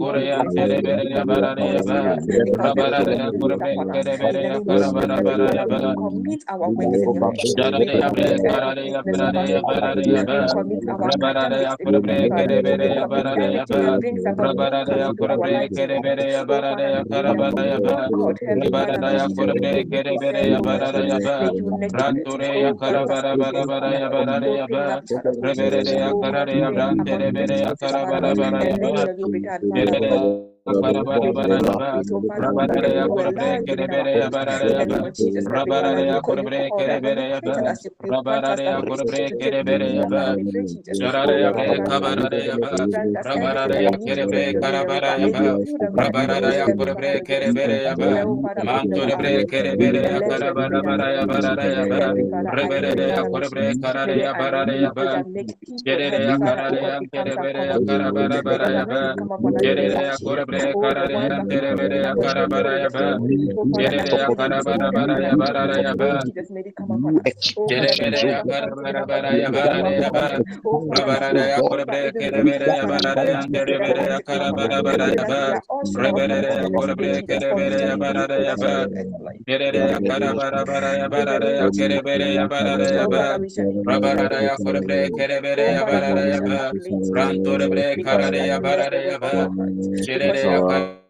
We Abre commit every Karare business of us Barare in your hands. Barare Ba We commit our Rabara academics in your Kurbe hands, Father. We commit Ba that brings about Rabara income into our Kurbe lives in your hands. Terebere Oh Father, Barare may we have Karabara oh Ba God, Heavenly Father, Lord Rabara Jesus, Kurbe may you preserve, Terebere oh God Barare Jesus, Ba may you nurture it. Ranture Oh, grant us Karabara business, Father, Barabara Lord. Barare Ba up catapults, Rebere oh God, Karare even Abran among Terebere businesses, Father, Karabara Lord, Baraya and let Ba your will be done, Father, oh God. Rebere Karabara May you Baraya increase, oh Father, oh God, may Rabaraya you Korabre enlarge even our Kereberea homes. In the name Barayaba of Jesus, Heavenly Father, you Rabaraya call, you Korabre call that when you Kereberea created us, you, you grant us the Rabaraya ability Korabre to take Kereberea dominion, Father. We pray, Jesus. Oh Jararaya Father, Bre Thank you. bara bara bara bara bara bara bara bara bara bara bara bara bara bara bara 所以。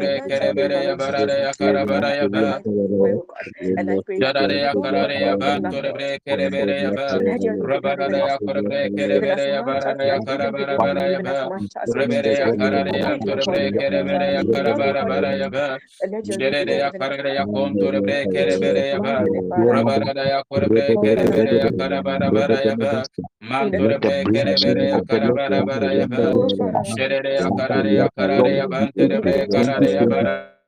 Mandore yeah Obrigado.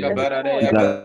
Rabba yeah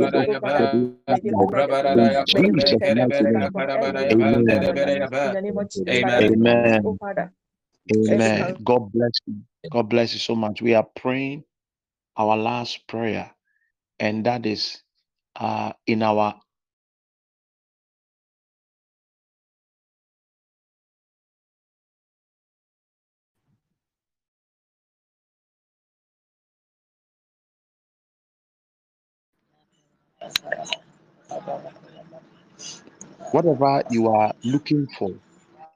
Rabara Amen. Amen. Amen. God bless you. God bless you so much. We are praying our last prayer, and that is uh, in our Whatever you are looking for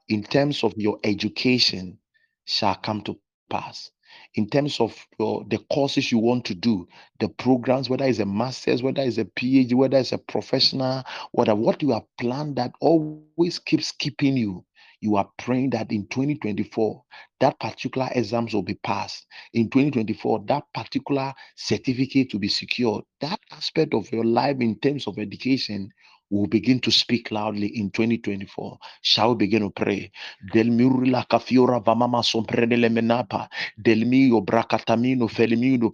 in terms of your education shall come to pass. In terms of the courses you want to do, the programs, whether it's a master's, whether it's a PhD, whether it's a professional, whatever, what you have planned that always keeps keeping you you are praying that in 2024 that particular exams will be passed. In 2024 that particular certificate to be secured. That aspect of your life in terms of education will begin to speak loudly in 2024. Shall we begin to pray? Del kafiora vamama menapa.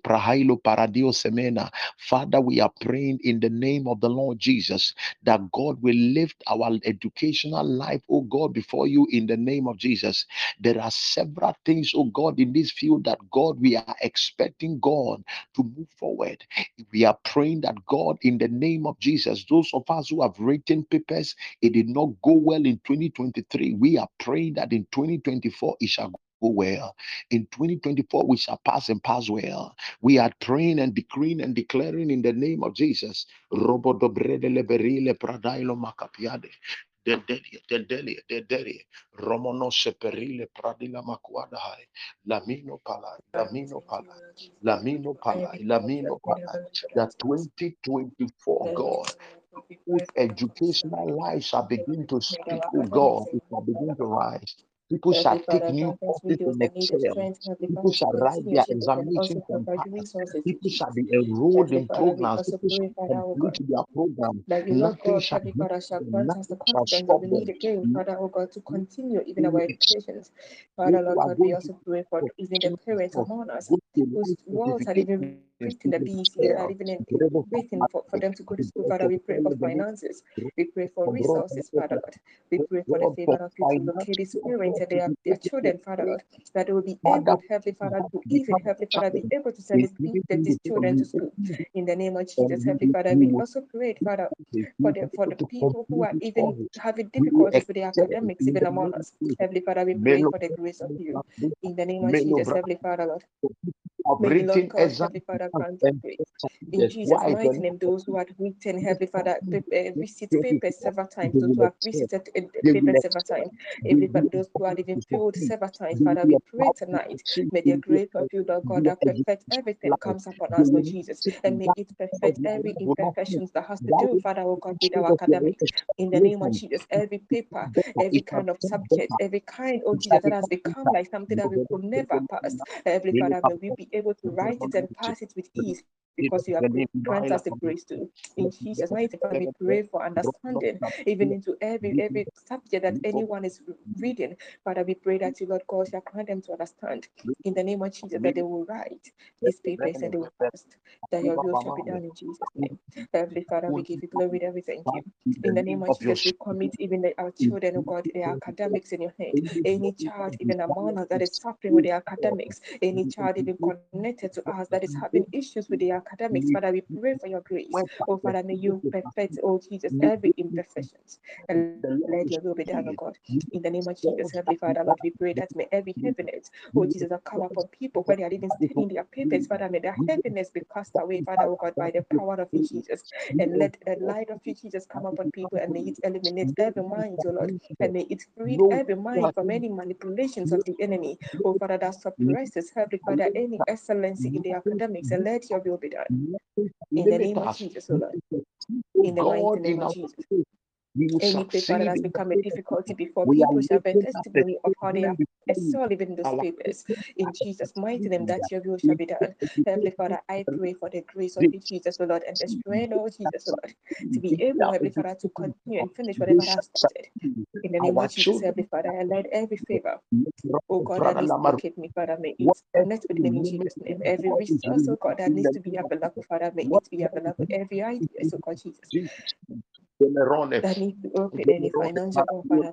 Prahailo paradio semena. Father, we are praying in the name of the Lord Jesus that God will lift our educational life, oh God, before you in the name of Jesus. There are several things, oh God, in this field that God, we are expecting God to move forward. We are praying that God, in the name of Jesus, those of us who have written papers, it did not go well in 2023. We are praying that in 2024 it shall go well. In 2024, we shall pass and pass well. We are praying and decreeing and declaring in the name of Jesus. Dendelia, Dendelia, Romono Seperile, Pradila Makuadahai, Lamino Palai, Lamino Palai, Lamino Palai, Lamino Palai, that 2024, God, whose educational lives shall begin to speak, oh God, it shall begin to rise. People shall take new courses and that need the excel. People shall write their to examinations and pass. People shall be enrolled in programs. People shall complete their program. that you, Lord Nothing shall Heavenly hinder Father, shall them. grant us the Nothing shall stop need them. again, Father, oh God, to continue even our educations. Father, Lord God, we also pray for even the parents among us to whose life walls had even written the BEC that are even in, Bravo, waiting for, for them to go to school. Father, we pray for finances. We pray for resources, Father God. We pray for the favor of you to locate these parents and their, their children, Father. God, that they will be able, Heavenly Father, to even, Heavenly Father, be able to send these, these children to school. In the name of Jesus, Heavenly Father, we also pray, Father, for the for the people who are even having difficulties with their academics, even among us. Heavenly Father, we pray for the grace of you. In the name of Jesus, Heavenly Father, Lord. May the Lord God, Heavenly Father, us and grace. In Jesus' mighty name, those who had written, Heavenly Father, uh, visit papers several times, those who have visited papers several times, Heavenly Father, those who had even to several times, Father, we pray tonight. May the grace of you, Lord God, that perfect everything comes upon us, Lord Jesus, and may it perfect every life will not sit. imperfections that has to do, Father, oh God, with our of academics. In the name of Jesus, every paper, every kind of subject, every kind, oh Jesus, that has become like something that we could never pass. Really Father, may we be able to write it and pass it with ease because you have gr- grant us the grace to. In Jesus' mighty name, we pray for understanding, even into every every subject that anyone is reading. Father, we pray that you, Lord God, shall grant them to understand. In the name of Jesus, that they will write these papers and they will pass. That your will shall be done in Jesus' name. Heavenly Father, we give you glory and we thank you. In the name of of Jesus, we commit even the- our children, oh God, their academics in your hand. Any child, even among us, that is suffering with their academics, any child even connected to us that is having issues with their academics, Father, we pray for your grace. Oh, Father, may you perfect, oh Jesus, every imperfections. And let your will be done, oh God. In the name of Jesus, Heavenly Father, Lord, we pray that may every heaviness, oh Jesus, that come upon people when they are even studying their papers, Father, may their heaviness be cast away, Father, oh God, by the power of you, Jesus. And let the light of you, Jesus, come upon people and may it eliminate every mind, oh Lord, and may it free every mind from any manipulations of the enemy, oh Father, that suppresses, Heavenly Father, any excellency in the academics, and let your will be done. In the name of us. Jesus, oh Lord. In the mighty name of Jesus. Any paper that has become a difficulty before We people shall bear lifting up the testimony of how they have children before you. excelled even in those papers. In Jesus' mighty name, that your will shall be done. Heavenly Father, I pray for the grace of Jesus, O Lord, and the strength of Jesus, O Lord, to be able, Heavenly Father, to continue and finish whatever I have started. In the name of Jesus. Heavenly Father, I let every favor, oh God, that needs to locate me, Father, may it connect with me in Jesus' name. Every resource, oh God, that needs to be available, Father, may it be available. Every idea, so oh God, Jesus, that needs to open any financial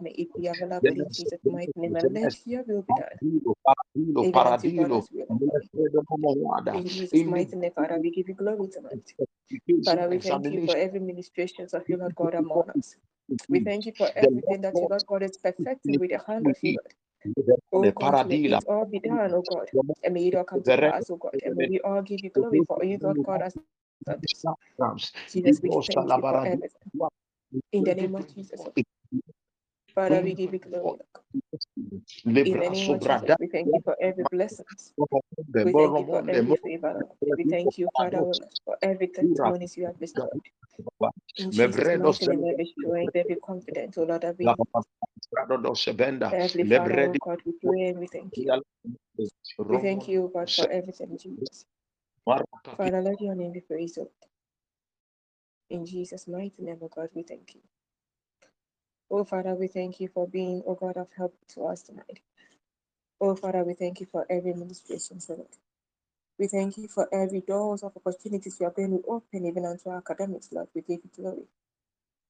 may it be available in Jesus' mighty name, and let your will be done. Paradilo, Paradilo, even as you brought Paradilo, us will. Melefredo Momoada, In Jesus' mighty name, Father, we give you glory tonight. Father, we thank you for every ministrations of you, Lord God, among us. We thank you for everything that you, Lord God, is perfecting with the hand of you, Lord. Oh the God, may it all be done, oh God. And may it all come to pass, oh God. And may we all give you glory for you, Lord God, as done this. Jesus, we thank you. In the name of Jesus. Father, we give you glory. In the name of Jesus, we thank you for every blessing. We thank you for every favor. We thank you, Father, for every testimonies you have bestowed. In Jesus' name, every strength, every confidence, oh Lord, that we Heavenly Father, oh God, we pray and we thank you. We thank you, God, for everything, Jesus. Father, let your name be praised. In Jesus' mighty name, oh God, we thank you. Oh Father, we thank you for being, oh God, of help to us tonight. Oh Father, we thank you for every ministration, Lord. We thank you for every doors of opportunities you are going to open, even unto our academics, Lord. We give you glory.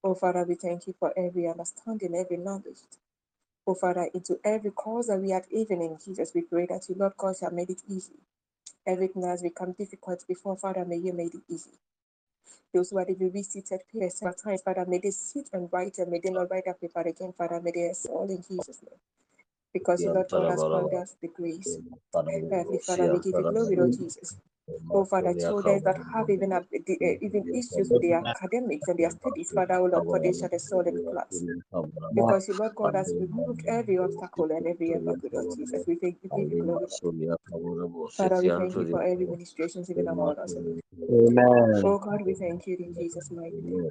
Oh Father, we thank you for every understanding, every knowledge. Oh Father, into every cause that we have even in Jesus, we pray that you, Lord God, shall make it easy. Everything has become difficult before, Father, may you make it easy. Those who are the be seated here several times, Father, may they sit and write and may they not write that paper again, Father, may they excel in Jesus' name. Because you, Lord God, has us the grace. Heavenly Father, we give you glory, Lord Jesus. Oh Father, children that have even uh, the, uh, even issues with their academics and their studies, Father, oh Lord God, they shall excel in class. Because you, Lord God, has removed every obstacle and every obstacle, Lord Jesus. We thank we give you glory, Father, we thank you for every ministrations even among us. Amen. Oh God, we thank you in Jesus' mighty name.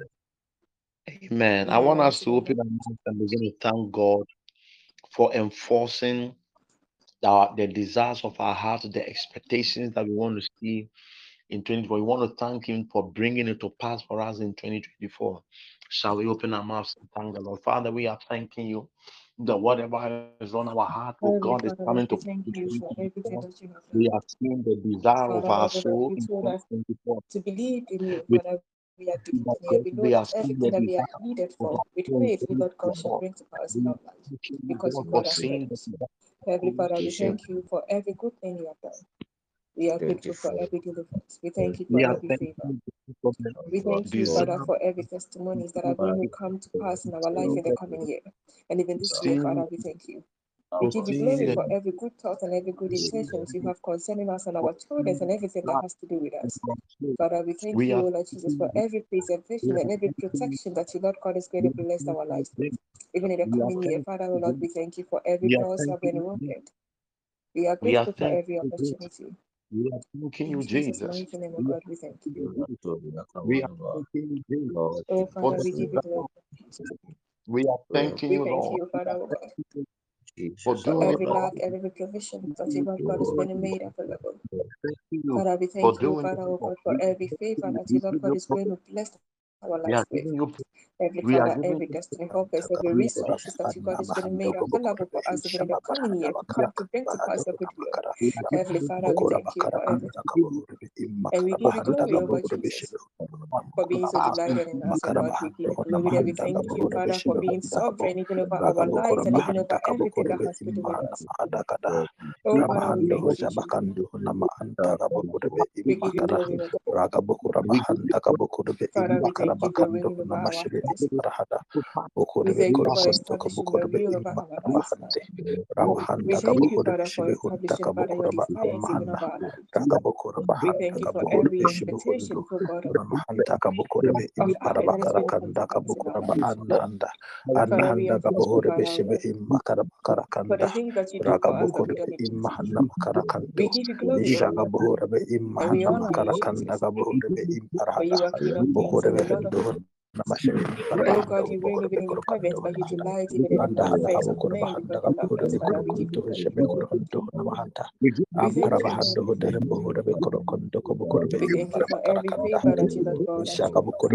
Amen. I want us to open our mouth and begin to thank God for enforcing the, the desires of our heart, the expectations that we want to see in 2024. We want to thank Him for bringing it to pass for us in 2024. Shall we open our mouths and thank the Lord? Father, we are thanking you that whatever is on our heart, oh God, is coming to thank pass you for everything that you have We are seeing the desire of our soul in 2024. to believe in you, We Father. We are thank believing. We know that everything that we are needed for, with faith, you, Lord God, shall 2024. bring to pass in We our lives. Because you, God, has the us. Heavenly Father, we thank you for every good thing you have done. We are grateful for every deliverance. We thank you for every favor. We thank you, Father, for every testimonies that are going to come to pass in our life in the coming year. And even this year, Father, we thank you. Oh, we give you glory for every good thought and every good intentions you have concerning us and our children and everything that has to do with us. Father, we thank We you, Lord Jesus, for every preservation and every protection that you, Lord God, is going to bless our lives with. Even in the coming year, Father, Lord, we thank you for every we are doors you have thanking been you. opened. We are We are grateful for every opportunity. We are thanking you, Jesus' Jesus. mighty name, O We are God, we thank you. thanking you, Jesus. We are thanking you, Jesus. Oh, Father, we give you glory. We are thanking We you, thank Lord. you, Father, are O God, thanking you for doing every lack, every provision that Lord God, is going to make available. Father, we for thank you, Father, for every favor that we you, Lord give God, is praise. going to bless our We are giving you Every we are Father, every you destiny helpers, every we are resources that you, God, is going to make available for us even in the coming year come to bring to pass your good will. we are giving Heavenly Father, we thank you for everything. And we give you glory, oh Jesus, for being so delighted in us, oh God. We give glory we thank you, Father, for being sovereign even over our lives and even over everything that has do with us. Oh, Father, we thank you, Jesus. We give you glory, Lord. Father, we thank you for reigning over our hearts. We thank you for establishing your will over our lives, Father. We thank you, Father, for establishing, Father, your desires even over our lives. We thank you for every expectation, for God, of, of ours that is going to come to pass in our lives. Father, we are grateful, Father, O Lord, for the things that you do for us that we don't even see. We give you glory, O Lord, and we honor you, Jesus. For you are King of kings and the Lord of lords. Oh God, you reign even in the heavens, but you delight even in the affairs of men because you love us. Father, we give you glory. We thank you, Heavenly Father. We thank you for every favor that you, Lord God, has shown us.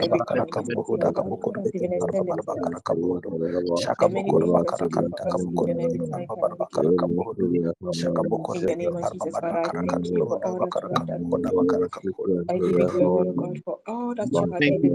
Every kindness that you, Lord God, has even extended to us. The many things that you do for us, we give you every time, Father, we give you glory. In the name of Jesus, Father, I thank you for all that you have done. I give you glory, O God, for all that you have Thank even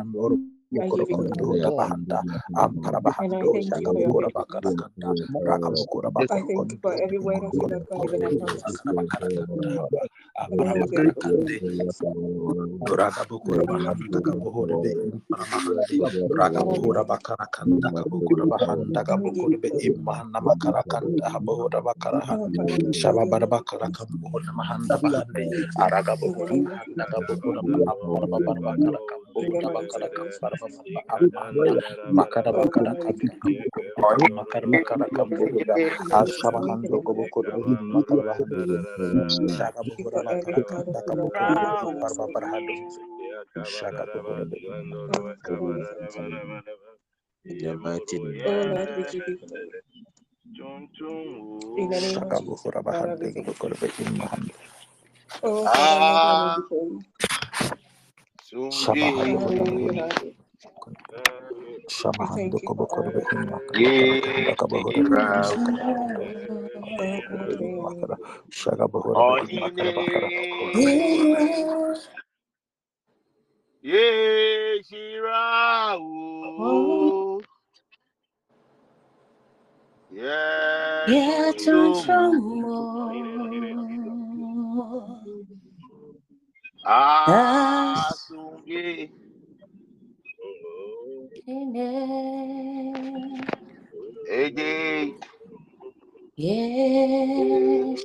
interested in me. Thank you for. Thank you for watching over us, Lord. Thank you for every provision have made available unto me. Every resources that you have done, every arrangement, every wisdom of you, I give you glory. And I thank you for your faithfulness. I thank you for every word that God even us. makara makara kaburu makara makara kaburu da asaba hando gobo kodo makara bahadu shaka bukura makara kata kabu kodo barba barhadu shaka bukura Shaka bukura bahadu gobo kodo bekin mahadu Ah, sungguh. Give you shaba hando gobo Hallelujah, bohuda hallelujah. shaba We hando thank you gobo for koro all bekin that makara bakara kanta Ye kabo bohuda crown Oh, God, we makara shaka bohuda on bekin makara bakara Ye Shirao. Ye Yeah, Tum chum Asunge. Eje Yes.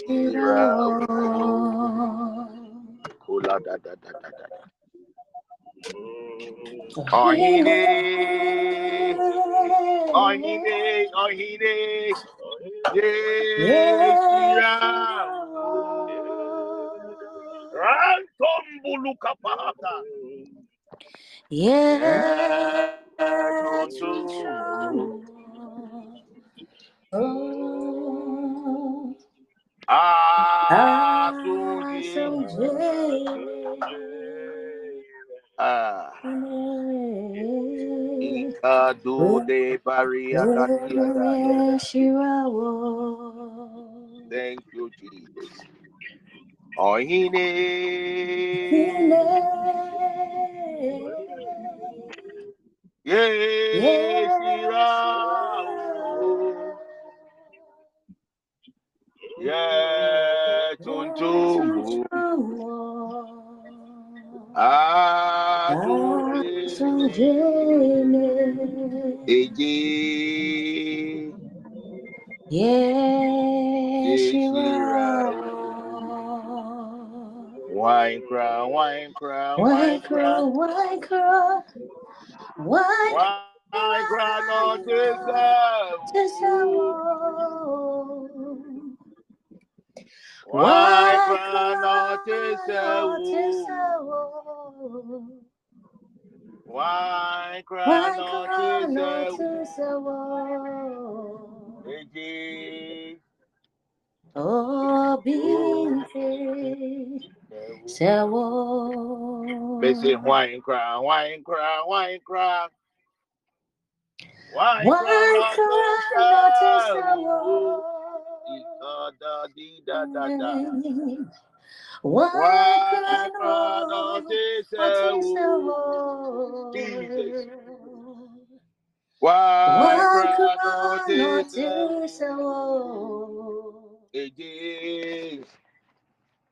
Kula da da da da da. Ohine. Ohine. Ohine. Ye Shirao. Rantombuluka Tuntum. Oh. Ah. Ikado de Baria. Thank you, Jesus. Ohine. Yes, Irao. Yeah, tuntum. Atunji. Eji. Yes, Yes, Irao. Wine crown, wine crown, Why wine crow, why crow, why Wine crown, not this Wine Why crown, not this Wine not this Eji. Oh, Binti, Sawo. Missing wine crown, wine crown, wine crown. Wine crown, Why not crow, this Sawo. Da di da da da. Why Why crown, not Jesus. Why Why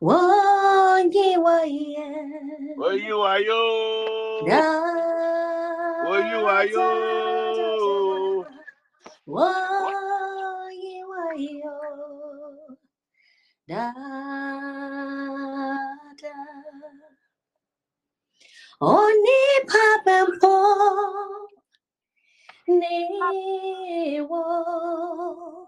Wangi waye. Oyu ayo. Oyu ayo. Wangi wayo. Da da. Oni papempo. Newo. Eframapo.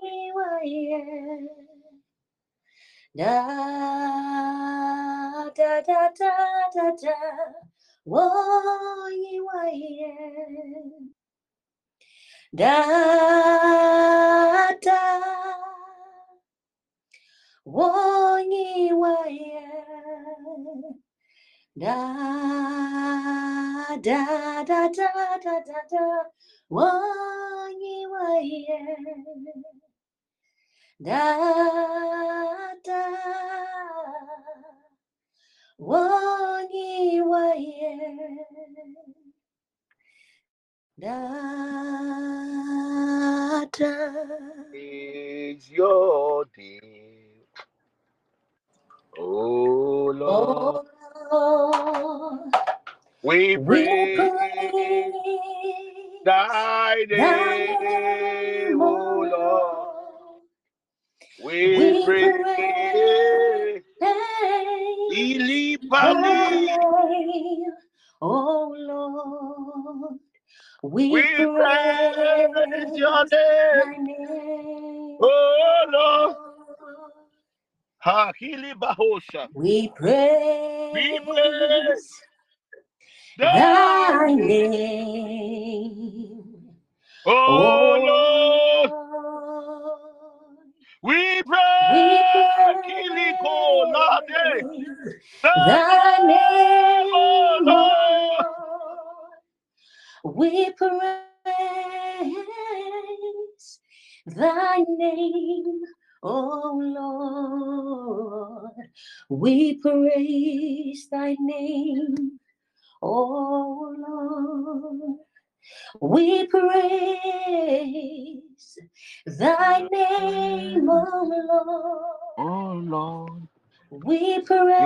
Wonyi waye. Da da da da da da. Woyi waye. Da da. Woyi waye. Da da da da da da da. Da da. Woyi waye. Da da. Is your day. Oh Lord, Oh, we we pray pray thy name, oh Lord. Lord. We We pray pray Ili thy Pali. name, O Lord. We We praise praise your name, name, oh Lord. Lord. Ha Hili Bahosha. We We praise praise thy name, oh O Lord. Lord. We pray Kiliko Lade. thy name, name, O Lord. Lord. We praise thy name, O Lord. We praise thy name, O Lord. We praise thy name, O Lord. Oh Lord. We praise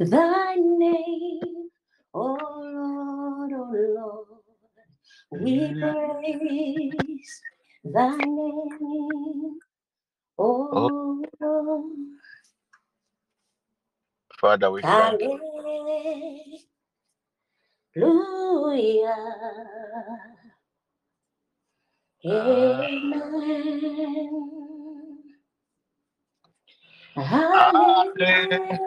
thy name, O Lord, O Lord. We praise thy name, Oh O Lord. Father, we thank you. Hallelujah. Amen. Hallelujah.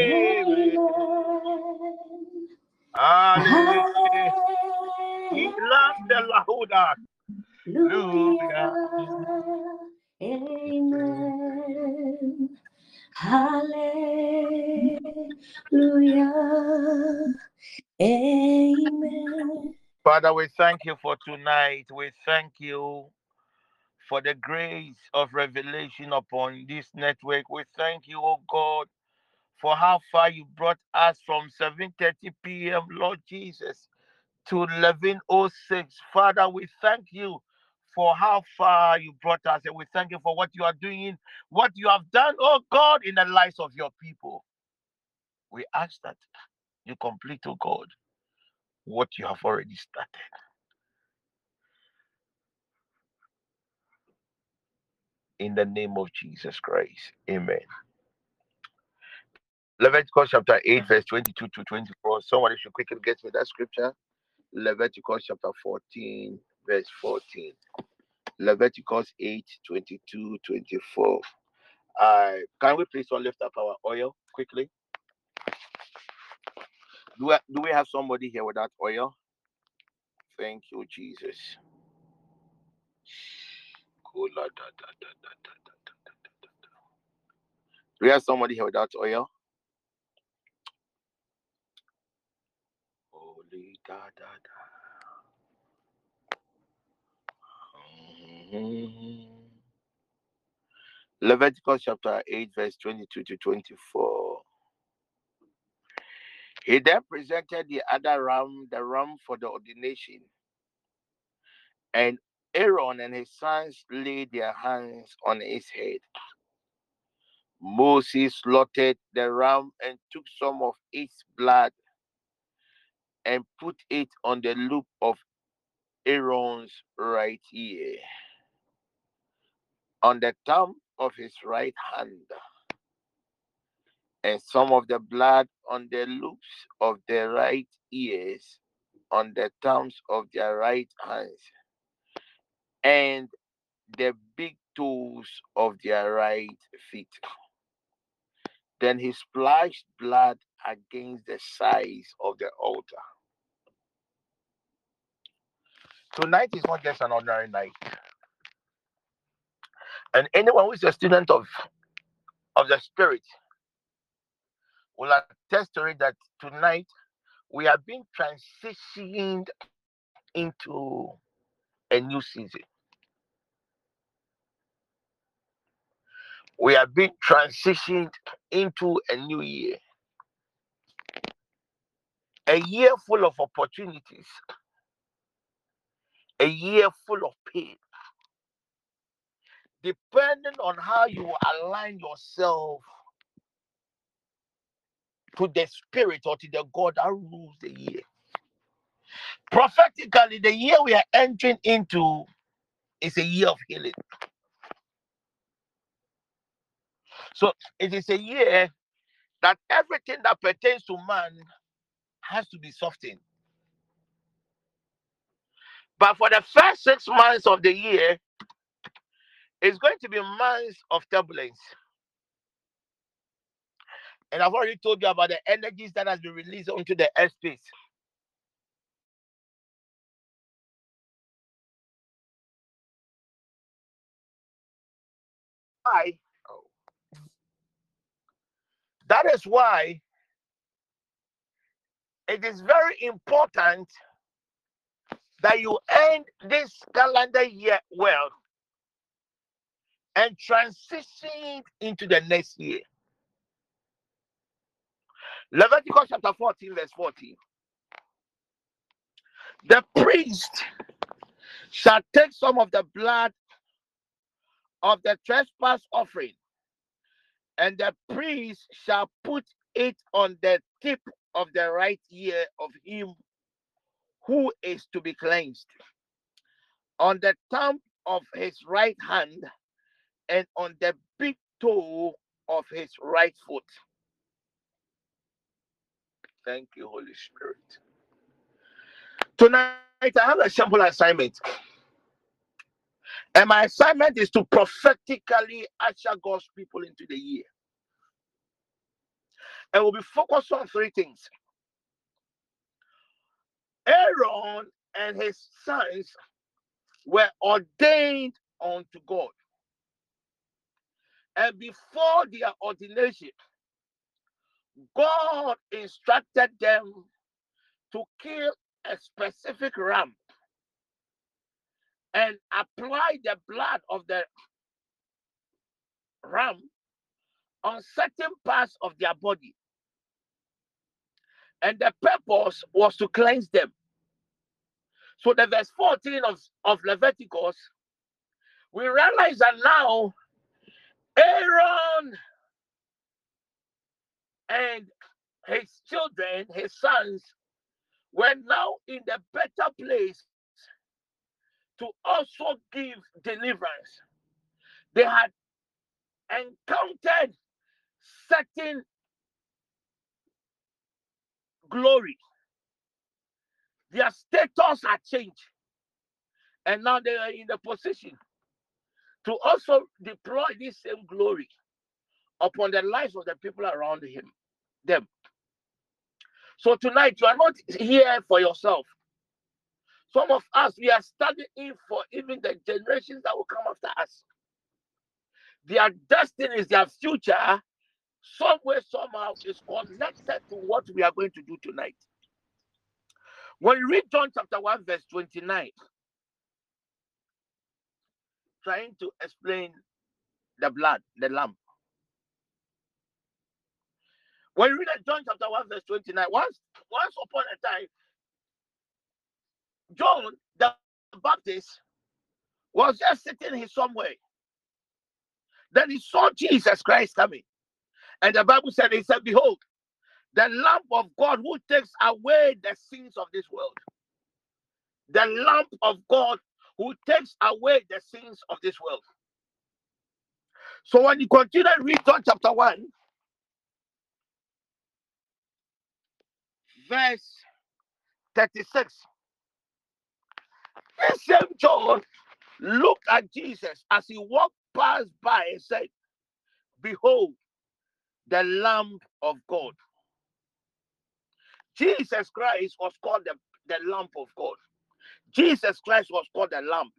Amen. Amen. He Amen. Hallelujah. Amen. Father, we thank you for tonight. We thank you for the grace of revelation upon this network. We thank you, oh God, for how far you brought us from 7:30 p.m., Lord Jesus, to 11:06. Father, we thank you for how far you brought us, and we thank you for what you are doing, what you have done, oh God, in the lives of your people. We ask that you complete, oh God, what you have already started. In the name of Jesus Christ. Amen. Leviticus chapter 8, verse 22 to 24. Somebody should quickly get me that scripture. Leviticus chapter 14, verse 14. Leviticus 8, 22, 24. Uh, can we please all lift up our oil quickly? Do, I, do we have somebody here without oil? Thank you, Jesus. Do we have somebody here without oil? Holy da da da. Mhm. Leviticus chapter 8, verse 22 to 24. He then presented the other ram, the ram for the ordination, and Aaron and his sons laid their hands on his head. Moses slaughtered the ram and took some of its blood and put it on the loop of Aaron's right ear, on the thumb of his right hand, and some of the blood on the loops of their right ears, on the thumbs of their right hands, and the big toes of their right feet. Then he splashed blood against the sides of the altar. Tonight is not just an ordinary night. And anyone who is a student of, of the Spirit will attest to it that tonight we are being transitioned into a new season. We are being transitioned into a new year. A year full of opportunities. A year full of pain. Depending on how you align yourself to the spirit or to the God that rules the year. Prophetically, the year we are entering into is a year of healing. So it is a year that everything that pertains to man has to be softened. But for the first six months of the year, it's going to be months of turbulence. And I've already told you about the energies that has been released onto the airspace. Why? That is why it is very important that you end this calendar year well and transition into the next year. Leviticus chapter 14, verse 14. The priest shall take some of the blood of the trespass offering, and the priest shall put it on the tip of the right ear of him who is to be cleansed, on the thumb of his right hand, and on the big toe of his right foot. Thank you, Holy Spirit. Tonight, I have a simple assignment. And my assignment is to prophetically usher God's people into the year. And we'll be focused on three things Aaron and his sons were ordained unto God. And before their ordination, God instructed them to kill a specific ram and apply the blood of the ram on certain parts of their body. And the purpose was to cleanse them. So the verse 14 of, of Leviticus, we realize that now Aaron and his children, his sons, were now in the better place to also give deliverance. They had encountered certain glory. Their status had changed. And now they are in the position to also deploy this same glory upon the lives of the people around him, them. So tonight you are not here for yourself. Some of us we are studying for even the generations that will come after us. Their destiny is their future, somewhere, somehow, is connected to what we are going to do tonight. When you read John chapter 1, verse 29, trying to explain the blood, the lamb. When you read John chapter 1, verse 29, once, once upon a time, John the Baptist was just sitting here somewhere. Then he saw Jesus Christ coming. And the Bible said, He said, Behold, the Lamb of God who takes away the sins of this world. The Lamb of God who takes away the sins of this world. So when you continue to read John chapter 1, verse 36, the same John looked at Jesus as he walked past by and said, Behold, the Lamb of God. Jesus Christ was called the, the Lamb of God. Jesus Christ was called the Lamb.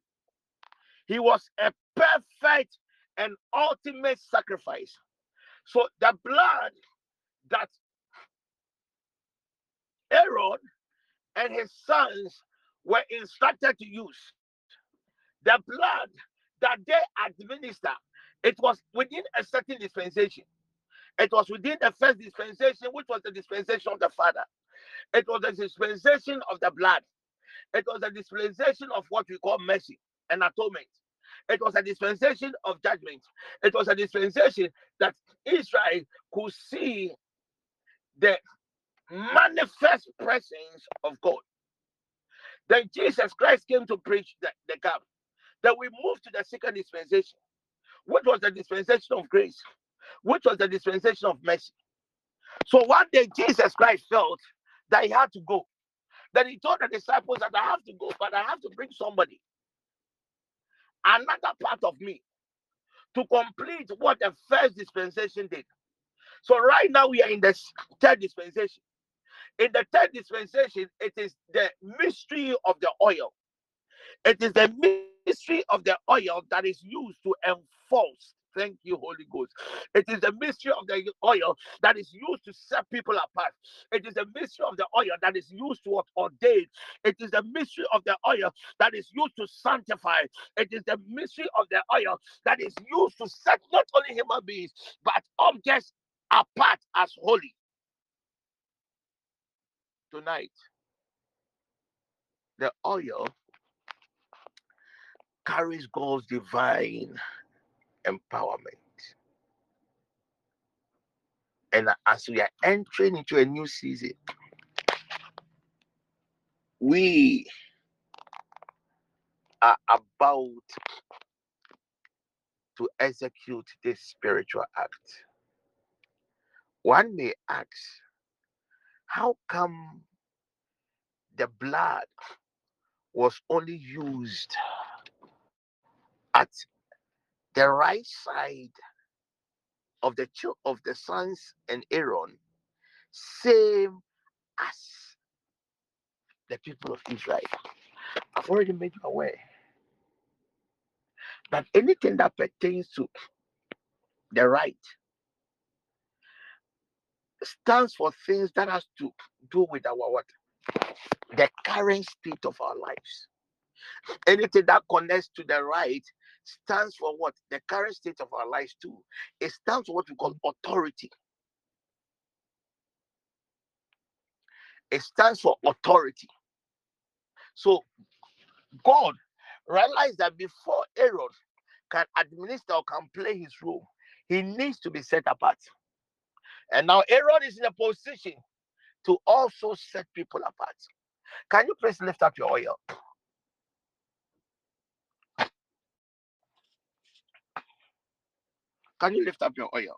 He was a perfect and ultimate sacrifice. So the blood that Aaron and his sons were instructed to use, the blood that they administer, it was within a certain dispensation. It was within the first dispensation, which was the dispensation of the Father. It was the dispensation of the blood. It was a dispensation of what we call mercy and atonement. It was a dispensation of judgment. It was a dispensation that Israel could see the manifest presence of God. Then Jesus Christ came to preach the, the gap. Then we moved to the second dispensation, which was the dispensation of grace, which was the dispensation of mercy. So one day Jesus Christ felt that he had to go. Then he told the disciples that I have to go, but I have to bring somebody, another part of me, to complete what the first dispensation did. So right now we are in the third dispensation. In the third dispensation, it is the mystery of the oil. It is the mystery of the oil that is used to enforce. Thank you, Holy Ghost. It is the mystery of the oil that is used to set people apart. It is the mystery of the oil that is used to ordain. It is the mystery of the oil that is used to sanctify. It is the mystery of the oil that is used to set not only human beings, but objects apart as holy. Tonight, the oil carries God's divine empowerment. And as we are entering into a new season, we are about to execute this spiritual act. One may ask, how come the blood was only used at the right side of the chil- of the sons and Aaron, same as the people of Israel. I've already made you aware that anything that pertains to the right stands for things that has to do with our what the current state of our lives. Anything that connects to the right stands for what? The current state of our lives, too. It stands for what we call mm. authority. It stands for authority. So, God realized that before Aaron can administer or can play his role, he needs to be set apart. And now Aaron is in a position to also set people apart. Can you please lift up your oil? Can you lift up your oil?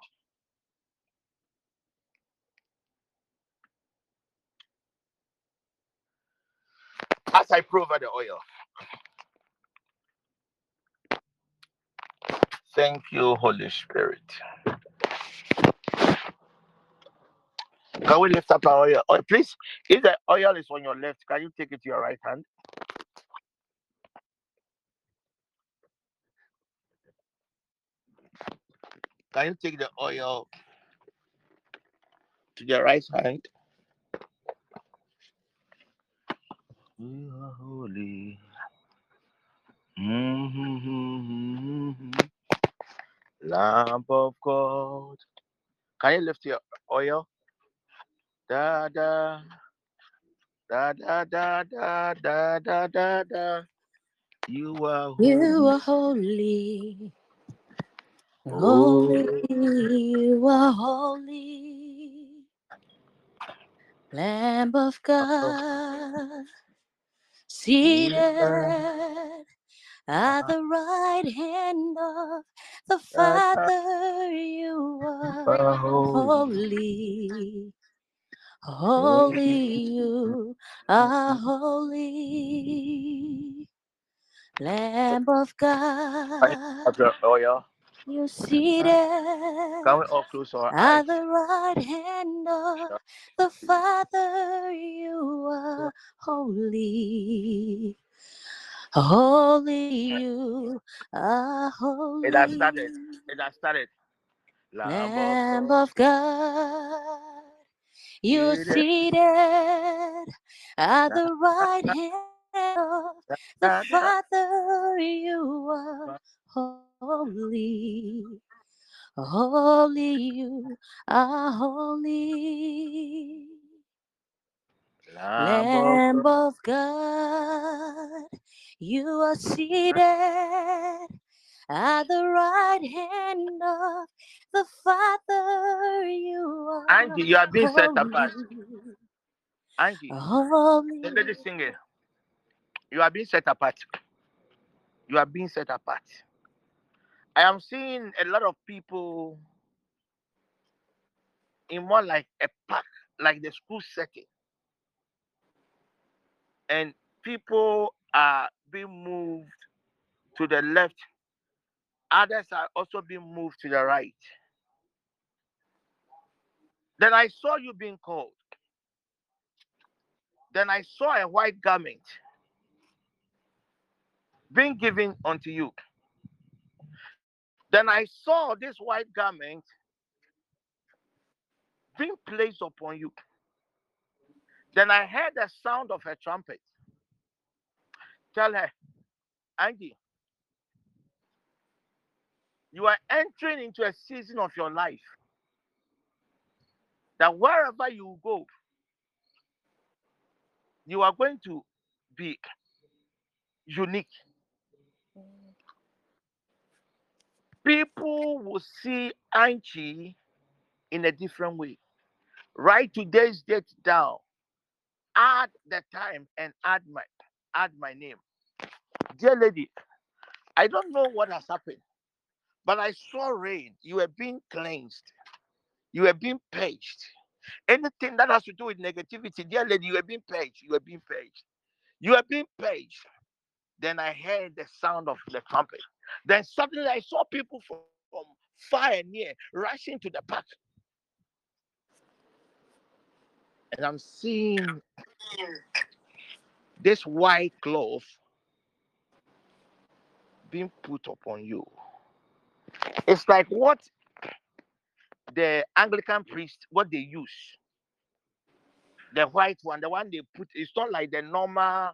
As I provide the oil. Thank you, Holy Spirit. Can we lift up our oil? Please, if the oil is on your left, can you take it to your right hand? Can you take the oil to the right hand? You are holy. Mm-hmm. Lamb of God. Can you lift your oil? Da da. Da da da da da da da da. You are holy. You are holy. Holy, you are holy. Lamb of God, seated at the right hand of the Father, you are holy. Holy, you are holy. Lamb of God. You seated we all close our at the right hand of the Father. You are holy, holy. You are It has started. holy. It has started. Lamb of God, you seated at the right (laughs) hand of the Father. You are holy, holy. Holy, you are holy. Lamb of God, you are seated at the right hand of the Father. You are Angie, you are being set apart. holy, Angie, the holy. lady singing. You are being set apart. You are being set apart. I am seeing a lot of people in more like a park, like the school setting. And people are being moved to the left. Others are also being moved to the right. Then I saw you being called. Then I saw a white garment being given unto you. Then I saw this white garment being placed upon you. Then I heard the sound of a trumpet. Tell her, Angie, you are entering into a season of your life that wherever you go, you are going to be unique. People will see Angie in a different way. Write today's date down. Add the time and add my add my name. Dear lady, I don't know what has happened, but I saw rain. You were being cleansed. You were being paged. Anything that has to do with negativity, dear lady, you were being paged. You were being paged. You were being paged. Then I heard the sound of the trumpet. Then suddenly I saw people from, from far and near rushing to the park. And I'm seeing this white cloth being put upon you. It's like what the Anglican priest, what they use. The white one, the one they put, it's not like the normal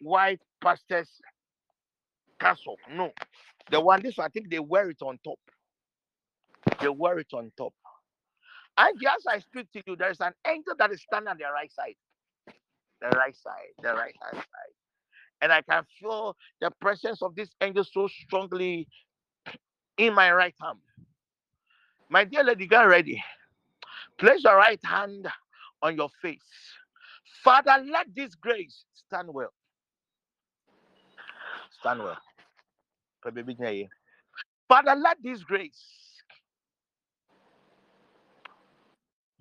white pastor's castle. No. The one, this one, I think they wear it on top. They wear it on top. And just I speak to you, there's an angel that is standing on the right side. The right side, the right hand side. And I can feel the presence of this angel so strongly in my right hand. My dear lady, get ready. Place your right hand on your face. Father, let this grace stand well. Stand well. Father, let this grace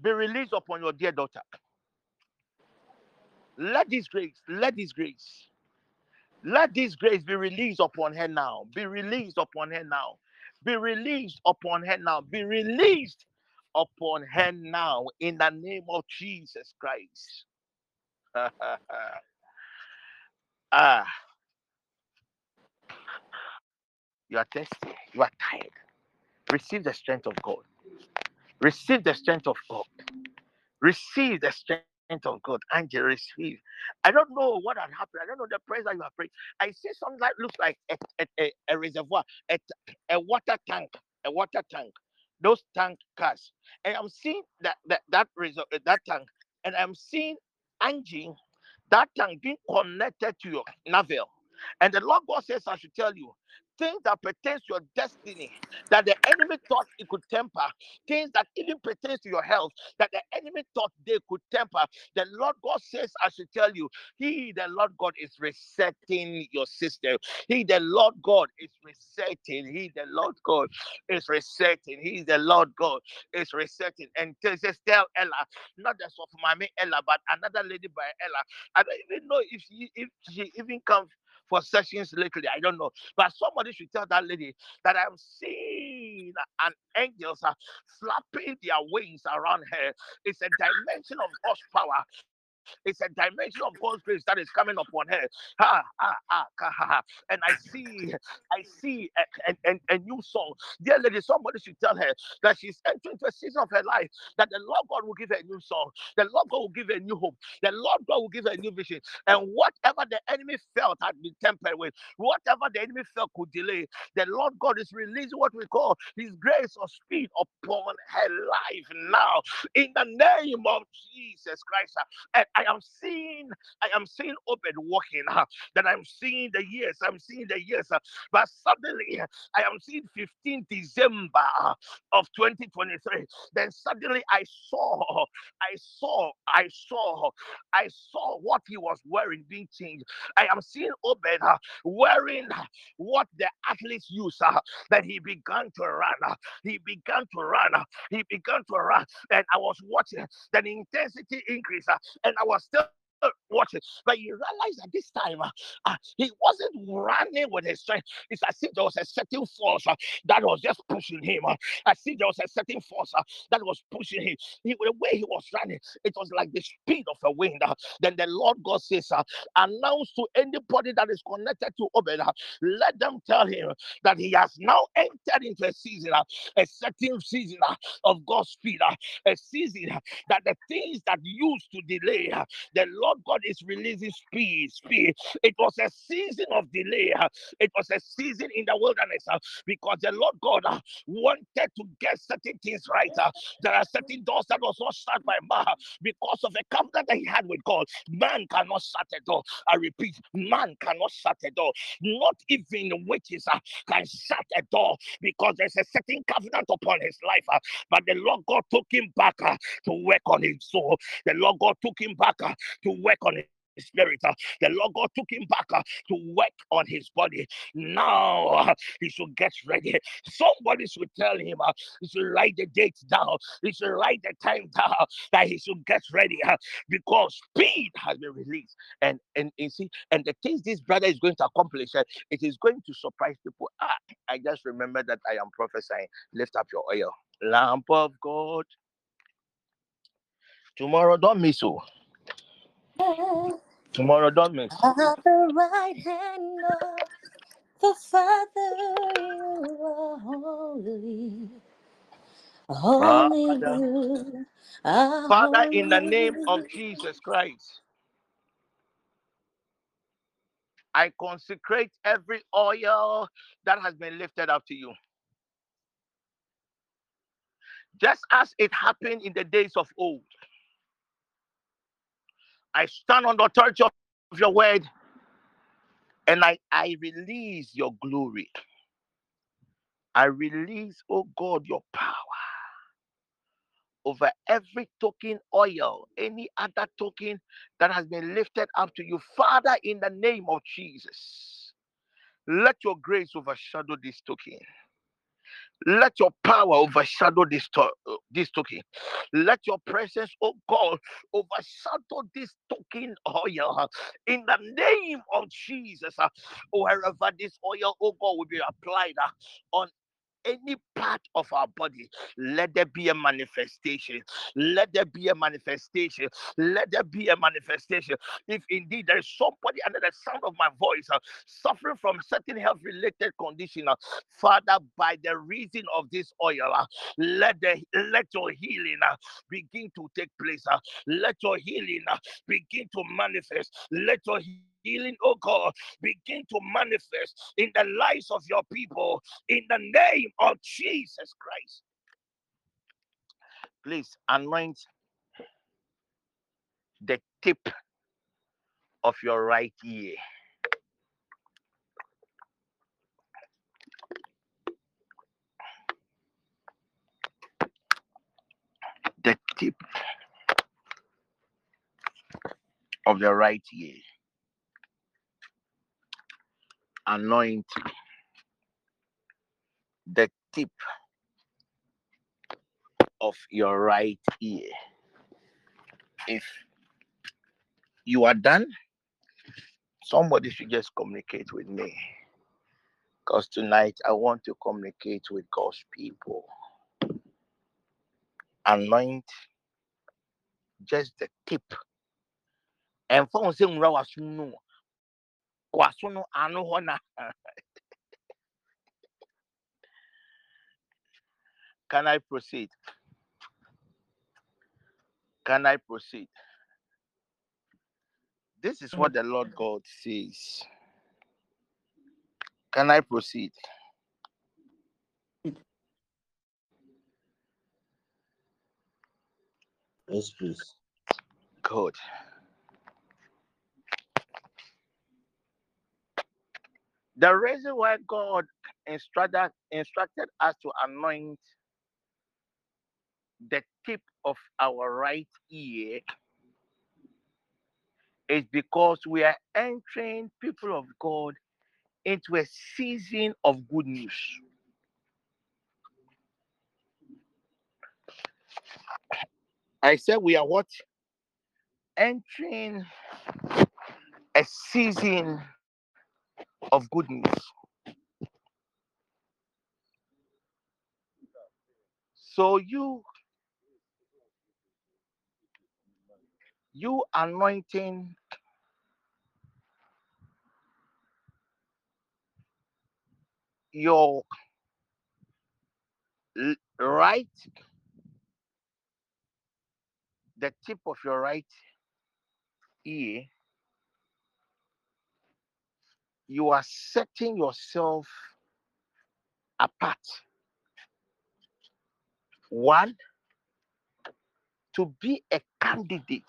be released upon your dear daughter. Let this grace, let this grace, let this grace be released upon her now. Be released upon her now. Be released upon her now. Be released upon her now in the name of Jesus Christ. (laughs) ah, you are thirsty. You are tired. Receive the strength of God. Receive the strength of God. Receive the strength of God. Angel, receive. I don't know what had happened. I don't know the prayer that you have prayed. I see something that looks like a, a, a, a reservoir, a, a water tank, a water tank. Those tank cars. And I'm seeing that that that resor- that tank, and I'm seeing Angie, that tank being connected to your navel. And the Lord God says, I should tell you, things that pertains to your destiny, that the enemy thought it could temper, things that even pertains to your health, that the enemy thought they could temper. The Lord God says, I should tell you, He, the Lord God, is resetting your system. He, the Lord God, is resetting. He, the Lord God, is resetting. He, the Lord God, is resetting. And says, tell Ella, not just of mommy Ella, but another lady by Ella. I don't even know if she if she even comes for sessions lately. I don't know. But somebody should tell that lady that I'm seeing an angels are flapping their wings around her. It's a dimension of God's power. It's a dimension of God's grace that is coming upon her. Ha, ha, ha, ha, ha. And I see, I see a, a, a, a new song. Dear lady, somebody should tell her that she's entering into a season of her life that the Lord God will give her a new song. The Lord God will give her a new hope. The Lord God will give her a new vision. And whatever the enemy felt had been tempered with, whatever the enemy felt could delay, the Lord God is releasing what we call His grace or speed upon her life now. In the name of Jesus Christ. And I am seeing, I am seeing Obed walking. Uh, (laughs) that I'm seeing the years, I'm seeing the years. Uh, but suddenly, I am seeing 15 December uh, of 2023. Then suddenly, I saw, I saw, I saw, I saw what he was wearing being changed. I am seeing Obed uh, wearing what the athletes use. Uh, that he began to run. Uh, he began to run. Uh, he began to run. And I was watching. Then intensity increase. Uh, and I was still watching, but he realized at this time uh, uh, he wasn't running with his strength. It's as if there was a certain force uh, that was just pushing him. Uh, if there was a certain force uh, that was pushing him. He, the way he was running, it was like the speed of a wind. Uh, then the Lord God says, uh, announce to anybody that is connected to Obed, uh, let them tell him that he has now entered into a season, uh, a certain season uh, of God's speed, uh, a season uh, that the things that used to delay, uh, the Lord God is releasing speed, speed. It was a season of delay. It was a season in the wilderness uh, because the Lord God uh, wanted to get certain things right. uh, There are certain doors that was not shut by man because of the covenant that he had with God. Man cannot shut a door. I repeat, man cannot shut a door. Not even witches can shut a door because there's a certain covenant upon his life. But the Lord God took him back to work on his soul. The Lord God took him back to work on his spirit. uh, The Lord God took him back uh, to work on his body. Now uh, he should get ready. Somebody should tell him he should write the date down. He should write the time down (laughs) that he should get ready because speed has been released. And and you see, and the things this brother is going to accomplish, it is going to surprise people. Ah, I just remember that I am prophesying. Lift up your oil, lamp of God. Tomorrow, don't miss you. Tomorrow, don't miss. The right hand of the Father, you are holy. Ah, Only Father, you are Father, in the name of Jesus Christ, I consecrate every oil that has been lifted up to you. Just as it happened in the days of old, I stand on the authority of your word and I, I release your glory. I release, oh God, your power over every token oil, any other token that has been lifted up to you. Father, in the name of Jesus, let your grace overshadow this token. Let your power overshadow this, to- this token. Let your presence, oh God, overshadow this token oil in the name of Jesus. uh, Wherever this oil, oh God, will be applied uh, on any part of our body, let there be a manifestation. Let there be a manifestation. Let there be a manifestation. If indeed there is somebody under the sound of my voice uh, suffering from certain health related condition, uh, Father, by the reason of this oil, uh, let the let your healing uh, begin to take place. uh, let your healing uh, begin to manifest. Let your healing, oh God, begin to manifest in the lives of your people in the name of Jesus Christ. Please anoint the tip of your right ear. The tip of the right ear. Anoint the tip of your right ear. If you are done, Somebody should just communicate with me. Because tonight I want to communicate with God's people. Anoint just the tip. And for saying no. Kwaso no ano hɔ na. (laughs) Can I proceed? Can I proceed? This is what mm-hmm. the Lord God says. Can I proceed? Yes, please. Good. The reason why God instructed instructed us to anoint the tip of our right ear is because we are entering people of God into a season of good news. I said we are what? Entering a season of good news. So you you anointing your right the tip of your right ear you are setting yourself apart one to be a candidate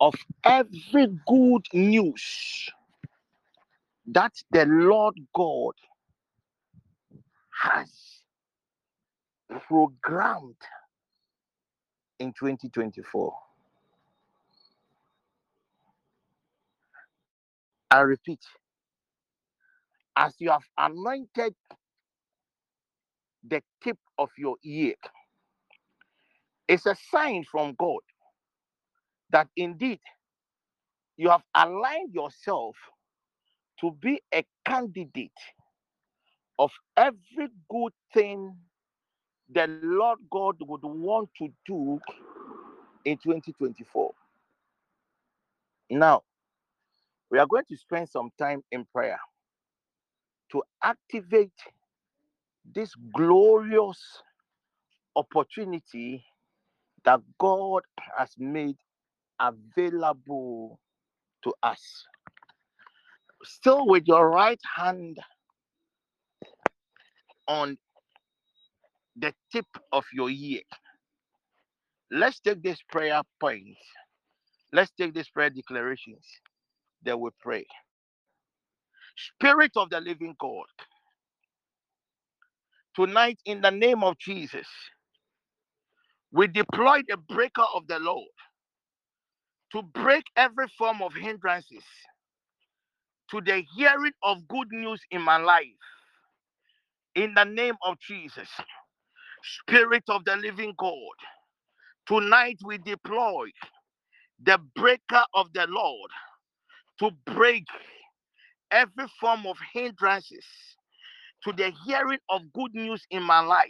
of every good news that the Lord God has programmed in 2024. I repeat, as you have anointed the tip of your ear, it's a sign from God that indeed you have aligned yourself to be a candidate of every good thing the Lord God would want to do in 2024. Now, we are going to spend some time in prayer to activate this glorious opportunity that God has made available to us. Still with your right hand on the tip of your ear. Let's take this prayer point. Let's take these prayer declarations. Then we pray. Spirit of the living God, tonight in the name of Jesus, we deploy the breaker of the Lord to break every form of hindrances to the hearing of good news in my life. In the name of Jesus, Spirit of the living God, tonight we deploy the breaker of the Lord to break every form of hindrances to the hearing of good news in my life.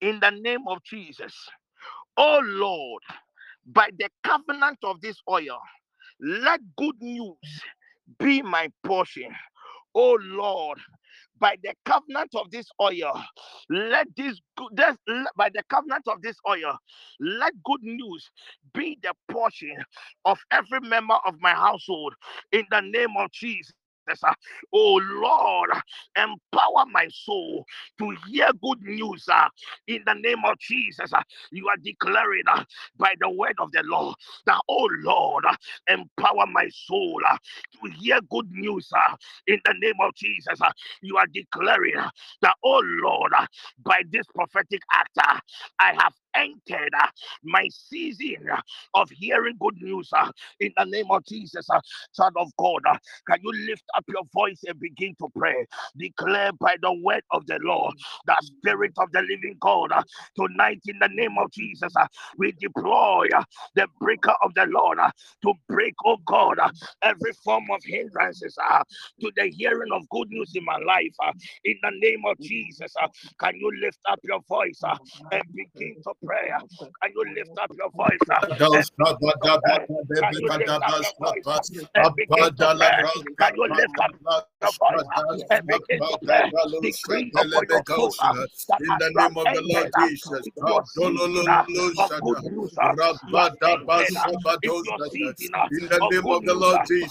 In the name of Jesus. Oh Lord, by the covenant of this oil, let good news be my portion. Oh Lord, by the covenant of this oil, let this good by the covenant of this oil, let good news be the portion of every member of my household in the name of Jesus. Uh, Oh Lord, empower my soul to hear good news uh, in the name of Jesus. uh, You are declaring by the word of the Lord that, oh Lord, empower my soul to hear good news in the name of Jesus. You are declaring that, oh Lord, by this prophetic act, I have entered uh, my season uh, of hearing good news uh, in the name of Jesus, Son of God. Can you lift up your voice and begin to pray? Declare by the word of the Lord, the Spirit of the living God, tonight in the name of Jesus, we deploy the breaker of the Lord to break, oh God, every form of hindrances to the hearing of good news in my life. In the name of Jesus, can you lift up your voice and begin to prayer. Can you lift up your voice? Can you lift up your voice? And begin to pray. Decree your in the name of the Lord Jesus. In the name of the Lord Jesus.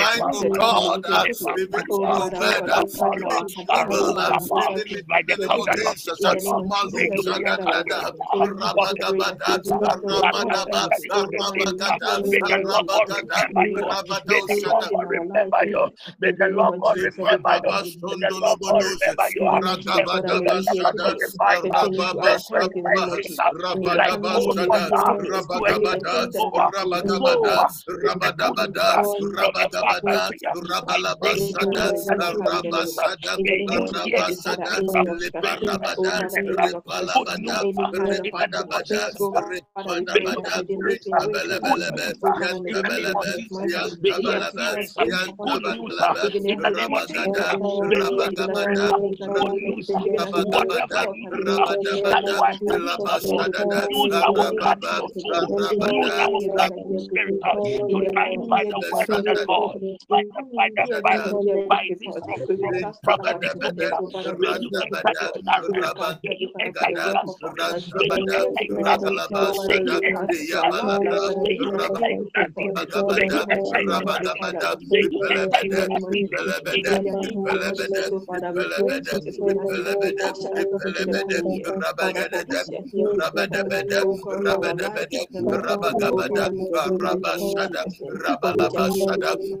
thank you, God. I'm sleeping on your bed. I'm sleeping on your. I'm the. I'm the the Rabada, Rabalabasada, Rabasada, Rabasada, Leparabada, Repalabada, Repadabada, Repadabada, Repabalabelebe, Yantabelebe, Yantabelebe, Yantabelebe, Rabagada, Rabagabada, Rabagabada, Rabagabada, Rabasada, Rababa, Rabada, Rabagabada, by the Rabba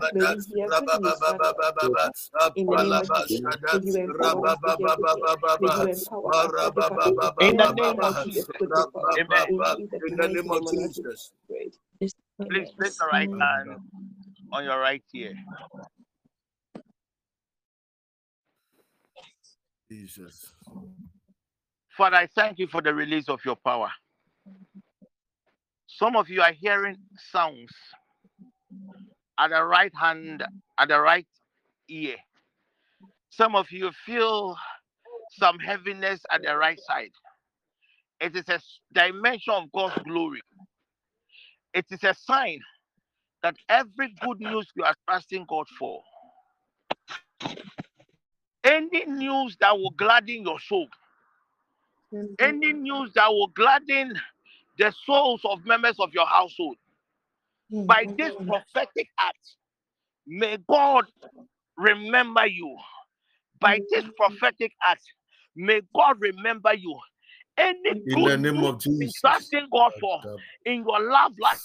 the name of Jesus. Amen. In the name of Jesus. Please place your right hand on your right ear. Jesus. Father, I thank you for the release of your power. Some of you are hearing sounds at the right hand, at the right ear. Some of you feel some heaviness at the right side. It is a dimension of God's glory. It is a sign that every good news you are trusting God for, any news that will gladden your soul, any news that will gladden the souls of members of your household, by mm-hmm. this prophetic act, may God remember you. By this mm-hmm. prophetic act, may God remember you. Any In the name of Jesus. trusting God for in your love life,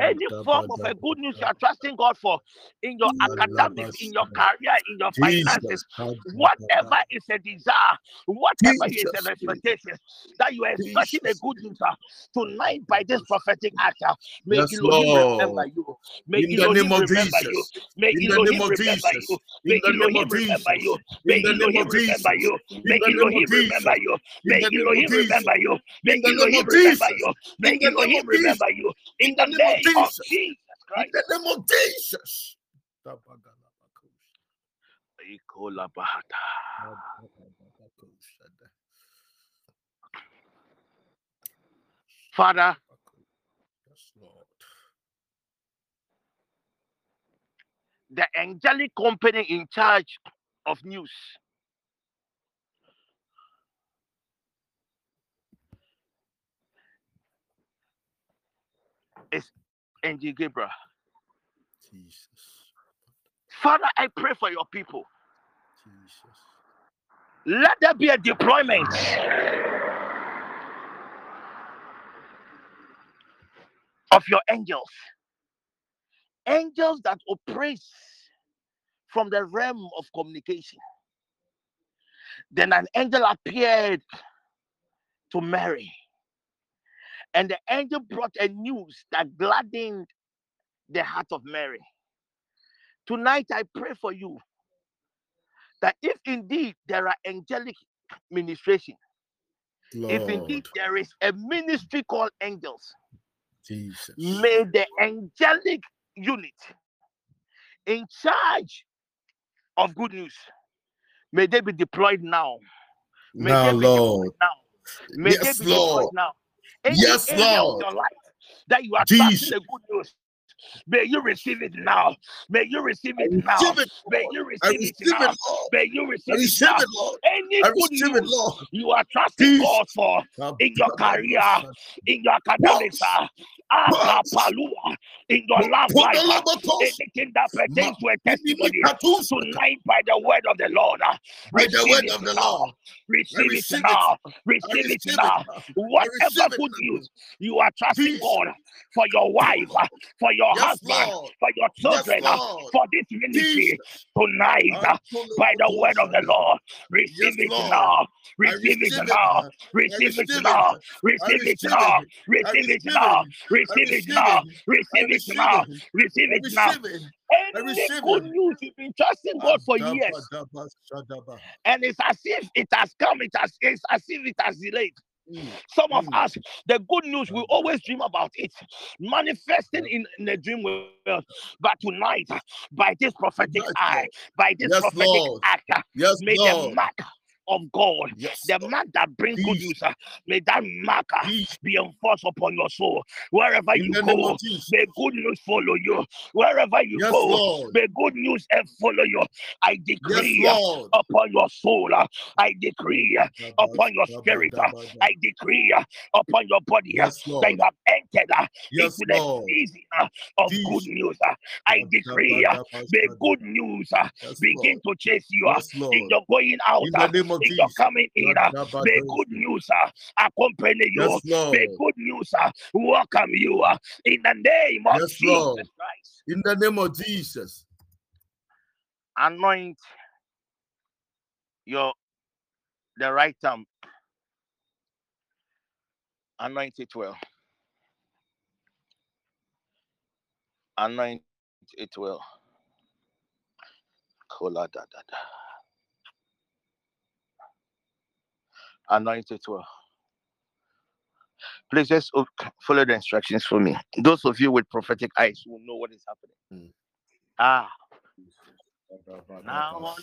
any form of a good news you are trusting God for in your academics, in your career, in your finances, whatever is a desire, whatever is an expectation that you are expecting a good news uh, tonight by this prophetic act, uh, may Yes, Elohim remember you. May In the Elohim name of. Jesus. May In the Elohim name of remember you. May Elohim remember you. May In the name Elohim remember you. May the name of Elohim remember you. May of Elohim Jesus. remember you. May In the name Elohim remember you. May In the name Elohim remember you. In the name of Jesus. In the name of Jesus. Father, the angelic company in charge of news is Angel Gabriel. Jesus. Father, I pray for your people. Jesus. Let there be a deployment of your angels. Angels that operate from the realm of communication. Then an angel appeared to Mary, and the angel brought a news that gladdened the heart of Mary. Tonight, I pray for you that if indeed there are angelic ministration, if indeed there is a ministry called angels, Jesus. may the angelic unit in charge of good news may they be deployed now. May Now, they be deployed Lord. now. May Yes, they be deployed Lord. now. Any Yes, area of Lord. your life that you are Jesus. the good news, may you receive it now. May you receive it now. May you receive it now. May you receive it now. Any good news you are trusting. God for in your career, in your academics, akapalua, ah, in your love life, ah, Podolobotos. anything that pertains to a testimony tonight by the word of the Lord, uh, By the word of the. Lord. Receive it now. Receive it now. Whatever good news you are trusting God for your wife, for your Yes, husband, Lord. for your children, uh, Lord. for this ministry Jesus. tonight uh, by the word of the. Lord. Yes, Receive it now. Receive it now. Receive it now. Receive it now. Receive it now. Receive it now. Receive it now. Receive it now. receive it. I Any good news you've been trusting God for years, and it's as if it has come, it has it's as if it has delayed. Mm, Some of mm. us, the good news, we always dream about it, manifesting in, in the dream world. But tonight, by this prophetic eye, by this Yes, prophetic Lord. act, Yes, may the Lord. mark of God, Yes, the mark that brings good news, uh, may that mark uh, be enforced upon your soul. Wherever In you go, may good news follow you. Wherever you Yes, go, Lord. may good news uh, follow you. I decree uh, Lord. upon your soul, uh, I decree uh, upon your spirit, uh, I decree uh, upon your body uh, Yes, that you have entered uh, Yes, into the Lord. season uh, of good news. uh. I decree, uh, may good news uh, begin to chase you uh, Yes, in your going out, In uh, the name in your coming in. uh, May good news uh, accompany you. May good news uh, welcome you uh, in the name of Yes, Jesus Lord. Christ. In the name of Jesus. Anoint your the right arm. Anoint it well. Anoint it well. Kola da da da. Anoint it well. Please just follow the instructions for me. Those of you with prophetic eyes will know what is happening. Ah, now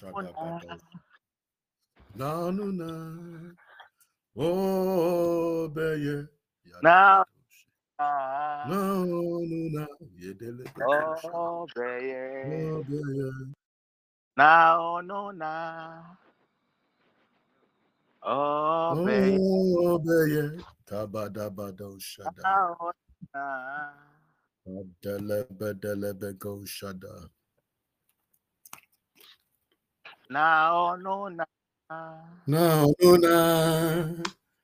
Na no na. Oh, beye. now, Na no na. Yedele oh, beye. Oh, beye. now, no, now, oh, beye. Oh, beye. Kabadabado shada. now, oh, now, Adelebe delebe go shada. now, no, now, Na no na.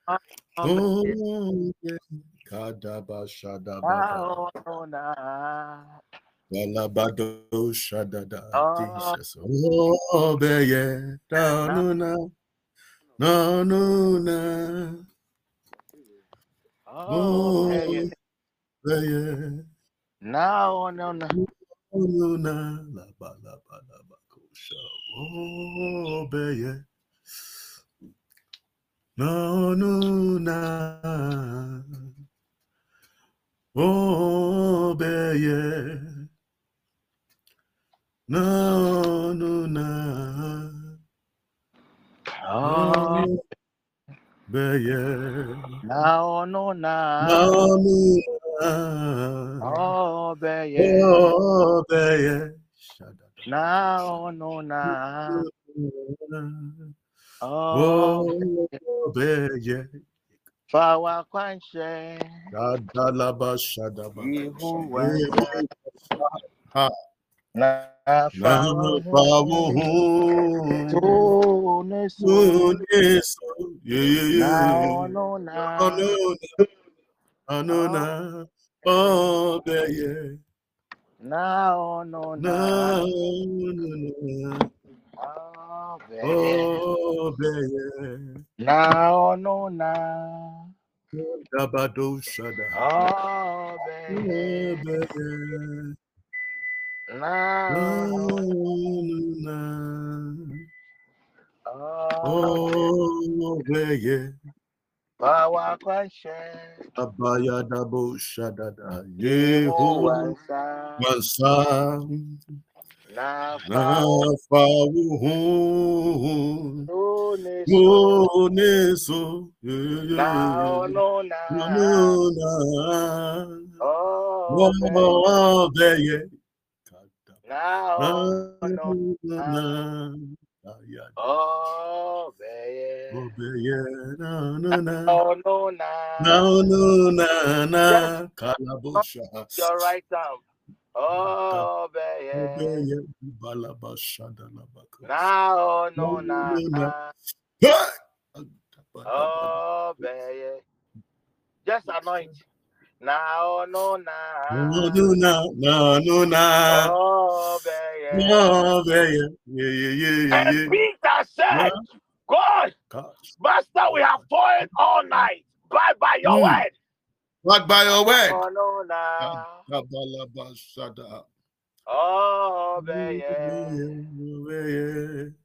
oh, beye. Oh, beye. Kadaba shada baba. now, no, oh, oh, now, Galabado shadada. oh, Jesus. Oh, beye. Na now, no na. Na no oh, Oh, beye. now, no, no, no. La ba la ba la ba kosha. Oh, beye. No, no, na. Oh, beye. No, no, na. Oh, beye. now, no, now, No, no, na. oh, beye. Oh, beye. Now, no, now, Oh, beye. Fawa kwanshe, Shadalaba, shadaba, Yehovah, Ha. na Yeah, yeah, yeah. Anona, oh, beye. na ono Na, na, anona, oh, oh, beye. na ono na, Dabado shada. oh, Oh, ono, anona, oh, beye. oh, beye. Fawa kwanshe, Abaya dabo shadada. Yehu sa, mansa. na nesu, Oneso, na ono na, Nanona, oh, beye. Nanona, Oh, Nanona, Oh, no, na. Nanona, na, Just Kalabosha, your right arm. Oh, Now, no, na. Nanona, Oh. Just anoint. Now, no, na. Nanona, Nanona, Oh, baby. Obeye, yeah, yeah, yeah, yeah, And yeah. Peter said, God, Gosh. Master, we have toiled all night. Bye by your Mm. word. What by your word? Oh, no, na. Kabalabashada. Oh, baby. Obeye. Now, oh, no,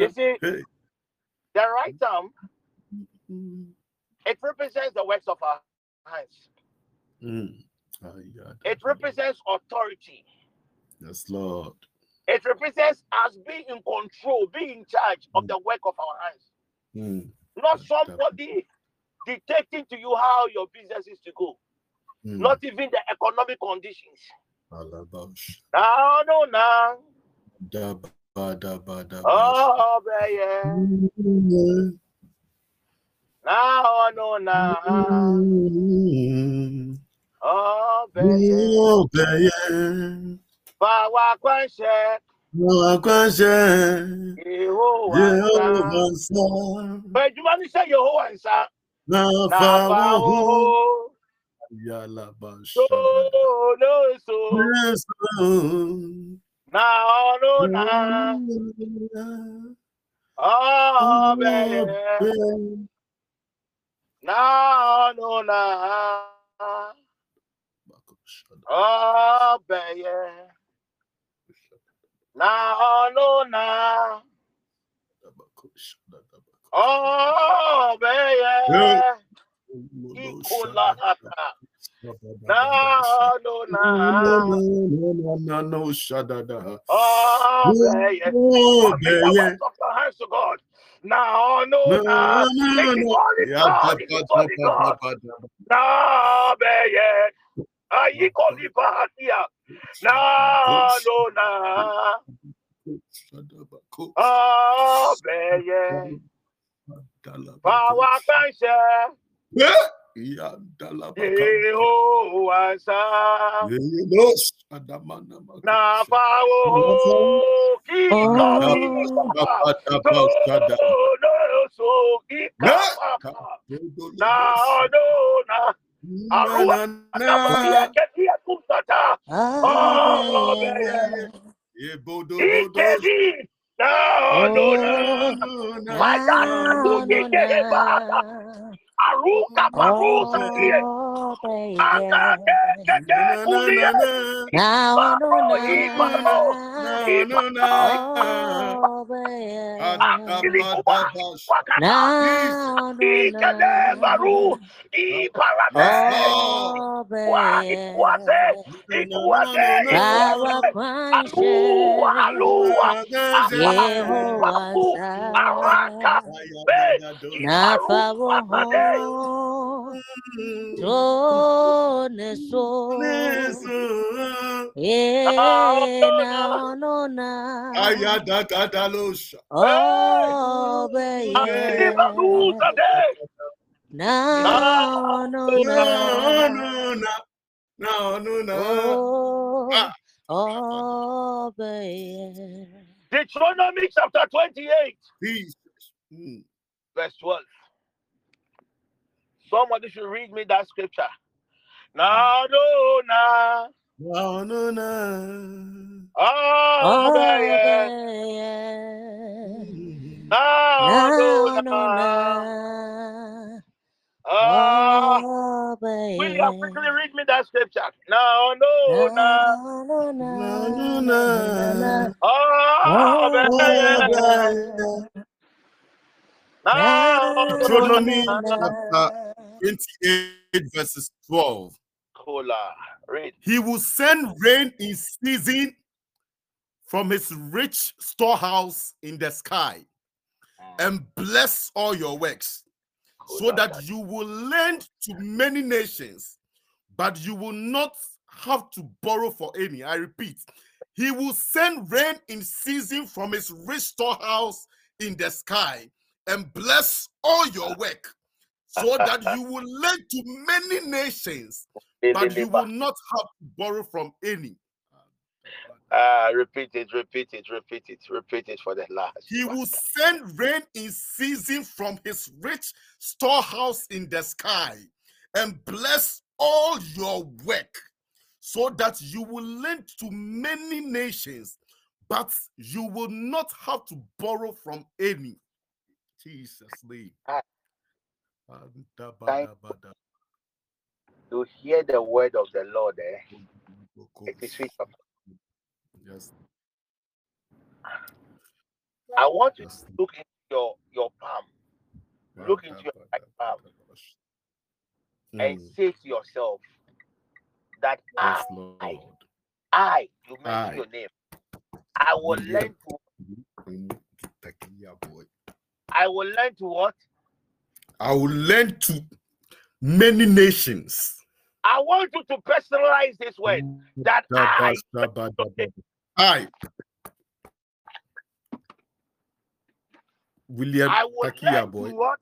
You see, the right arm, it represents the works of our hands. Mm. It represents authority. Yes, Lord. It represents us being in control, being in charge of the work of our hands. Mm. Not somebody dictating to you how your business is to go. Mm. Not even the economic conditions. Alabash. No, no, no. Daba, daba, daba. Oh, baby. Mm. No, no, no. Mm. Oh, baby. Obeye. Power question. Wakwanshe. Yehovah. Jehovah sa. But want to say Yehovah, sir? Na Na fawo. fawo. Yalabash. So, no, so. Yes. Now, no, na. Oh, baby. Now, no, na. Oh, baby. na no na oh beye ikola hata na no na No, no, shadada. oh Lift yeah. your hands to God. Now, no, No, na. no, no. holy Yeah, God, da, it da, is da, holy da, da, God. da, da. Now, beye. Ayiko libahatia. Now, no, na. Shadabako. Oh, beye. Power can share. Yeah. Yeah, dalabaka. Sa. Yeah, shadamana mako. Na power. Kika papa. No, no, so. Kika papa. Now, no, na. Arua. Atapatia. Ketia kumsata. Oh, beye. Yeah, bodo, bodo. Ikeji. No, no, no. My God, do Keke Kulia. Now, no, Paro, Iparo. Akili Kuba. Wakata. Now, Ikede Baru. Iparame. Wa ikuase. Ikuase. Ikuase. Alu. Alu. Alu. Araka. Be. Nafawo trone so e na oh Deuteronomy chapter 28, Jesus. Mm. verse 12. Somebody should read me that scripture. No, no, ah, no. No, no, no. Oh, yeah. Ah, no, no, na no no. na ah. Oh, obeye William, quickly read me that scripture. No, no, no. na no No, no, na no. Oh, yeah. No, Deuteronomy no, no. chapter 28, verses 12. Cola. Read. He will send rain in season from his rich storehouse in the sky hmm. and bless all your works so that you will lend to many nations, but you will not have to borrow for any. I repeat, he will send rain in season from his rich storehouse in the sky and bless all your work (laughs) so that you will lend to many nations, but you will not have to borrow from any. Uh, repeat it, repeat it, repeat it, repeat it for the last. He will send rain in season from his rich storehouse in the sky and bless all your work so that you will lend to many nations, but you will not have to borrow from any. Jesus name. Thank To hear the word of the Lord, eh? It is sweet. Yes. I want you to look into your, your palm. Look into your right palm and Mm. say to yourself that Yes, I, Lord. I, you mention your name. I will learn to Mm, I will learn to what? I will lend to many nations. I want you to personalize this word that I Shabba, shabba, dabba. I, William I will Takia learn boy. to what?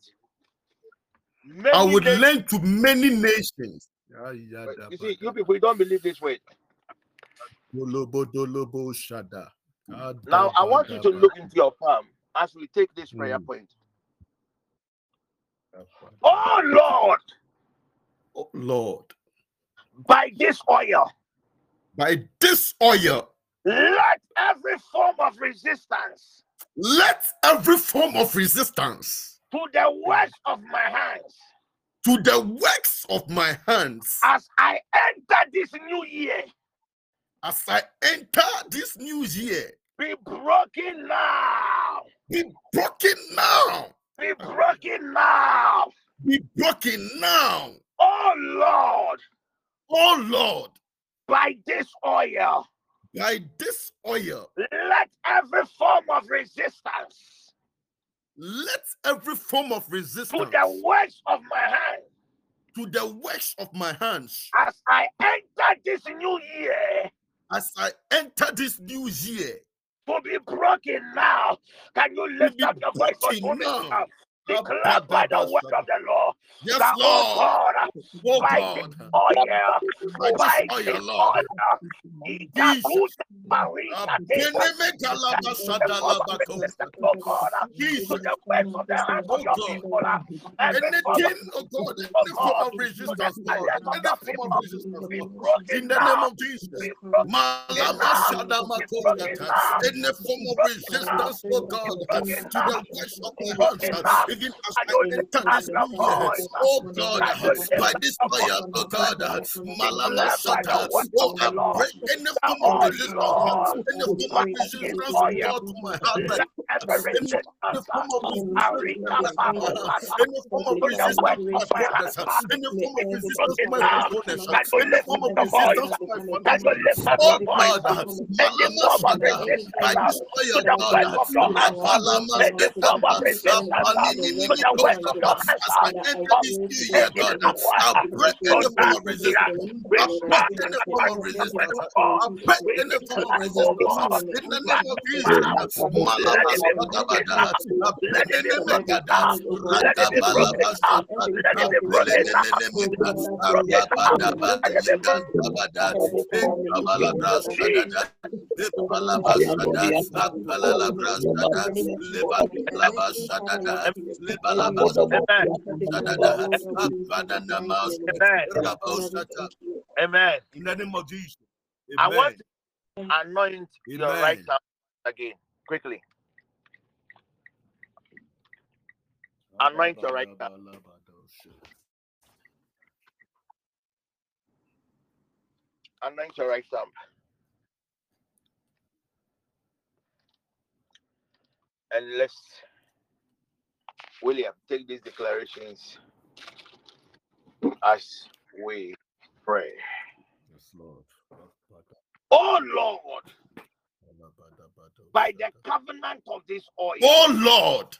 I would nations. lend to many nations. Yeah, But You see, you people you don't believe this word. Dolobo, dolobo, shada. Ah, Now I dabba, want you to dabba, look into your palm as we take this prayer Mm. point. Oh Lord, Oh, Lord, by this oil, by this oil, let every form of resistance let every form of resistance to the works of my hands. to the works of my hands. As I enter this new year. As I enter this new year. Be broken now. Be broken now. Be broken now. Be broken now. Oh Lord, Oh Lord, by this oil, by this oil, let every form of resistance let every form of resistance. to the works of my hand to the works of my hands as I enter this new year as I enter this new year to be broken now. Can you lift up your voice for two now. Now? Declare by the word of the Lord Yes, that, oh Lord. God, Oh by God. this oil, By this oil, Lord. Jesus. Itakuta Marika Abeneme galaba shadalaba oh God, to Jesus. the works of the hands of Oh your God. people, uh, every form of Anything, oh God, any oh form God, of to the resistance, Lord. silence of Any your form people, of resistance, be Lord. In the name of Jesus. be broken Malama now, shadama be broken koriata. now, Any form of resistance, oh God, to the of be my hands, uh, now. as I enter this your new year. voice, Oh God, and you lift by this oil, oh God, Malama declare by shata. Oh, the I break any form of resistance, uh, any form of resistance, God, to my heart. Any form of resistance. To my heart, Parokata, any form of resistance works to of my my progress, hands, uh, any form of resistance my now. fruitfulness, Can you any form of resistance my Can you finances. lift up Oh? God, Malama form of Shada, resistance by uh, this the God, works of your hands, Rakalama any form of Skepta, resistance Rapanini to Mini the works of your hands, I enter of this new year, any God, loved one. I break any form of Tonight, uh, resistance. I break stand the form of presence of the resistance. I break We any form of declare, resistance. In the by name of Jesus, let it be broken Skadabada. Let it be broken Apenenemekada. Let it be broken now. Let it be broken now. Apelenenemeka, Let it be broken now. Arabadabada, Let it be broken Yantabada, Ekabalabrashadada, Epalabashada, Apalalabrashada, Lebalabashadada, Amen. Amen. Amen. In the name of Jesus. I want to anoint your right Amen. hand again, quickly. Anoint your right hand. Anoint your right thumb. And let's, William, take these declarations as we pray. Yes, Lord. Oh Lord, by the covenant of this oil, Oh Lord,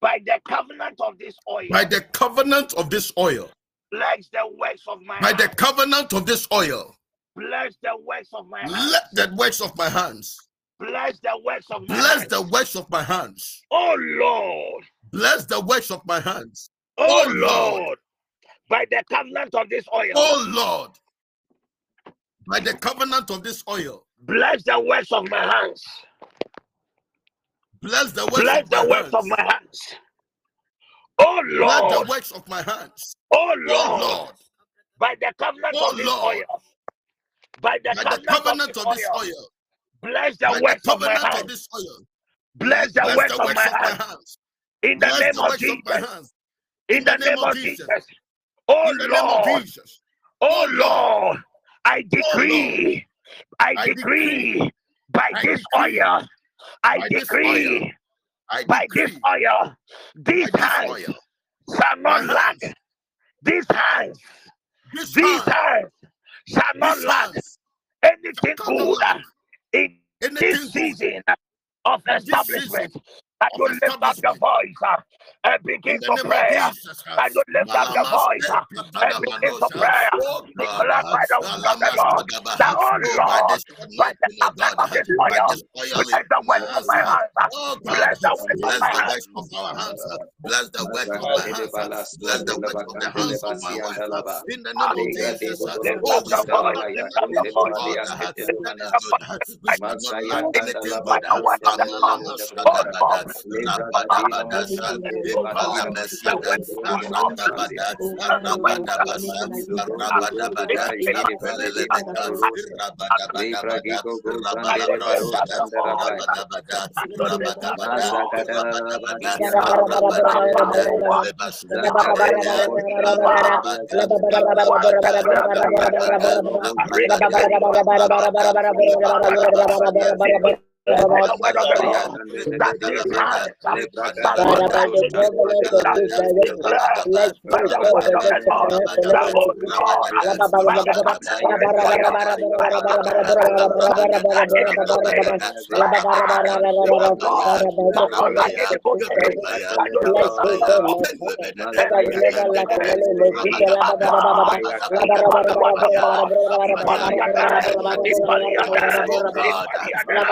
by the covenant of this oil, by the covenant of this oil, bless the works of my by the covenant of this oil, Bless the works of my hands. let the works of my hands, Bless the works of my bless hands. the works of my hands, Oh Lord, bless the works of my hands. oh Oh Lord, Lord, by the covenant of this oil, oh Lord, by the covenant of this oil, bless the works of my hands. bless the works Bless of the my works of hands, my hands. Oh Lord. bless the works of my hands. oh Oh Lord, Lord, by the covenant oh of this Lord, oil, by the by the covenant of this of this oil, oil, bless the works of my hands. Bless the works of my hands. In the name of works of my Jesus. In the name of Jesus. Oh In the name of Lord, Jesus. oh Oh Lord, Lord, I oh decree, I decree, by this oil, I by this oil, decree by this oil, these this hands shall not lack. These hands, this these hand, hands shall not lack anything good lack in anything this season of in this establishment. Of you lift up your voice uh, and begin to pray. Uh, you lift up your voice uh, and begin to pray. oh Declare uh, by the word of the Lord that, oh oh Lord, by the oh God, of uh, this by oil, this oil bless the my works of my uh, hands. uh, oh Bless uh, the works of my hands. works of our hands, uh, bless the works of my hands, uh, bless the works of the hands of my wife, uh, in the name of Jesus, uh, Lift oh, up your voice, lift up your voice. Uh, uh, not anything uh, Oh but oh gandala Rabadabada, masundele bele. the word of the Lord that these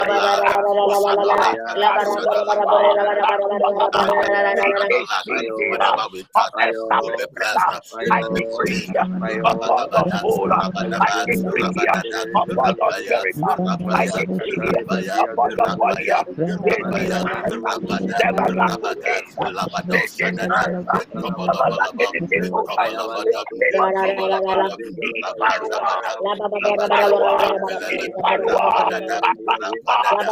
hands shall Father,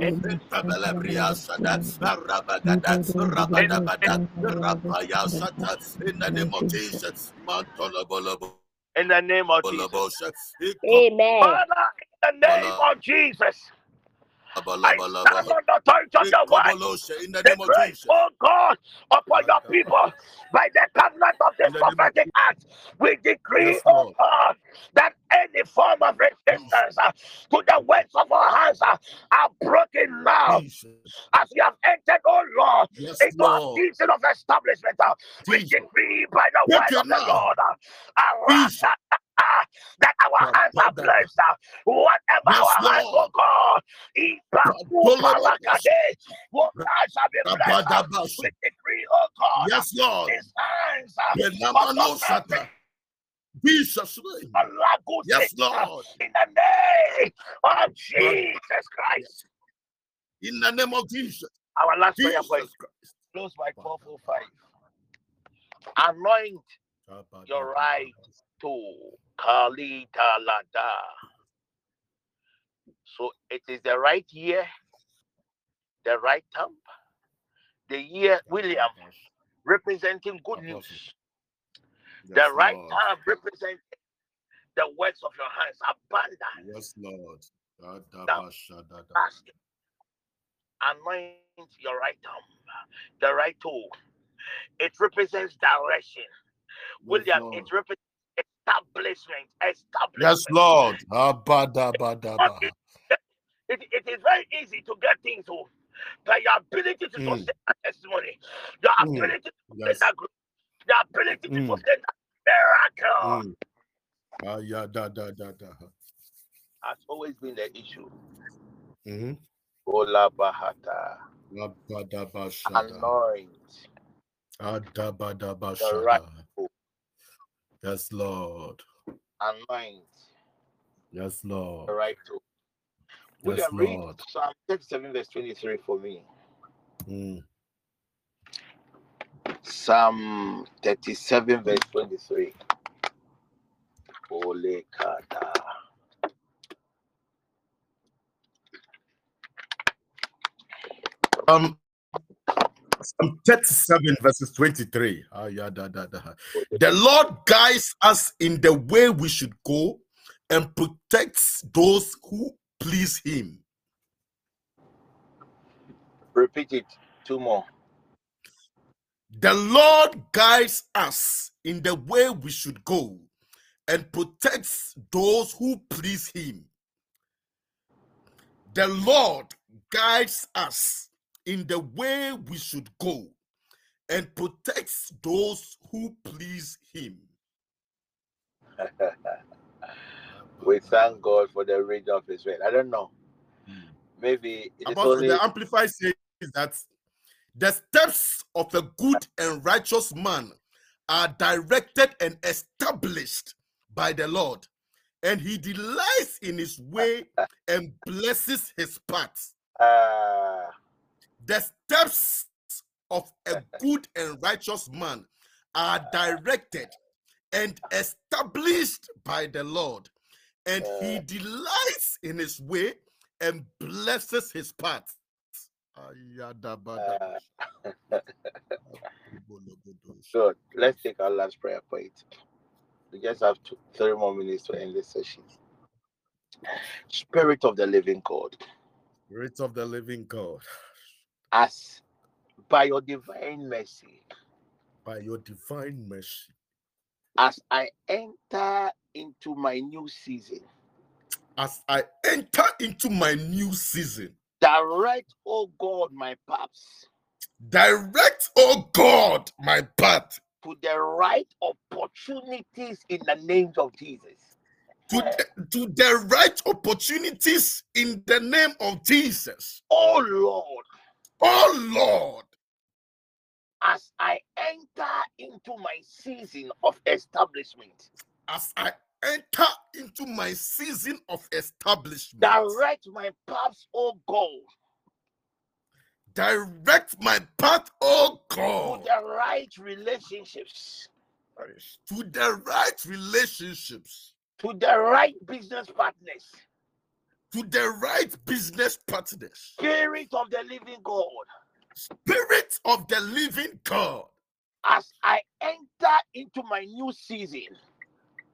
The name of Jesus, In the name of Jesus. in the name of Jesus. Amen. Father, in the name of Jesus. I stand on the authority of your word. In the The name of grace, oh God, upon your people by the covenant of this In the name of prophetic act. We decree, oh God, that any form of resistance uh, to the works of our hands uh, are broken now. As we have entered, oh Lord, Yes, into Lord. season of establishment, uh, we decree by the word of the. Lord uh, that our hands are blessed. Whatever our hands, oh. God. What shall be blessed. We decree, oh God, Yes, Lord. his hands Sata. Jesus' name. Yes, Lord. in the name of Jesus Christ. In the name of Jesus. Our last prayer point, Christ. close by 445. Anoint your right to Lada. So it is the right year, the right time, the year William representing good news, the right Lord. time representing the works of your hands, abundance. Yes, Lord. Da-da-ba-sha-da-da. Anoint your right arm, the right toe. It represents direction. William, Lord. it represents establishment. Establishment. Yes, Lord. It, it, it is very easy to get things to by your ability to Mm. sustain that testimony, your Mm. ability to sustain Yes. that growth, your ability to Mm. sustain that miracle Mm. Ah, yeah, da, da, da, da. has always been the issue. Mhm. Ola Bahata. Anoint the right Adabadabashada. Yes, Lord. And Anoint Yes, the Lord. right toe. Yes, William, read Lord. Psalm 37, verse 23 for me. Mm. Psalm 37, verse 23. Ole Kata. Um, Psalm 37 verses 23. Ah. The Lord guides us in the way we should go and protects those who please him. Repeat it. Two more. The Lord guides us in the way we should go and protects those who please him. The Lord guides us in the way we should go and protects those who please him. (laughs) we thank God for the reading of His word. I don't know. Maybe it is Apostle, only the Amplified says that the steps of a good and righteous man are directed and established by the Lord, and he delights in his way (laughs) and blesses his paths. Uh, The steps of a good and righteous man are directed and established by the Lord, and he delights in his way and blesses his path. (laughs) So let's take our last prayer point. We just have two, three more minutes to end this session. Spirit of the living God, Spirit of the living God, as by your divine mercy, by your divine mercy, as I enter into my new season, as I enter into my new season, direct, oh God, my paths. Direct, oh God, my path. To the right opportunities in the name of Jesus. to the, to the right opportunities in the name of Jesus. Oh Lord, Oh Lord, as I enter into my season of establishment, as I enter into my season of establishment, direct my paths, oh God, direct my path, oh God, to the right relationships, to the right relationships, to the right business partners. To the right business partners. Spirit of the living God, Spirit of the living God, as I enter into my new season,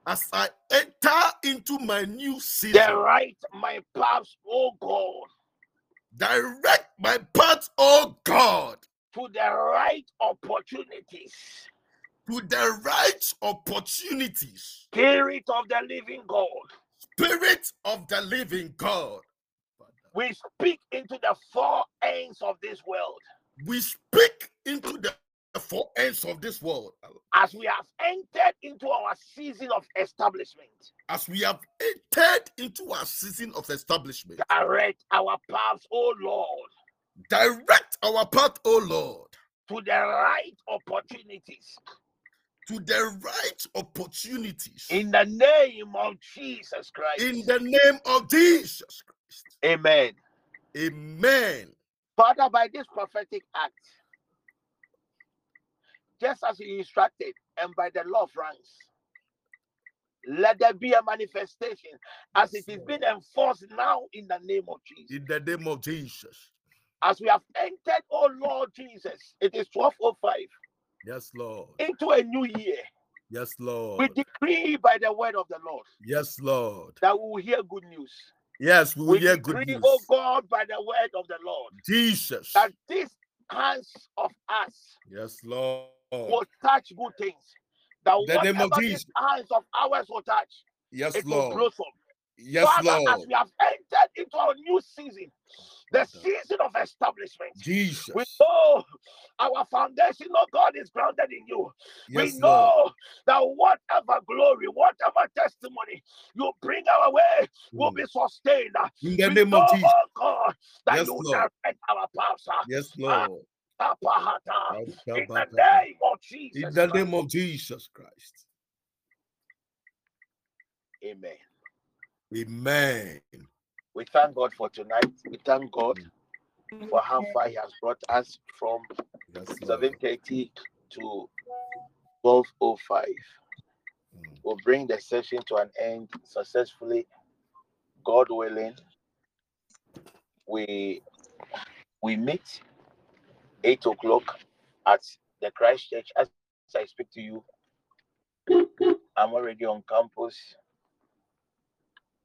as I enter into my new season, direct my paths, oh God, direct my path, oh God, to the right opportunities. to the right opportunities. Spirit of the living God, Spirit of the living God, we speak into the four ends of this world we speak into the four ends of this world as we have entered into our season of establishment. as we have entered into our season of establishment. Direct our paths, O Lord, Direct our path, O Lord, to the right opportunities. To the right opportunities. In the name of Jesus Christ. In the name of Jesus Christ. Amen. Amen. Father, by this prophetic act, just as you instructed, and by the law of ranks, let there be a manifestation as it is being enforced now in the name of Jesus. In the name of Jesus. As we have entered, oh Lord Jesus, it is 1205 Yes, Lord. into a new year. Yes, Lord. We decree by the word of the Lord Yes, Lord. that we will hear good news. Yes, we will We hear good news. oh God, by the word of the Lord, Jesus. that these hands of us Yes, Lord. will touch good things. That the name of Jesus. hands of ours will touch, Yes, it will Lord. blossom. Yes, Father, as Lord. we have entered into our new season, the season of establishment, we know our foundation, oh God, is grounded in you. Yes, we Lord. know that whatever glory, whatever testimony you bring our way will be sustained. In the we name know, of Jesus. oh God, that Yes, you Lord. direct our paths. uh, Yes, Lord. Tapahata, In the name of Jesus. In the name of Jesus Christ. Amen. Amen. We thank God for tonight. We thank God mm. for how far He has brought us from Yes, Lord. 7:30 to 12:05. Mm. We'll bring the session to an end successfully, God willing. We we meet eight o'clock at the Christ Church. As I speak to you, I'm already on campus.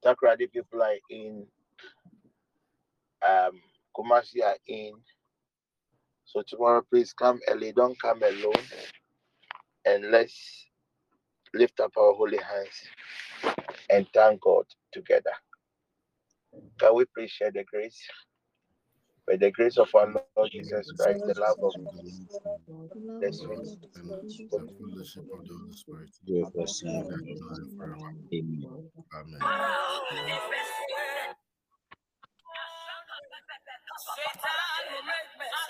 Takoradi people are in. Um, Kumasi are in. So tomorrow, please come early. Don't come alone. And let's lift up our holy hands and thank God together. Can we please share the grace? By the grace of our Lord Jesus Christ, the love of God, the the Amen. Amen.